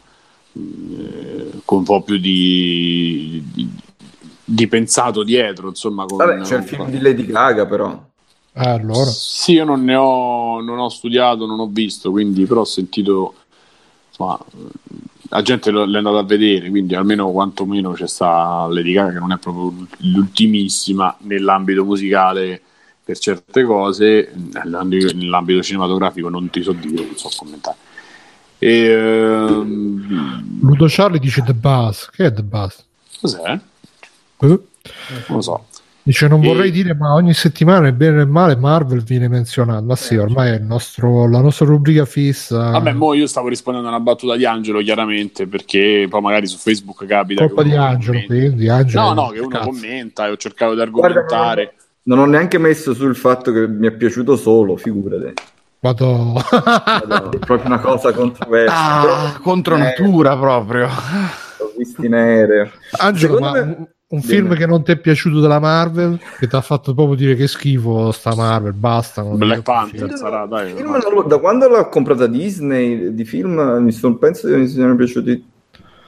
eh, con un po' più di, di, di pensato dietro insomma con, Vabbè, c'è il film di Lady Gaga però. Ah, allora. sì, io non ne ho, non ho studiato, non ho visto, quindi però ho sentito, insomma, la gente l'è andata a vedere, quindi almeno quantomeno c'è sta Lady Gaga che non è proprio l'ultimissima nell'ambito musicale per certe cose, nell'ambito, nell'ambito cinematografico non ti so dire, non so commentare. E, ehm, Ludo Charlie dice The Buzz. Che è The Buzz? cos'è? Eh? Non lo so. Dice non E- vorrei dire ma ogni settimana bene e male Marvel viene menzionato ma sì ormai è il nostro- la nostra rubrica fissa Vabbè, mo io stavo rispondendo a una battuta di Angelo, chiaramente, perché poi magari su Facebook capita colpa di Angelo quindi Angelo No, no, che uno cazzo. commenta e ho cercato di Guarda, argomentare. Non ho neanche messo sul fatto che mi è piaciuto solo, figurati. Vado- è proprio una cosa controversa. Ah, Però, contro eh, natura proprio. L'ho visto in aereo. Angelo Secondo ma me- un, Dimmi. film che non ti è piaciuto della Marvel che ti ha fatto proprio dire che schifo sta Marvel basta non Black Panther sarà, dai. Lo- da quando l'ha comprata Disney di film mi sono, penso che mi siano piaciuti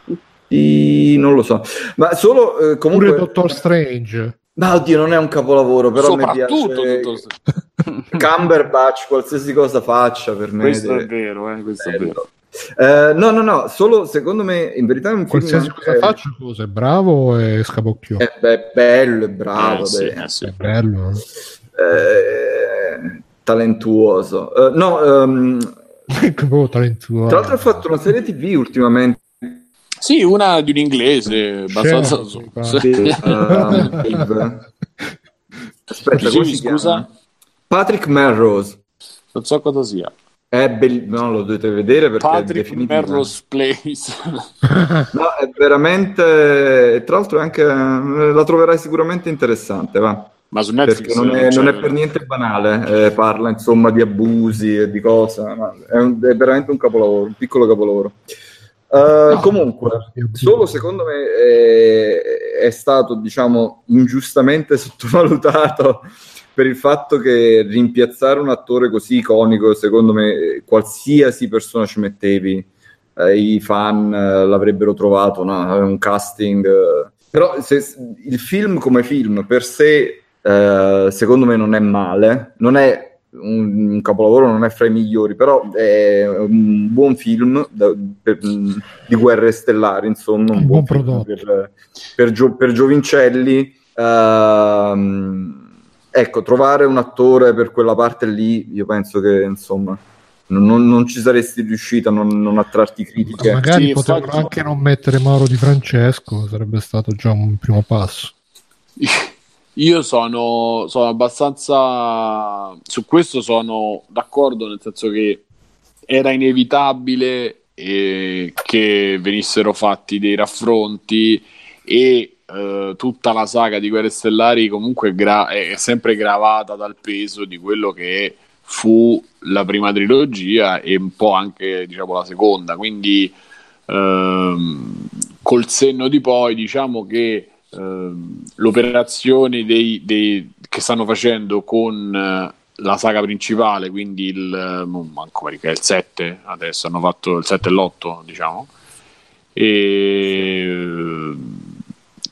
tutti, non lo so, ma solo eh, comunque... pure Doctor Strange No, oddio, non è un capolavoro, però mi Soprattutto piace tutto- Cumberbatch, qualsiasi cosa faccia per me. questo è vero, eh, questo è bello. vero. Eh, no, no, no, solo secondo me in verità è un film qualsiasi anche- cosa faccia cosa è bravo e scapocchio è be- bello, è bravo, Eh, sì, eh, sì. è bello Eh, talentuoso. Eh, no, ehm, che proprio talentuoso tra l'altro ha fatto una serie TV ultimamente. Sì, una di un inglese, abbastanza... So- Sì, ehm, Aspetta, si scusa? chiama? Patrick Melrose. non so cosa sia. È bellissimo, no, lo dovete vedere perché è Patrick. Melrose Place. No, è veramente. Tra l'altro, anche la troverai sicuramente interessante. Va. Ma su Netflix Perché non è, non è per niente banale. eh, parla insomma di abusi e di cosa. è, un- è veramente un capolavoro, un piccolo capolavoro. Eh, comunque, solo secondo me è, è stato, diciamo, ingiustamente sottovalutato per il fatto che rimpiazzare un attore così iconico, secondo me, eh, qualsiasi persona ci mettevi, eh, i fan eh, l'avrebbero trovato no? È un casting. eh. Però se- il film come film per sé, eh, secondo me, non è male, non è un, un capolavoro, non è fra i migliori, però è un buon film da- per- di guerre stellari, insomma, un, Un buon, buon prodotto. per, per Gio- per giovincelli. Ehm, ecco, trovare un attore per quella parte lì, io penso che insomma non, non- ci saresti riuscito a non, non attrarti critiche. Magari Sì, potevano infatti- anche non mettere Mauro Di Francesco, sarebbe stato già un primo passo. Io sono, sono abbastanza su questo sono d'accordo, nel senso che era inevitabile eh, che venissero fatti dei raffronti e eh, tutta la saga di Guerre Stellari comunque gra- è sempre gravata dal peso di quello che fu la prima trilogia e un po' anche diciamo la seconda, quindi ehm, col senno di poi diciamo che ehm, l'operazione dei, dei- che stanno facendo con eh, la saga principale, quindi il, eh, manco è il 7, adesso hanno fatto il 7 e l'8, diciamo, e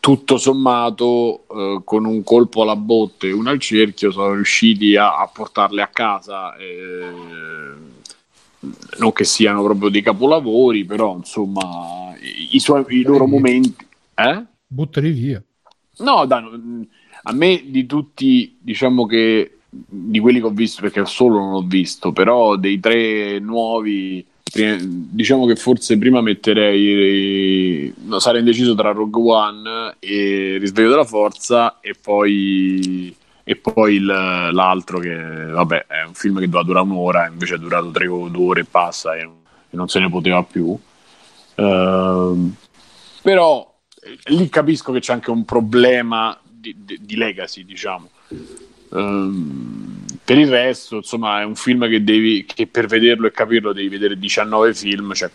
tutto sommato eh, con un colpo alla botte e uno al cerchio sono riusciti a, a portarle a casa. eh, non che siano proprio dei capolavori, però insomma i, i suoi, i loro momenti. Eh? Buttali via. No, dai, a me di tutti, diciamo che di quelli che ho visto, perché solo non ho visto, però dei tre nuovi, diciamo che forse prima metterei, no, sarei indeciso tra Rogue One e Risveglio della Forza e poi, e poi il- l'altro che, vabbè, è un film che doveva durare un'ora, invece è durato tre o due ore e passa e, e non se ne poteva più. Ehm, però eh, lì capisco che c'è anche un problema di, di- di legacy, diciamo. Ehm, per il resto, insomma, è un film che devi che per vederlo e capirlo devi vedere 19 film, c'è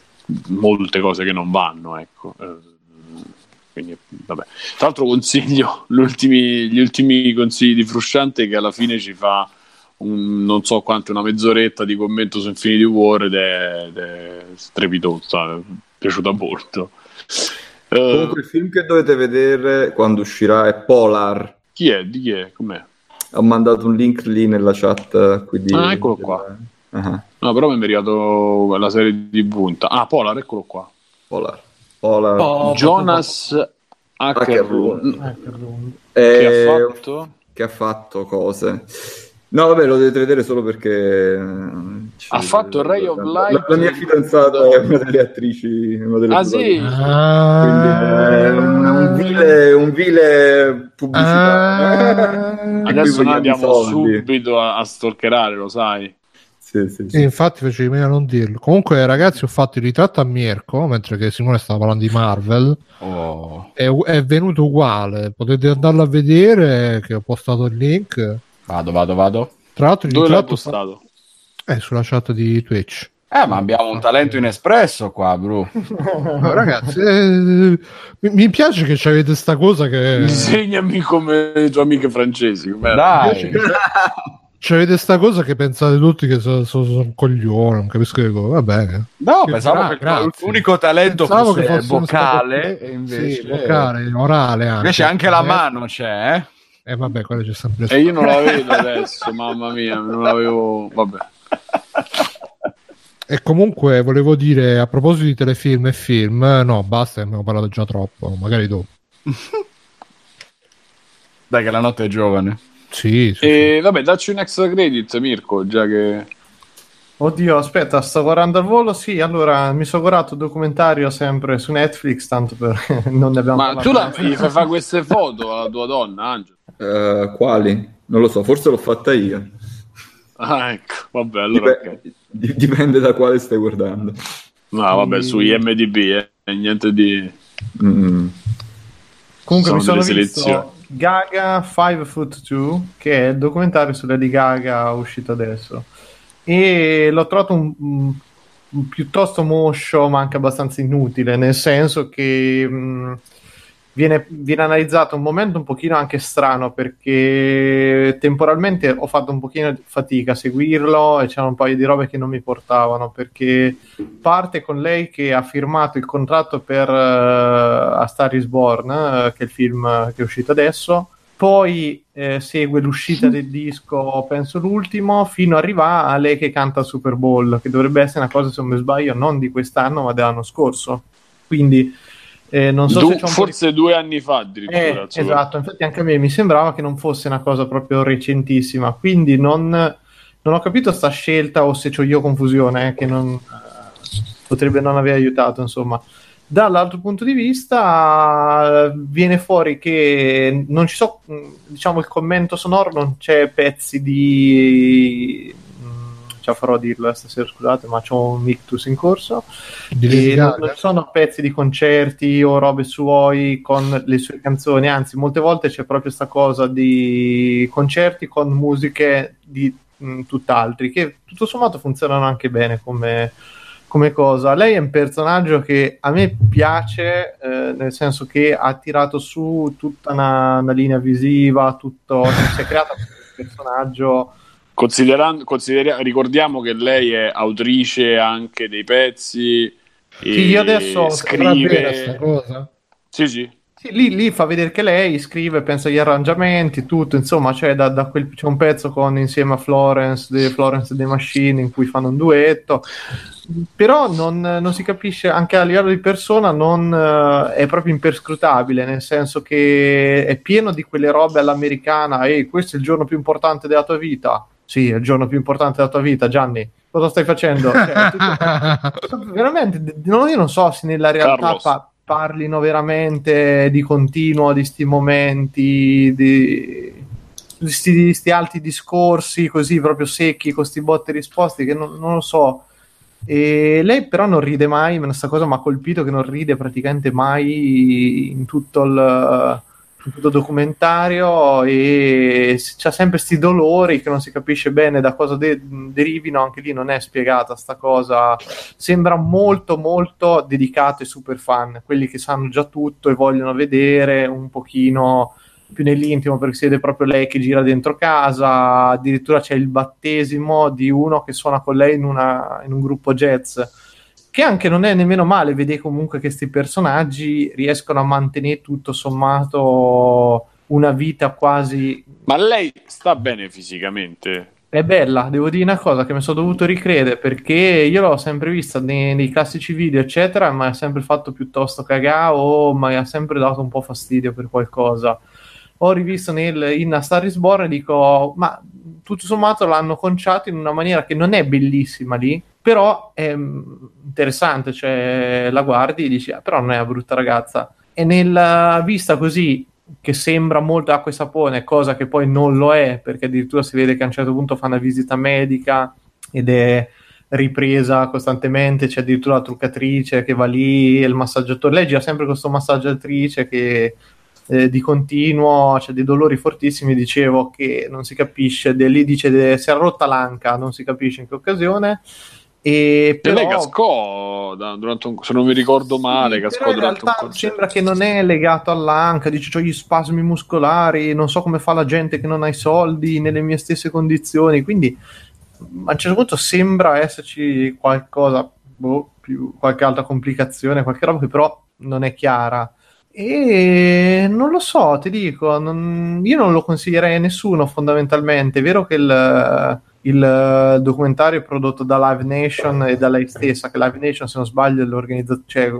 molte cose che non vanno, ecco. Ehm, quindi, vabbè. Tra l'altro consiglio gli ultimi, gli ultimi consigli di Frusciante che alla fine ci fa un, non so quanto, una mezz'oretta di commento su Infinity War ed è, ed è strepitosa, è piaciuta molto. Eh, Comunque il film che dovete vedere quando uscirà è Polar. chi è? Di chi è? Com'è? Ho mandato un link lì nella chat eh, qui di- Ah, eccolo qua. Ah, No, però mi è miriato la serie di punta. Ah, Polar, eccolo qua. Polar. Polar. Oh, Jonas Ackerlund. Ackerlund. Che Eh, ha fatto? che ha fatto cose. No, vabbè, lo dovete vedere solo perché eh, ci- Ha fatto Ray of la- Light. La, mia fidanzata è una delle attrici, una delle Ah, sì? Ah, Quindi è un, un vile, un vile pubblicità. Ah. Adesso noi andiamo soldi. subito a, a stalkerare, lo sai. Sì, sì, sì. E infatti facevi meglio a non dirlo. Comunque, ragazzi, ho fatto il ritratto a Mirko mentre che Simone stava parlando di Marvel. Oh, È, è venuto uguale. Potete andarlo a vedere. Che ho postato il link. Vado, vado, vado. Tra l'altro, il Dove l'hai ritratto fa- postato? è sulla chat di Twitch. Eh, ma abbiamo un talento inespresso qua, bro. No, ragazzi, eh, mi, mi piace che avete sta cosa che. Insegnami come le tue amiche francesi. com'era? Dai. C'avete sta cosa che pensate tutti che sono so, so un coglione, non capisco che cosa. Va bene. No, Che pensavo che grazie. l'unico talento Pensavo fosse che fosse vocale, stato- invece... Sì, vocale, orale anche. Invece anche la Eh, mano c'è, eh? E vabbè, quello c'è sempre E io non la vedo adesso, mamma mia, non l'avevo. Vabbè. E comunque volevo dire a proposito di telefilm e film, eh, no, basta, abbiamo parlato già troppo, magari dopo. Dai che la notte è giovane. Sì, sì, E vabbè, dacci un extra credit, Mirko, già che. Oddio, aspetta, sto guardando al volo. Sì, allora mi sono guardato un documentario sempre su Netflix, tanto per non ne abbiamo Ma parlato. tu la, fai fare queste foto alla tua donna, Angelo? Eh, quali? Non lo so, forse l'ho fatta io. Ah, ecco, vabbè, allora Dip- ok. di- dipende da quale stai guardando. No, vabbè, su IMDB, eh, niente di... Mm. Comunque mi sono sono delle visto. Gaga 5 Foot 2, che è il documentario su Lady Gaga uscito adesso. E l'ho trovato un, un- un piuttosto moscio, ma anche abbastanza inutile, nel senso che mh, viene, viene analizzato un momento un pochino anche strano, perché temporalmente ho fatto un pochino di fatica a seguirlo e c'erano un paio di robe che non mi portavano, perché parte con lei che ha firmato il contratto per eh, A Star is Born, eh, che è il film che è uscito adesso. Poi eh, segue l'uscita del disco, penso l'ultimo, fino ad arrivare a lei che canta Super Bowl, che dovrebbe essere una cosa, se non mi sbaglio, non di quest'anno, ma dell'anno scorso. Quindi eh, non so Du- se po' di- forse due anni fa addirittura. eh, esatto, infatti anche a me mi sembrava che non fosse una cosa proprio recentissima, quindi non, non ho capito sta scelta o se ho io confusione, eh, che non, potrebbe non aver aiutato, insomma. Dall'altro punto di vista viene fuori che non ci so, diciamo il commento sonoro, non c'è pezzi di la farò a dirlo stasera, scusate, ma c'ho un ictus in corso. E non, non sono pezzi di concerti o robe suoi con le sue canzoni, anzi, molte volte c'è proprio questa cosa di concerti con musiche di mh, tutt'altri, che tutto sommato funzionano anche bene come come cosa. Lei è un personaggio che a me piace, eh, nel senso che ha tirato su tutta una, una linea visiva, tutto, si è creato un personaggio. Considerando, considera- ricordiamo che lei è autrice anche dei pezzi. Sì, io adesso scrive. cosa. Sì, sì. Sì, lì, lì, fa vedere che lei scrive, pensa agli arrangiamenti, tutto, insomma, c'è, da, da quel, c'è un pezzo con, insieme a Florence, The Florence The Machine in cui fanno un duetto, però non, non si capisce, anche a livello di persona non uh, è proprio imperscrutabile, nel senso che è pieno di quelle robe all'americana, ehi, questo è il giorno più importante della tua vita, sì, è il giorno più importante della tua vita, Gianni, cosa stai facendo? Cioè, tutto... veramente, no, io non so se nella realtà pa- parlino veramente di continuo di sti momenti, di sti, sti alti discorsi così proprio secchi con sti botte risposte che non, non lo so. E lei però non ride mai, questa cosa mi ha colpito che non ride praticamente mai in tutto il, tutto documentario e c'ha sempre questi dolori che non si capisce bene da cosa de- derivino, anche lì non è spiegata sta cosa, sembra molto molto dedicato ai super fan, quelli che sanno già tutto e vogliono vedere un pochino più nell'intimo perché si vede proprio lei che gira dentro casa, addirittura c'è il battesimo di uno che suona con lei in, una, in un gruppo jazz che anche non è nemmeno male vedere comunque che questi personaggi riescono a mantenere tutto sommato una vita quasi... Ma lei sta bene fisicamente? È bella, devo dire una cosa che mi sono dovuto ricredere perché io l'ho sempre vista nei, nei classici video eccetera, ma ha sempre fatto piuttosto cagare o mi ha sempre dato un po' fastidio per qualcosa. Ho rivisto nel, in A Star is Born e dico, ma tutto sommato l'hanno conciato in una maniera che non è bellissima lì, però è mm, interessante, cioè la guardi e dici, ah, però non è una brutta ragazza. E nella vista così, che sembra molto acqua e sapone, cosa che poi non lo è, perché addirittura si vede che a un certo punto fa una visita medica ed è ripresa costantemente, c'è addirittura la truccatrice che va lì, il massaggiatore, lei gira sempre questo massaggiatrice che eh, di continuo, c'è dei dolori fortissimi, dicevo che non si capisce, lì dice de, si è rotta l'anca, non si capisce in che occasione, e però, lei cascò durante un, se non mi ricordo male, sì, cascò durante un concerto. Sembra che non è legato all'anca, dice ho gli spasmi muscolari, non so come fa la gente che non ha i soldi nelle mie stesse condizioni, quindi a un certo punto sembra esserci qualcosa, boh, più, qualche altra complicazione, qualche roba che però non è chiara. E non lo so, ti dico, non, io non lo consiglierei a nessuno fondamentalmente. È vero che il il eh, documentario è prodotto da Live Nation e da lei stessa, che Live Nation, se non sbaglio, è cioè,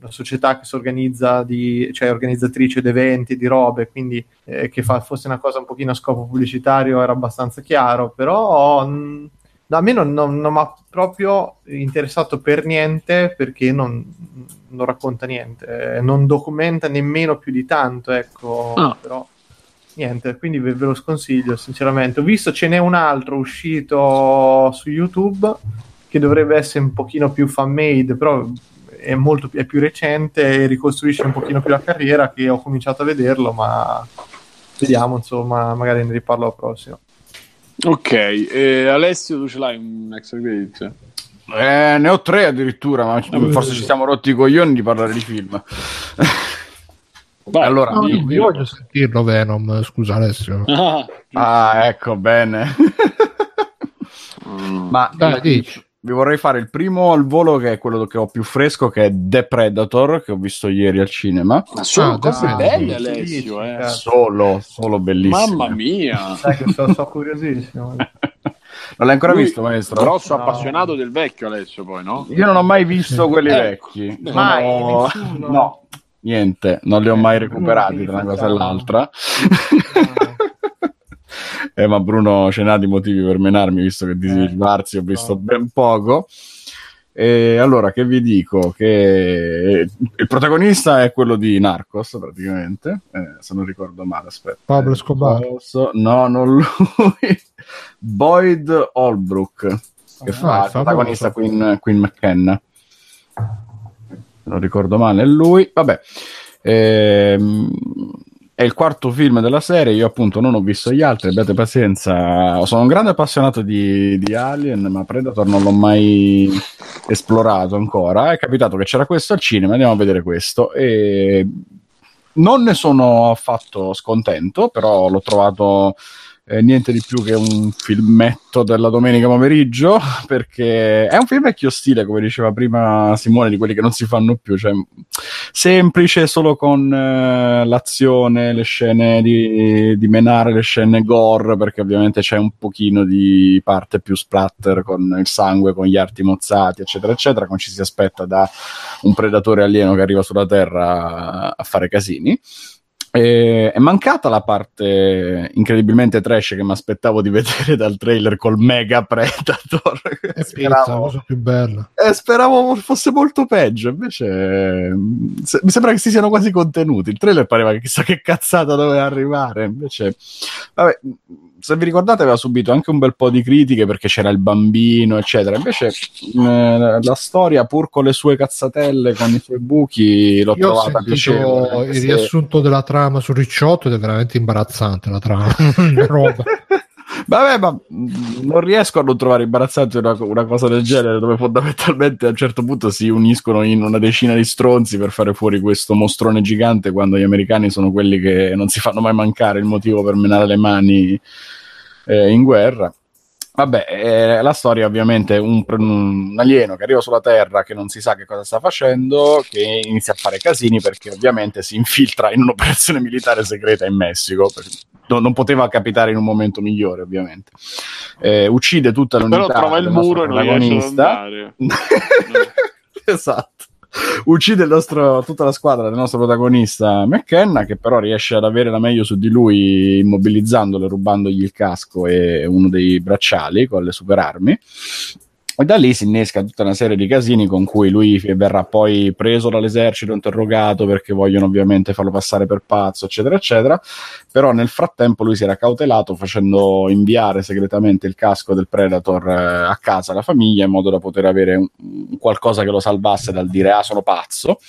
la società che si organizza, di, cioè organizzatrice di eventi, di robe, quindi eh, che fa, fosse una cosa un pochino a scopo pubblicitario era abbastanza chiaro, però mh, a me non, non, non mi ha proprio interessato per niente perché non, non racconta niente, non documenta nemmeno più di tanto, ecco, oh. però niente, quindi ve, ve, lo sconsiglio sinceramente. Ho visto ce n'è un altro uscito su YouTube che dovrebbe essere un pochino più fan made, però è, molto, è più recente e ricostruisce un pochino più la carriera che ho cominciato a vederlo, ma vediamo, insomma, magari ne riparlo la prossima. Ok, eh, Alessio, tu ce l'hai un extra credit? Eh, ne ho tre addirittura, ma forse ci siamo rotti i coglioni di parlare di film. Vai, allora, no, io, io, voglio sentirlo Venom, scusa Alessio. Ah, ecco, bene. Ma Dai, dici. vi vorrei fare il primo al volo che è quello che ho più fresco che è The Predator che ho visto ieri al cinema. Ma sono ah, cose belle Alessio, eh. Solo, solo bellissimo. Mamma mia. Sai che sono, sono curiosissimo. Non l'hai ancora Lui, visto, maestro? Grosso no. appassionato del vecchio Alessio, poi, no? Io non ho mai visto quelli eh, vecchi. Mai, no. no niente, non li ho mai recuperati tra una cosa e l'altra. Eh, ma Bruno ce n'ha di motivi per menarmi, visto che di Eh, Schwarzi ho visto ben poco. E allora, che vi dico? Che il protagonista è quello di Narcos, praticamente, eh, se non ricordo male, aspetta. Pablo Escobar. No, non lui. Boyd Holbrook, che Ah, fa il protagonista. Queen, Queen McKenna. Non ricordo male, è lui. Vabbè, ehm, è il quarto film della serie. Io, appunto, non ho visto gli altri. Abbiate pazienza. Sono un grande appassionato di, di Alien, ma Predator non l'ho mai esplorato ancora. È capitato che c'era questo al cinema. Andiamo a vedere questo. E non ne sono affatto scontento, però l'ho trovato eh, niente di più che un filmetto della domenica pomeriggio, perché è un film vecchio stile, come diceva prima Simone, di quelli che non si fanno più, cioè semplice solo con eh, l'azione, le scene di, di menare, le scene gore, perché ovviamente c'è un pochino di parte più splatter con il sangue, con gli arti mozzati, eccetera, eccetera, come ci si aspetta da un predatore alieno che arriva sulla Terra a fare casini. E è mancata la parte incredibilmente trash che mi aspettavo di vedere dal trailer col mega Predator. È pizza, la Speravo, cosa più bella. eh, speravo fosse molto peggio, invece mm, se- mi sembra che si siano quasi contenuti. Il trailer pareva che chissà che cazzata doveva arrivare, invece vabbè, se vi ricordate aveva subito anche un bel po' di critiche perché c'era il bambino, eccetera. Invece eh, la storia, pur con le sue cazzatelle, con i suoi buchi, l'ho Io trovata piacevole. il se- riassunto della trama su Ricciotto ed è veramente imbarazzante la trama. roba. Vabbè, ma mh, non riesco a non trovare imbarazzante una, una cosa del genere, dove fondamentalmente a un certo punto si uniscono in una decina di stronzi per fare fuori questo mostrone gigante, quando gli americani sono quelli che non si fanno mai mancare il motivo per menare le mani eh, in guerra. Vabbè, eh, la storia ovviamente è un, un alieno che arriva sulla Terra che non si sa che cosa sta facendo, che inizia a fare casini perché ovviamente si infiltra in un'operazione militare segreta in Messico. perché non, non poteva capitare in un momento migliore, ovviamente. Eh, uccide tutta l'unità Però trova il muro e non riesce ad esatto. Uccide il nostro- tutta la squadra del nostro protagonista McKenna, che però riesce ad avere la meglio su di lui immobilizzandolo rubandogli il casco e uno dei bracciali con le superarmi. E da lì si innesca tutta una serie di casini con cui lui verrà poi preso dall'esercito, interrogato perché vogliono ovviamente farlo passare per pazzo, eccetera, eccetera. Però nel frattempo lui si era cautelato facendo inviare segretamente il casco del Predator eh, a casa alla famiglia in modo da poter avere un, qualcosa che lo salvasse dal dire ah sono pazzo.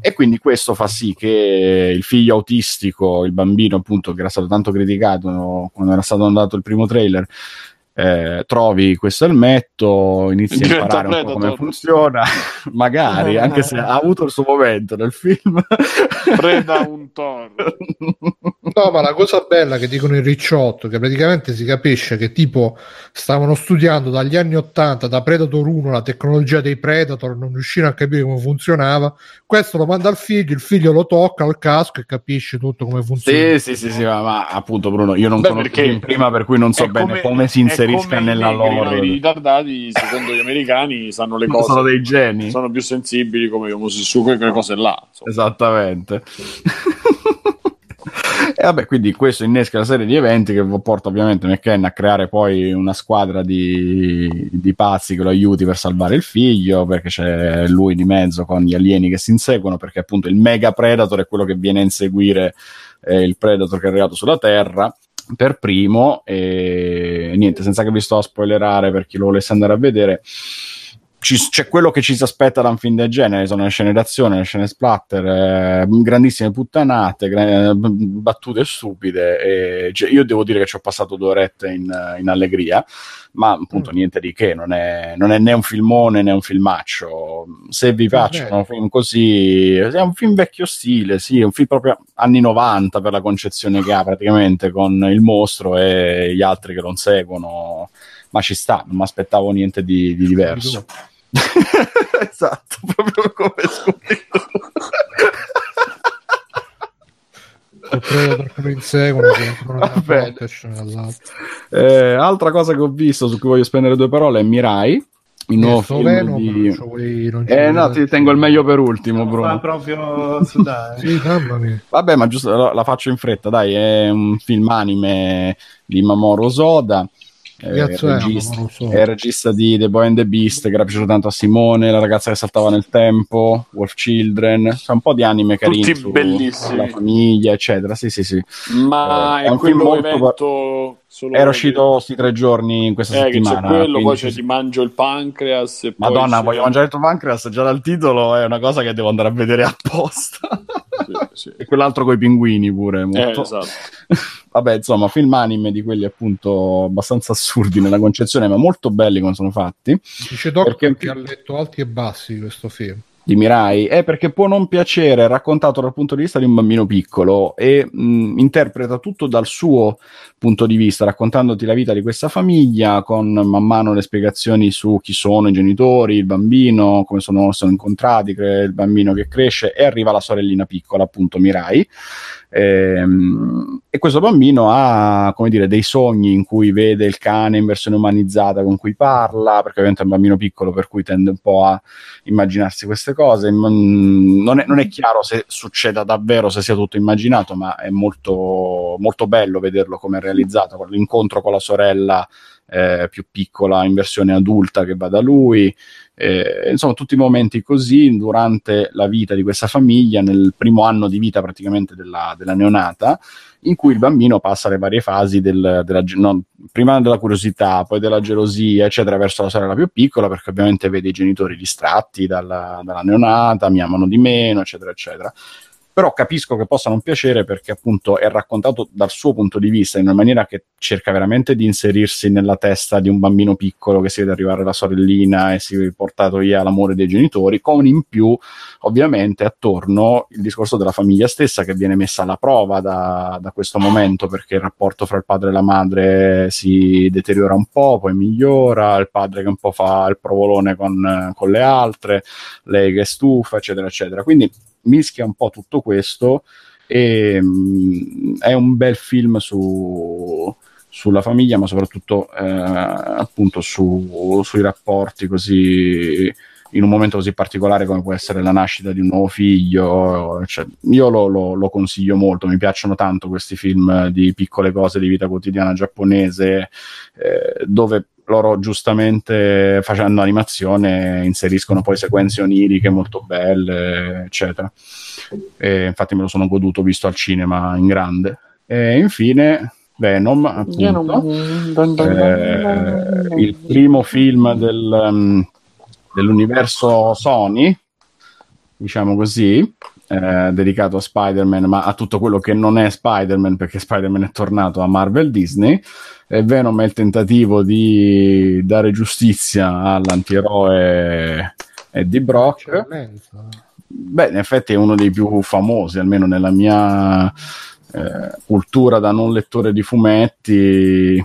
E quindi questo fa sì che il figlio autistico, il bambino appunto che era stato tanto criticato quando era stato andato il primo trailer, eh, trovi questo elmetto, inizi a imparare un po' come Predator. funziona, magari, anche se ha avuto il suo momento nel film. Preda un toro. No, ma la cosa bella che dicono in Ricciotto, che praticamente si capisce che tipo stavano studiando dagli anni 80 da Predator 1 la tecnologia dei Predator, non riuscivano a capire come funzionava. Questo lo manda al figlio, il figlio lo tocca al casco e capisce tutto come funziona. Sì, sì, sì, sì, ma, ma appunto Bruno, io non Beh, conosco perché il prima per cui non so bene come, si è inserisca nella lore. I ritardati, secondo gli americani, sanno le cose. Sono dei geni. sono più sensibili come gli omosessuali, quelle cose là. insomma. Esattamente. e vabbè, quindi questo innesca una serie di eventi che porta ovviamente McKenna a creare poi una squadra di, di pazzi che lo aiuti per salvare il figlio, perché c'è lui di mezzo con gli alieni che si inseguono, perché appunto il mega predator è quello che viene a inseguire eh, il predator che è arrivato sulla Terra per primo e niente, senza che vi sto a spoilerare per chi lo volesse andare a vedere ci- c'è quello che ci si aspetta da un film del genere, sono le scene d'azione, le scene splatter, eh, grandissime puttanate, gra- battute stupide. E, cioè, io devo dire che ci ho passato due orette in, in allegria, ma appunto niente di che, non è, non è né un filmone né un filmaccio. Se vi piacciono film così, è un film vecchio stile, sì, è un film proprio anni 90 per la concezione che ha praticamente con il mostro e gli altri che lo seguono ma ci sta, non mi aspettavo niente di, di diverso. esatto, proprio come. Il dall'altra. Eh, altra cosa che ho visto su cui voglio spendere due parole è Mirai. il nuovo sto film Venom, di... non vuoi- Eh no, ti tengo il meglio per ultimo, Bruno. proprio sudare. Sì. Vabbè, ma giusto la, la faccio in fretta, dai, è un film anime di Mamoru Soda. Eh, Cazzo è, regista, Soda? è il regista di The Boy and the Beast, che era piaciuto tanto a Simone, La ragazza che saltava nel tempo, Wolf Children, c'è un po' di anime carini Tutti su- bellissimi. sulla famiglia, eccetera. Sì, sì, sì. Ma Eh, è è, quello molto- evento solo Era uscito sti tre giorni in questa eh, che c'è settimana. quello, poi c'è Ti mangio il pancreas e poi Madonna, c'è- voglio mangiare il tuo pancreas, già dal titolo è una cosa che devo andare a vedere apposta. Sì, sì. e quell'altro con i pinguini pure. Eh, Molto... esatto. Vabbè, insomma, film anime di quelli appunto abbastanza assurdi nella concezione, ma molto belli come sono fatti. Dice Doc Perché- che ha letto alti e bassi questo film. Di Mirai è perché può non piacere, raccontato dal punto di vista di un bambino piccolo e mh, interpreta tutto dal suo punto di vista, raccontandoti la vita di questa famiglia con man mano le spiegazioni su chi sono i genitori, il bambino, come sono, sono incontrati, il bambino che cresce e arriva la sorellina piccola, appunto Mirai. Ehm, e questo bambino ha come dire dei sogni in cui vede il cane in versione umanizzata con cui parla perché ovviamente è un bambino piccolo per cui tende un po' a immaginarsi queste cose. Non è, non è chiaro se succeda davvero se sia tutto immaginato ma è molto, molto bello vederlo come è realizzato con l'incontro con la sorella eh, più piccola in versione adulta che va da lui eh, insomma tutti i momenti così durante la vita di questa famiglia nel primo anno di vita praticamente della, della neonata in cui il bambino passa le varie fasi del, della, no, prima della curiosità, poi della gelosia, eccetera, verso la sorella più piccola, perché ovviamente vede i genitori distratti dalla, dalla neonata, mi amano di meno, eccetera, eccetera. Però capisco che possa non piacere perché appunto è raccontato dal suo punto di vista in una maniera che cerca veramente di inserirsi nella testa di un bambino piccolo che si vede arrivare la sorellina e si è portato via l'amore dei genitori, con in più ovviamente attorno il discorso della famiglia stessa che viene messa alla prova da, da questo momento perché il rapporto fra il padre e la madre si deteriora un po', poi migliora, il padre che un po' fa il provolone con, con le altre, lei che è stufa, eccetera, eccetera. Quindi mischia un po' tutto questo e mm, è un bel film su, sulla famiglia, ma soprattutto eh, appunto su- sui rapporti così in un momento così particolare come può essere la nascita di un nuovo figlio. cioè, io lo, lo- lo consiglio molto, mi piacciono tanto questi film di piccole cose di vita quotidiana giapponese, eh, dove loro giustamente facendo animazione inseriscono poi sequenze oniriche molto belle, eccetera. E infatti me lo sono goduto visto al cinema in grande. E infine Venom, appunto, eh, il primo film del, um, dell'universo Sony, diciamo così, eh, dedicato a Spider-Man, ma a tutto quello che non è Spider-Man, perché Spider-Man è tornato a Marvel Disney. E Venom è il tentativo di dare giustizia all'antieroe Eddie Brock. Beh, in effetti è uno dei più famosi, almeno nella mia eh, cultura da non lettore di fumetti.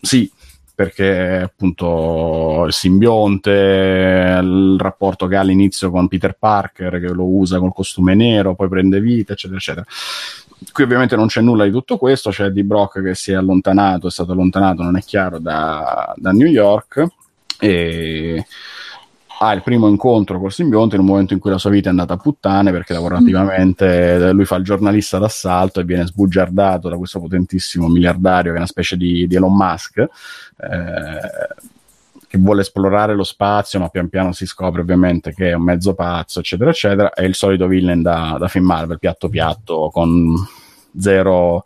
Sì, perché appunto il simbionte, il rapporto che ha all'inizio con Peter Parker, che lo usa col costume nero, poi prende vita, eccetera, eccetera. Qui ovviamente non c'è nulla di tutto questo, c'è Eddie Brock che si è allontanato, è stato allontanato, non è chiaro, da, da New York e ha il primo incontro col simbionte un momento in cui la sua vita è andata a puttane perché lavorativamente lui fa il giornalista d'assalto e viene sbugiardato da questo potentissimo miliardario che è una specie di, di Elon Musk eh, che vuole esplorare lo spazio ma pian piano si scopre ovviamente che è un mezzo pazzo eccetera eccetera è il solito villain da, da film Marvel piatto piatto con zero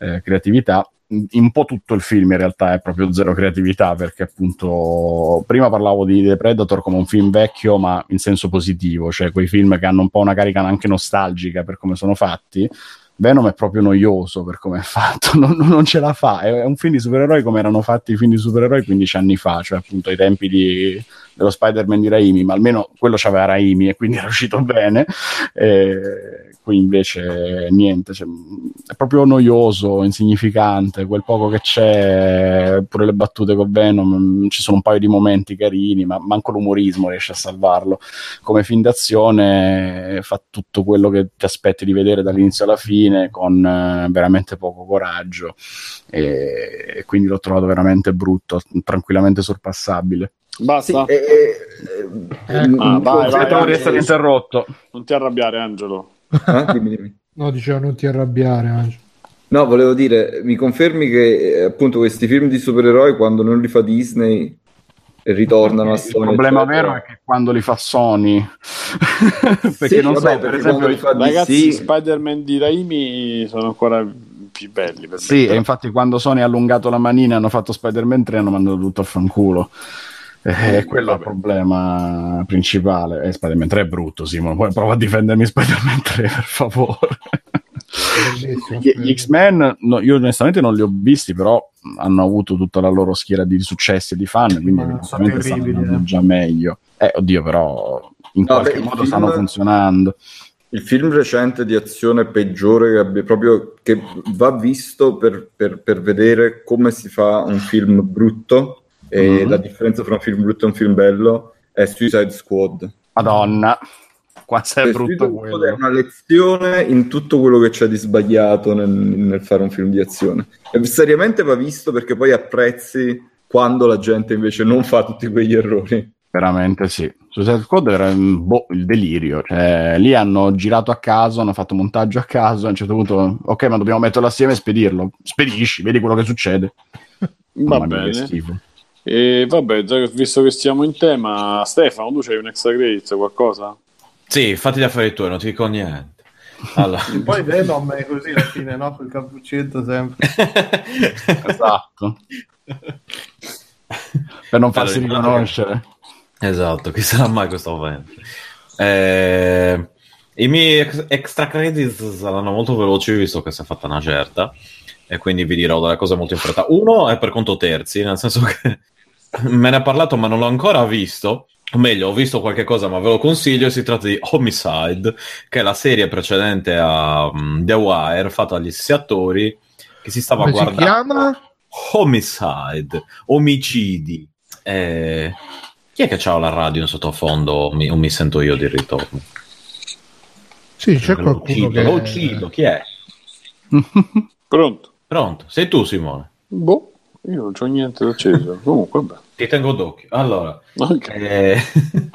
eh, creatività un po' tutto il film in realtà è proprio zero creatività perché appunto prima parlavo di The Predator come un film vecchio ma in senso positivo, cioè quei film che hanno un po' una carica anche nostalgica per come sono fatti. Venom è proprio noioso per come è fatto, non, non ce la fa. È un film di supereroi come erano fatti i film di supereroi 15 anni fa, cioè appunto ai tempi di, dello Spider-Man di Raimi, ma almeno quello c'aveva Raimi e quindi era uscito bene. E qui invece niente, cioè, è proprio noioso, insignificante, quel poco che c'è, pure le battute con Venom, ci sono un paio di momenti carini, ma manco l'umorismo riesce a salvarlo. Come film d'azione fa tutto quello che ti aspetti di vedere dall'inizio alla fine, con eh, veramente poco coraggio, e, e quindi l'ho trovato veramente brutto, tranquillamente sorpassabile. Basta? Sì, e- e- Ecco. Ah, vai, Aspettavo vai, di essere vai. interrotto. Non ti arrabbiare, Angelo. Ah, dimmi, dimmi. No, dicevo non ti arrabbiare. Angelo. No, volevo dire, mi confermi che eh, appunto questi film di supereroi quando non li fa Disney ritornano a Il Sony. problema eccetera. vero è che quando li fa Sony, perché Sì, non vabbè, so, per perché esempio, li fa Ragazzi, DC Spider-Man di Raimi sono ancora più belli. Per Sì, e infatti quando Sony ha allungato la manina e hanno fatto Spider-Man 3 hanno mandato tutto a fanculo. Eh, quello è il Vabbè. problema principale. Eh, Spider-Man 3 è brutto, Simon. Poi prova a difendermi Spider-Man 3, per favore. Gli, gli X-Men, no, io onestamente non li ho visti, però hanno avuto tutta la loro schiera di successi e di fan, quindi sono stanno eh. già meglio. Eh, oddio, però in No, qualche beh, il modo film- stanno funzionando. Il film recente di azione peggiore che abbia proprio che va visto per, per- per vedere come si fa un film brutto e Mhm. la differenza tra un film brutto e un film bello è Suicide Squad. Madonna, quanto è Cioè, brutto Suicide Squad è quello. una lezione in tutto quello che c'è di sbagliato nel, nel fare un film di azione. E seriamente va visto perché poi apprezzi quando la gente invece non fa tutti quegli errori. Veramente sì. Suicide Squad era mm, boh, il delirio. Cioè, lì hanno girato a caso, hanno fatto montaggio a caso. A un certo punto, ok, ma dobbiamo metterlo assieme e spedirlo. Spedisci, vedi quello che succede. Va Mamma mia, bene. schifo. E vabbè, già che- visto che stiamo in tema, Stefano, tu c'hai un extra credit, qualcosa? Sì, fatti gli affari tuoi, non ti dico niente. Allora. Poi Venom è così alla fine, no? Col cappuccetto sempre. Esatto. per non farsi Allora, riconoscere. Esatto, chi sarà mai questo momento? Eh, I miei ex- extra credits saranno molto veloci visto che si è fatta una certa e quindi vi dirò delle cose molto in fretta. Uno è per conto terzi, nel senso che me ne ha parlato ma non l'ho ancora visto. O meglio, ho visto qualche cosa ma ve lo consiglio. Si tratta di Homicide, che è la serie precedente a mm, The Wire, fatta dagli stessi attori che si stava Come si guardando. chiama? Homicide, omicidi. Eh, chi è che c'ha la radio in sottofondo o mi, o mi sento io di ritorno? Sì, c'è Lo qualcuno uccido, che... lo uccido, chi è? Pronto? Pronto? Sei tu Simone? Boh, io non c'ho niente d'acceso. Comunque, vabbè. Ti tengo d'occhio. Allora, Ok. eh,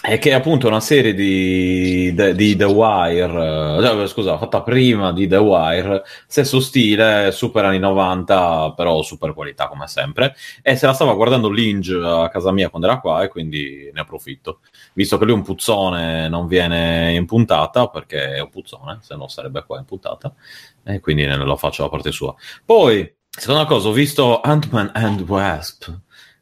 è che appunto una serie di, de- di The Wire, eh, no, scusa, fatta prima di The Wire, stesso stile, super anni 90, però super qualità come sempre. E se la stava guardando Linge a casa mia quando era qua e quindi ne approfitto. Visto che lui è un puzzone, non viene in puntata perché è un puzzone, se no sarebbe qua in puntata, e quindi ne lo faccio da parte sua. Poi, seconda cosa, ho visto Ant-Man and Wasp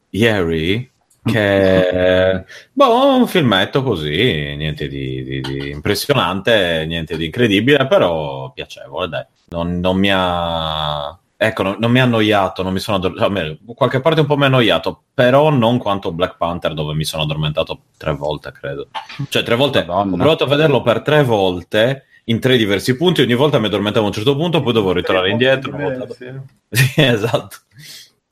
ieri, che boh, un filmetto così, niente di, di- di impressionante, niente di incredibile, però piacevole, dai. Non, non mi ha... Ecco, non, non mi ha annoiato, non mi sono addor- almeno, qualche parte un po' mi ha annoiato, però non quanto Black Panther dove mi sono addormentato tre volte, credo. Cioè, tre volte, Madonna. ho provato a vederlo per tre volte in tre diversi punti, ogni volta mi addormentavo a un certo punto, poi dovevo ritornare indietro. volta. Sì. Esatto.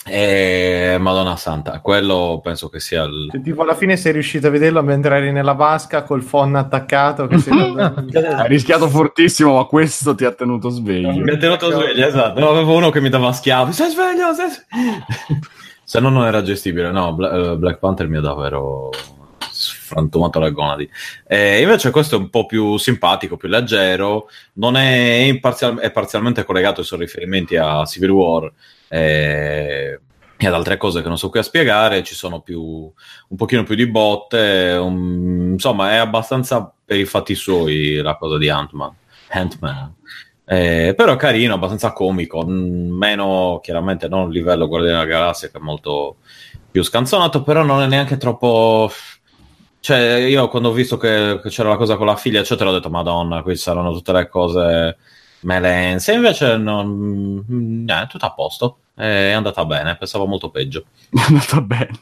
E Madonna Santa, quello penso che sia il... Cioè, tipo alla fine sei riuscito a vederlo mentre eri nella vasca col phon attaccato che sei Hai rischiato fortissimo, ma questo ti ha tenuto sveglio. Mi ha tenuto sveglio, esatto. No, avevo uno che mi dava schiavi. Stai sveglio? Sveglio? Se no non era gestibile. No, Bla- eh, Black Panther mi ha davvero frantumato le gonadi. E invece questo è un po' più simpatico, più leggero. Non è, è imparzial- è parzialmente collegato ai suoi riferimenti a Civil War eh, e ad altre cose che non so qui a spiegare. Ci sono più, un pochino più di botte. un- insomma, è abbastanza per i fatti suoi la cosa di Ant-Man. Ant-Man. Eh, però carino, abbastanza comico, meno chiaramente non a livello Guardiani della Galassia che è molto più scanzonato, però non è neanche troppo... Cioè, io quando ho visto che, che c'era la cosa con la figlia, eccetera, ho detto, madonna, qui saranno tutte le cose melense, invece non... eh, tutto a posto, è andata bene, pensavo molto peggio. È andata bene.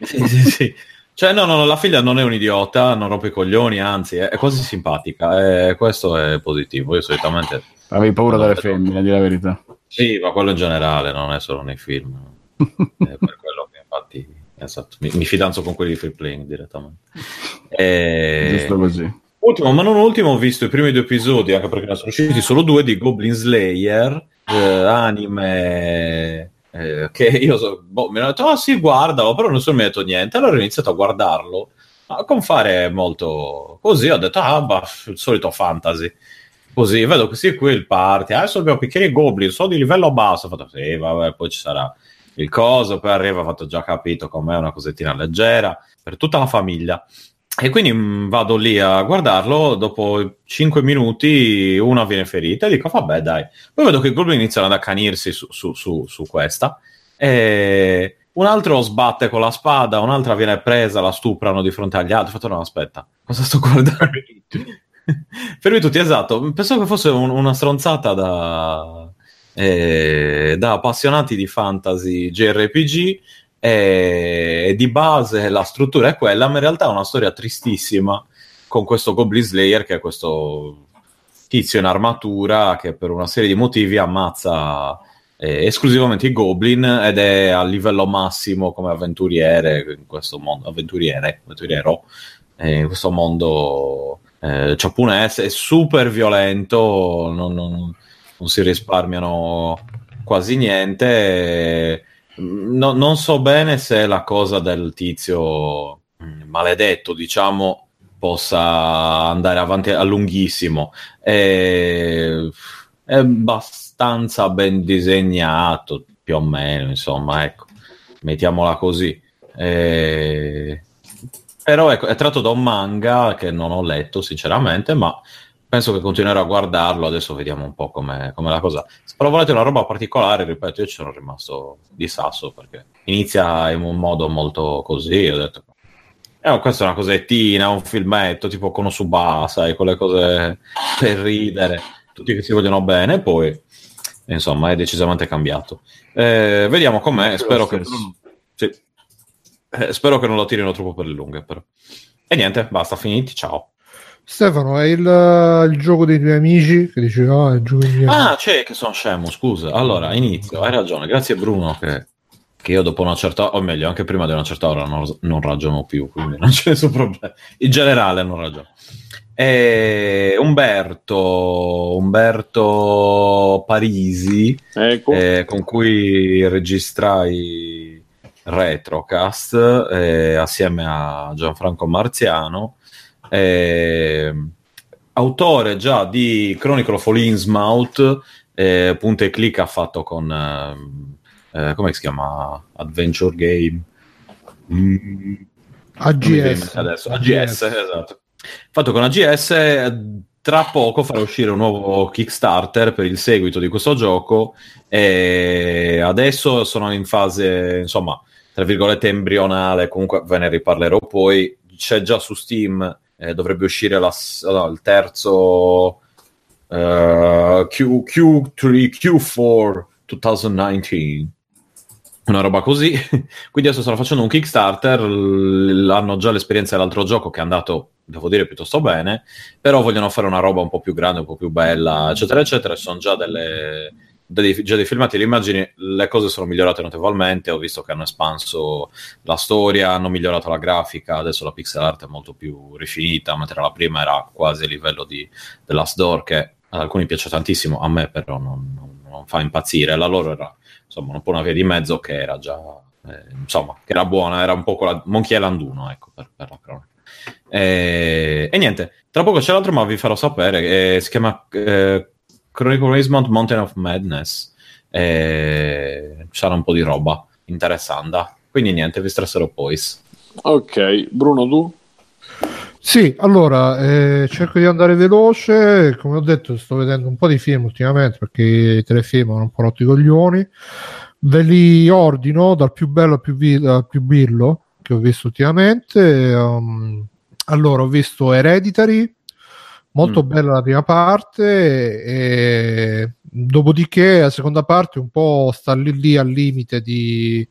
Sì, sì, sì. Cioè, no, no, la figlia non è un idiota, non rompe i coglioni, anzi, è, è quasi simpatica, e questo è positivo. Io solitamente Avevi paura delle femmine, a dire la verità. Sì, ma quello in generale, non è solo nei film. È per quello che infatti esatto, mi, mi fidanzo con quelli di free playing direttamente. E... Giusto così. Ultimo, ma non ultimo, ho visto i primi due episodi, anche perché ne sono usciti solo due, di Goblin Slayer, eh, anime eh, che io so, boh, mi hanno detto, ah sì, guardalo, però nessuno mi ha detto niente. Allora ho iniziato a guardarlo, ma con fare molto così, ho detto, ah, bah, il solito fantasy. Così, vedo questi qui il party, adesso abbiamo picchieri goblin, sono di livello basso, ho fatto, sì, vabbè, poi ci sarà il coso, poi arriva, ho fatto già capito com'è una cosettina leggera, per tutta la famiglia. E quindi mh, vado lì a guardarlo, dopo 5 minuti una viene ferita e dico vabbè dai. Poi vedo che i goblin iniziano ad accanirsi su, su, su, su questa e un altro sbatte con la spada, un'altra viene presa, la stuprano di fronte agli altri. Ho fatto no aspetta, cosa sto guardando? Fermi tutti, esatto. Pensavo che fosse un- una stronzata da, eh, da appassionati di fantasy JRPG e di base la struttura è quella, ma in realtà è una storia tristissima con questo Goblin Slayer che è questo tizio in armatura che per una serie di motivi ammazza eh, esclusivamente i goblin ed è a livello massimo come avventuriere in questo mondo, avventuriere, avventuriero, eh, in questo mondo eh, giapponese, è super violento, non, non- non si risparmiano quasi niente. no- non so bene se la cosa del tizio mm, maledetto, diciamo, possa andare avanti a lunghissimo. Eh, è abbastanza ben disegnato, più o meno, insomma, ecco, mettiamola così. Eh, però ecco, è tratto da un manga che non ho letto, sinceramente, ma penso che continuerò a guardarlo. Adesso vediamo un po' com'è la cosa. Se però volete una roba particolare, ripeto, io ci sono rimasto di sasso perché inizia in un modo molto così. Ho detto, eh, questa è una cosettina, un filmetto tipo Konosuba, sai, quelle cose per ridere, tutti che si vogliono bene, poi insomma è decisamente cambiato. Eh, vediamo com'è, spero che, sì. Eh, spero che non lo tirino troppo per le lunghe, però. E niente, basta, finiti, ciao. Stefano, è il, il gioco dei tuoi amici che dici no, è il gioco dei miei Ah, c'è che sono scemo, scusa. Allora, inizio, hai ragione, grazie Bruno che, che io dopo una certa, o meglio, anche prima di una certa ora non, non ragiono più, quindi non c'è nessun problema. In generale non ragiono. E Umberto, Umberto Parisi, Ecco. eh, con cui registrai Retrocast eh, assieme a Gianfranco Marziano, eh, autore già di Chronicle of Innsmouth, eh, punta e clic ha fatto con ehm, eh, come si chiama? Adventure Game. Mm, AGS. adesso. AGS, esatto. Fatto con AGS, eh, tra poco farà uscire un nuovo Kickstarter per il seguito di questo gioco. E adesso sono in fase, insomma, tra virgolette embrionale. Comunque ve ne riparlerò poi. C'è già su Steam, eh, dovrebbe uscire la no, il terzo eh, Q, Q3, Q4 2019 una roba così. Quindi adesso stanno facendo un Kickstarter, l- hanno già l'esperienza dell'altro gioco che è andato, devo dire, piuttosto bene, però vogliono fare una roba un po' più grande, un po' più bella, eccetera, eccetera. Sono già delle già dei filmati e le immagini, le cose sono migliorate notevolmente. Ho visto che hanno espanso la storia, hanno migliorato la grafica. Adesso la pixel art è molto più rifinita, mentre la prima era quasi a livello di The Last Door, che ad alcuni piace tantissimo, a me però non, non- non fa impazzire. La loro era insomma un po' una via di mezzo che era già eh, insomma che era buona, era un po' quella Monkey Island 1, ecco, per, per la cronaca. E, e niente, tra poco c'è l'altro, ma vi farò sapere. eh, si chiama eh, Chronicle Raismont Mountain of Madness. E sarà un po' di roba interessante. Quindi niente, vi stresserò poi. Ok, Bruno, tu? Sì, allora eh, cerco di andare veloce. Come ho detto, sto vedendo un po' di film ultimamente perché i telefilm hanno un po' rotto i coglioni. Ve li ordino dal più bello al più, vi- al più birlo che ho visto ultimamente. Um, allora, ho visto Hereditary, molto Mm. bella la prima parte, e dopodiché la seconda parte un po' sta lì, lì al limite di.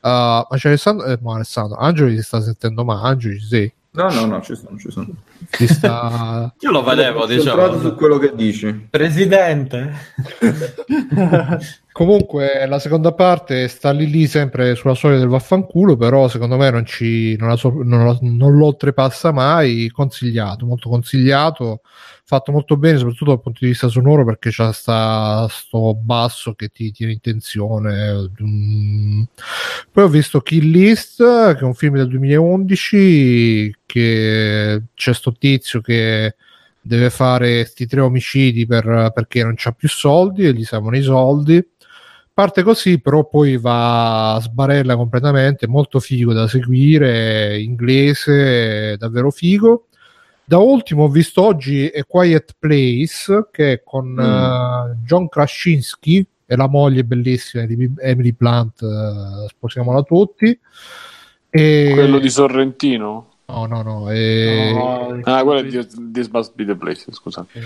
Uh, ma c'è Alessandro, eh, no, Alessandro, Angelo ti sta sentendo male, Angelo ci sei? No, no, no, ci sono, ci sono. Sta... Io lo vedevo, concentrato su diciamo. quello che dici. Presidente. Comunque la seconda parte sta lì lì sempre sulla storia del vaffanculo, però secondo me non, ci, non, la so- non, la- non lo oltrepassa mai, consigliato, molto consigliato, fatto molto bene soprattutto dal punto di vista sonoro perché c'è sta, sto basso che ti tiene in tensione. Mm. Poi ho visto Kill List, che è un film del 2011, che c'è sto tizio che deve fare sti tre omicidi per- perché non c'ha più soldi e gli servono i soldi parte così, però poi va a sbarella completamente, molto figo da seguire, inglese, davvero figo. Da ultimo ho visto oggi A Quiet Place, che è con Mm. eh, John Krasinski e la moglie bellissima di Emily Blunt, eh, sposiamola tutti. E... Quello di Sorrentino? No, no, no. e- No, Ah, quello è This, This Must Be the Place, scusate.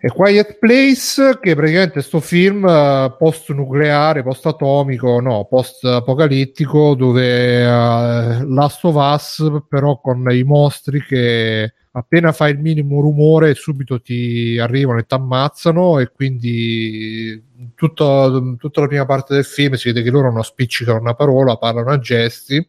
E Quiet Place, che praticamente è sto film eh, post-nucleare, post-atomico, no, post-apocalittico, dove uh, Last of Us, però con i mostri che appena fai il minimo rumore subito ti arrivano e ti ammazzano e quindi tutta, tutta la prima parte del film si vede che loro non spiccicano una parola, parlano a gesti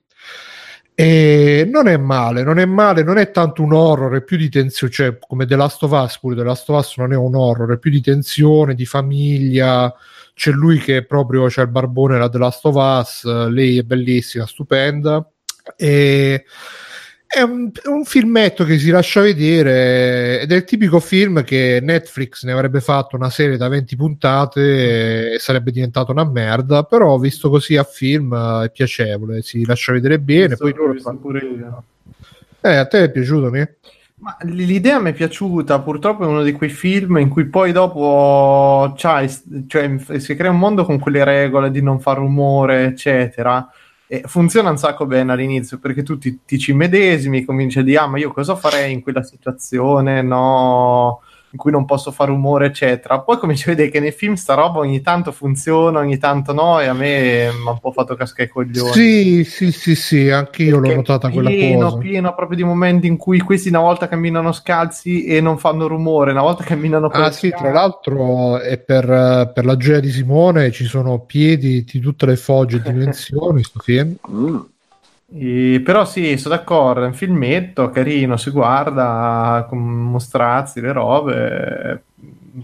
e non è male, non è male, non è tanto un horror, è più di tensione, cioè come The Last of Us, pure The Last of Us non è un horror, è più di tensione, di famiglia, c'è lui che è proprio, c'è il barbone la The Last of Us, lei è bellissima, stupenda, e è un, un filmetto che si lascia vedere ed è il tipico film che Netflix ne avrebbe fatto una serie da 20 puntate e sarebbe diventato una merda, però visto così a film eh, è piacevole, si lascia vedere bene, poi loro visto pure io. eh, a te è piaciuto, mi? Ma l'idea mi è piaciuta, purtroppo è uno di quei film in cui poi dopo cioè, si crea un mondo con quelle regole di non far rumore, eccetera. E funziona un sacco bene all'inizio perché tu ti, ti ci medesimi, cominci a dire, ah, ma io cosa farei in quella situazione, no, in cui non posso fare rumore, eccetera. Poi cominci a vedere che nei film sta roba ogni tanto funziona, ogni tanto no, e a me mi ha un po' fatto cascare i coglioni. Sì, sì, sì, sì, anche io l'ho notata quella pieno, cosa. pieno proprio di momenti in cui questi una volta camminano scalzi e non fanno rumore, una volta camminano con Ah sì, tra l'altro è per, per la gioia di Simone ci sono piedi di tutte le fogge e dimensioni, sto film. Mm. E- però sì, sono d'accordo, è un filmetto carino, si guarda con mostrazzi, le robe,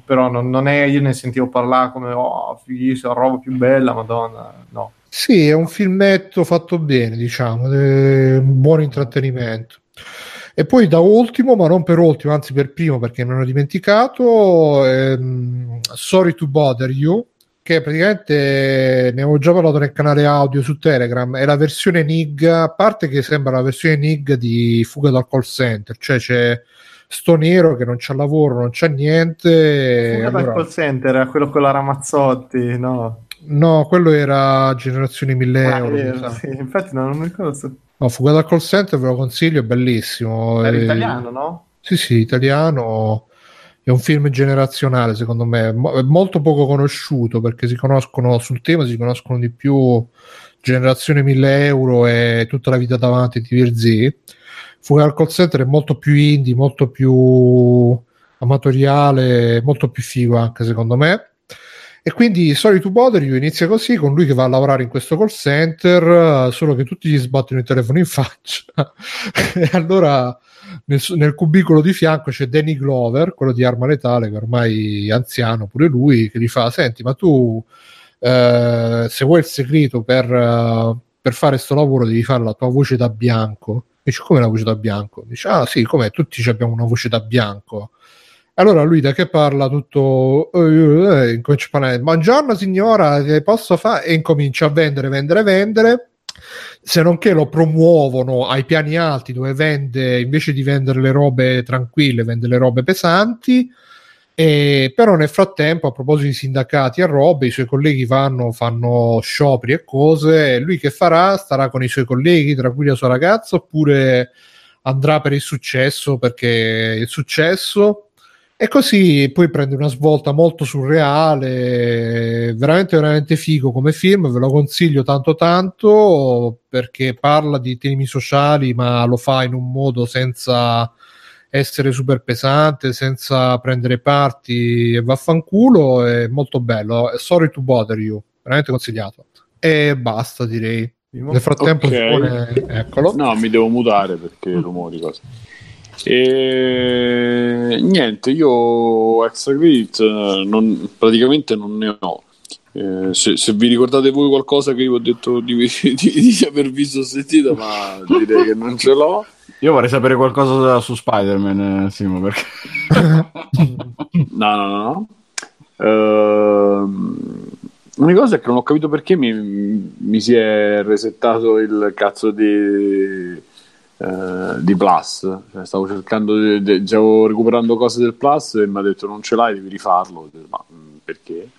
però non, non è, io ne sentivo parlare come, oh, fighissima, roba più bella, madonna, no. Sì, è un filmetto fatto bene, diciamo, un buon intrattenimento. E poi da ultimo, ma non per ultimo, anzi per primo perché me l'ho dimenticato, ehm, Sorry to Bother You, che praticamente ne avevo già parlato nel canale audio su Telegram, è la versione NIG, a parte che sembra la versione NIG di Fuga dal call center, cioè c'è sto nero che non c'ha lavoro, non c'ha niente. Fuga dal allora- call center, era quello con la Ramazzotti, no? No, quello era Generazione 1000 Ah, euro. vero, sì, infatti no, non mi ricordo se... No, Fuga dal call center ve lo consiglio, è bellissimo. Era Eh, italiano, no? Sì, sì, italiano. È un film generazionale, secondo me, è molto poco conosciuto perché si conoscono sul tema, si conoscono di più Generazione 1000 euro e tutta la vita davanti di. Fuga dal call center è molto più indie, molto più amatoriale, molto più figo anche secondo me. E quindi Sorry to Bother You inizia così con lui che va a lavorare in questo call center, solo che tutti gli sbattono il telefono in faccia. e allora nel, nel cubicolo di fianco c'è Danny Glover, quello di Arma Letale, che ormai è anziano pure lui, che gli fa: Senti, ma tu eh, se vuoi il segreto per, per fare questo lavoro devi fare la tua voce da bianco. Dice: Come la voce da bianco? Dice: Ah, sì, com'è? Tutti abbiamo una voce da bianco. Allora lui da che parla tutto eh, eh, incomincia a parlare buongiorno signora che posso fare e incomincia a vendere vendere vendere. Se non che lo promuovono ai piani alti dove vende invece di vendere le robe tranquille vende le robe pesanti. E però nel frattempo a proposito di sindacati e robe i suoi colleghi vanno fanno scioperi e cose e lui che farà? Starà con i suoi colleghi tranquillo la sua ragazza oppure andrà per il successo perché il successo e così poi prende una svolta molto surreale, veramente veramente figo come film, ve lo consiglio tanto tanto perché parla di temi sociali ma lo fa in un modo senza essere super pesante senza prendere parti e vaffanculo è molto bello sorry to bother you veramente consigliato e basta direi nel frattempo Ok. Simone, eccolo No, mi devo mutare perché rumori cose. E niente, io extra credit eh, non- praticamente non ne ho. Eh, se, se vi ricordate voi qualcosa che io ho detto di, di- di aver visto o sentito, ma direi che non ce l'ho. Io vorrei sapere qualcosa su Spider-Man, eh, Simo, perché... No, no, no. Ehm, L'unica cosa è che non ho capito perché mi, mi si è resettato il cazzo di, eh, di Plus. Cioè, stavo cercando, di, di- stavo recuperando cose del Plus e mi ha detto non ce l'hai, devi rifarlo. Ma mm, perché?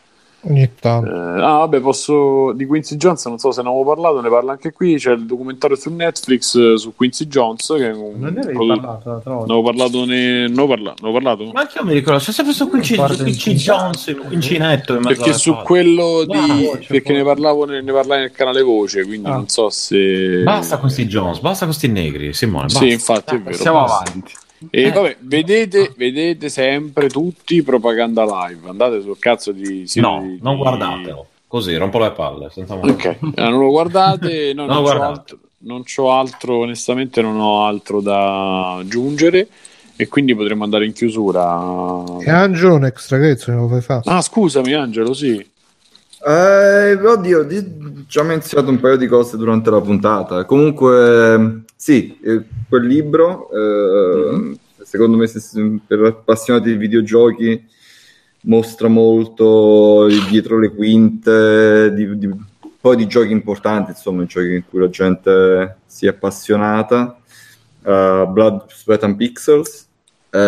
Ogni Eh, tanto ah, vabbè, posso. Di Quincy Jones, non so se ne avevo parlato, ne parla anche qui. C'è il documentario su Netflix eh, su Quincy Jones. Che Non ne avevi produ- parlato? Ne avevo parlato, ne... ne avevo parla- ne avevo parlato? Ma anche io mi ricordo, c'è sempre su Quincy, su Quincy Jones, il Quincinetto. Perché su cose. quello di. Wow, perché ne parlavo ne, ne parlai nel canale voce, quindi Ah. non so se. Basta questi Jones, basta questi negri, Simone. Basta. Sì, infatti è vero. Siamo basta. avanti. E Eh. vabbè, vedete, vedete sempre tutti propaganda live. Andate sul cazzo di. sito No, di- non guardatelo. Così, rompo le palle. Ok, eh, non lo guardate. No, Non non, lo c'ho guardate. altro, non c'ho altro, onestamente, non ho altro da aggiungere. E quindi potremmo andare in chiusura. e Angelo un extra credit non lo fai fare Ah, scusami, Angelo, sì. Eh, oddio, di- già menzionato un paio di cose durante la puntata. Comunque, sì, eh, quel libro, eh, secondo me, se- per appassionati di videogiochi, mostra molto dietro le quinte, di, di- un po' di giochi importanti, insomma, giochi in cui la gente si è appassionata. Eh, Blood, Sweat and Pixels. Eh,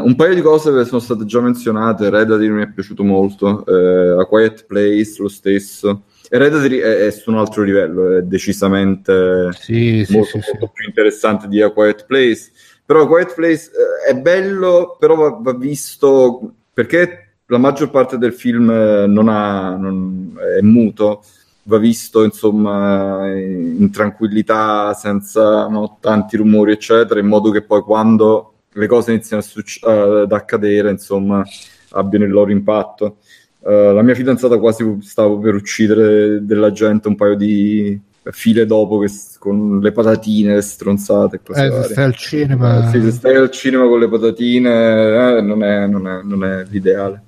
un paio di cose che sono state già menzionate. Red Dead mi è piaciuto molto. eh, A Quiet Place lo stesso. Red Dead è, è su un altro livello, è decisamente sì, sì, molto, sì, sì. molto più interessante di A Quiet Place. Però A Quiet Place eh, è bello, però va, va visto perché la maggior parte del film eh, non ha, non- è muto, va visto insomma in, tranquillità, senza no, tanti rumori, eccetera, in modo che poi quando le cose iniziano succe- ad accadere, insomma, abbiano il loro impatto. Eh, la mia fidanzata quasi stavo per uccidere della gente un paio di file dopo che con le patatine, le stronzate Eh, se stai al cinema Eh, sì, se stai al cinema con le patatine eh, non, è, non è- non è l'ideale.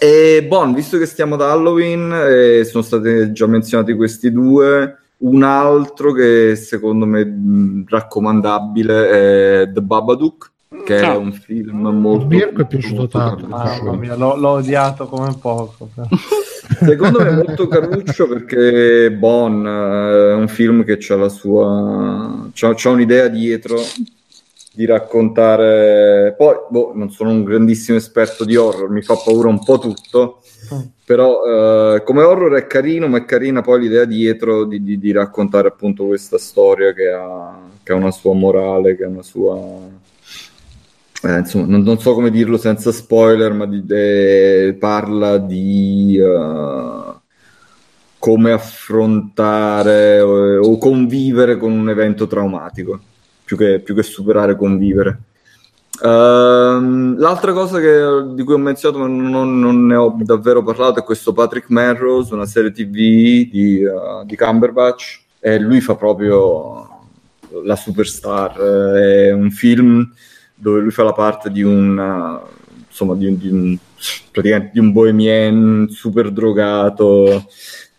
E Bon, visto che stiamo ad Halloween, sono stati già menzionati questi due. Un altro che secondo me mh, raccomandabile è The Babadook, che Ah. è un film molto. Mirko è piaciuto tanto. Mamma mia, l'ho, l'ho odiato come poco. Secondo me è molto caruccio perché Bon eh, è un film che c'ha la sua. c'ha, c'ha un'idea dietro di raccontare. Poi, boh, non sono un grandissimo esperto di horror, mi fa paura un po' tutto. Però eh, come horror è carino, ma è carina poi l'idea dietro di, di- di raccontare appunto questa storia che ha, che ha una sua morale, che ha una sua... eh, insomma, non, non so come dirlo senza spoiler, ma di- eh, parla di eh, come affrontare o, o convivere con un evento traumatico, più che, più che superare, convivere. Ehm, l'altra cosa che- di cui ho menzionato, ma non, non ne ho davvero parlato, è questo Patrick Melrose, una serie TV di, uh, di Cumberbatch, e lui fa proprio la superstar. È un film dove lui fa la parte di un, insomma, di un, di un- praticamente di un bohemien super drogato,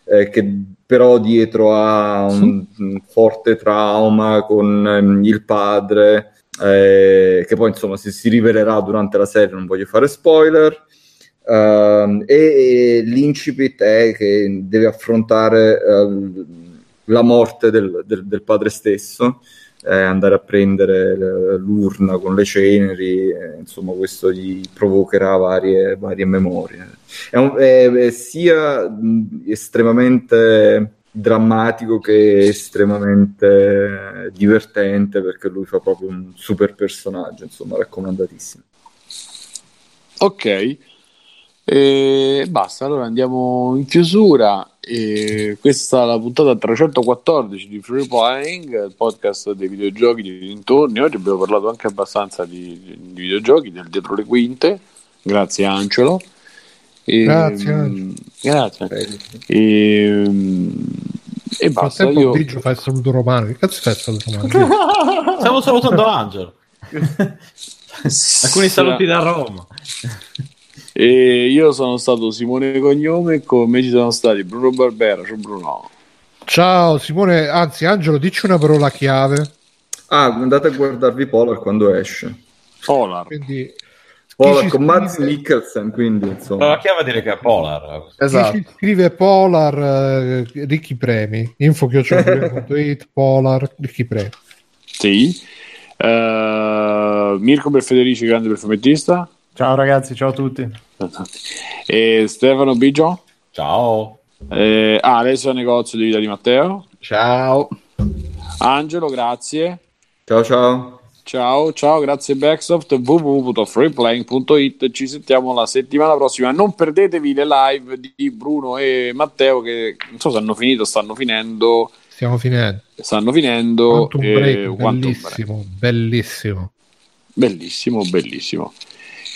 eh, che però dietro ha un, un forte trauma con ehm, il padre eh, che poi insomma si, si rivelerà durante la serie, non voglio fare spoiler. Ehm, e, e l'incipit è che deve affrontare eh, la morte del, del- del padre stesso, eh, andare a prendere l- l'urna con le ceneri, eh, insomma questo gli provocherà varie, varie memorie. È, un- è- è sia estremamente drammatico che estremamente eh, divertente perché lui fa proprio un super personaggio, insomma, raccomandatissimo. Ok. E basta, allora andiamo in chiusura. E questa è la puntata 314 di Free Playing, il podcast dei videogiochi di dintorni. Oggi abbiamo parlato anche abbastanza di, di videogiochi, del dietro le quinte. Grazie Angelo. E, Grazie, mm, grazie. E, mm, e basta. Io, Biggio fa il saluto romano. Che cazzo fa il saluto romano? Stiamo salutando Angelo. Alcuni saluti da Roma. e io sono stato Simone Cognome e con me ci sono stati Bruno Barbera. Ciao Bruno. Ciao Simone, anzi Angelo, dici una parola chiave. Ah, andate a guardarvi Polar quando esce. Polar. Quindi Polar chi con Mads Mikkelsen, quindi Ma insomma. la chiave dire che è Polar. chi Esatto. ci scrive Polar, eh, ricchi premi. Info chiocciolapure.it, Polar, ricchi premi. Sì. Eh, Mirko per Federici, grande per fumettista. Ciao ragazzi, ciao a tutti. E Stefano Biggio. Ciao. Eh, Alessio Negozio di Vita di Matteo. Ciao. Angelo, grazie. Ciao ciao. Ciao, ciao, grazie Backsoft, www.freeplaying.it. Ci sentiamo la settimana prossima. Non perdetevi le live di Bruno e Matteo che non so se hanno finito, stanno finendo. Stiamo finendo. Stanno finendo. Quantum eh, Break, Quantum bellissimo, bellissimo. Break. Bellissimo, bellissimo.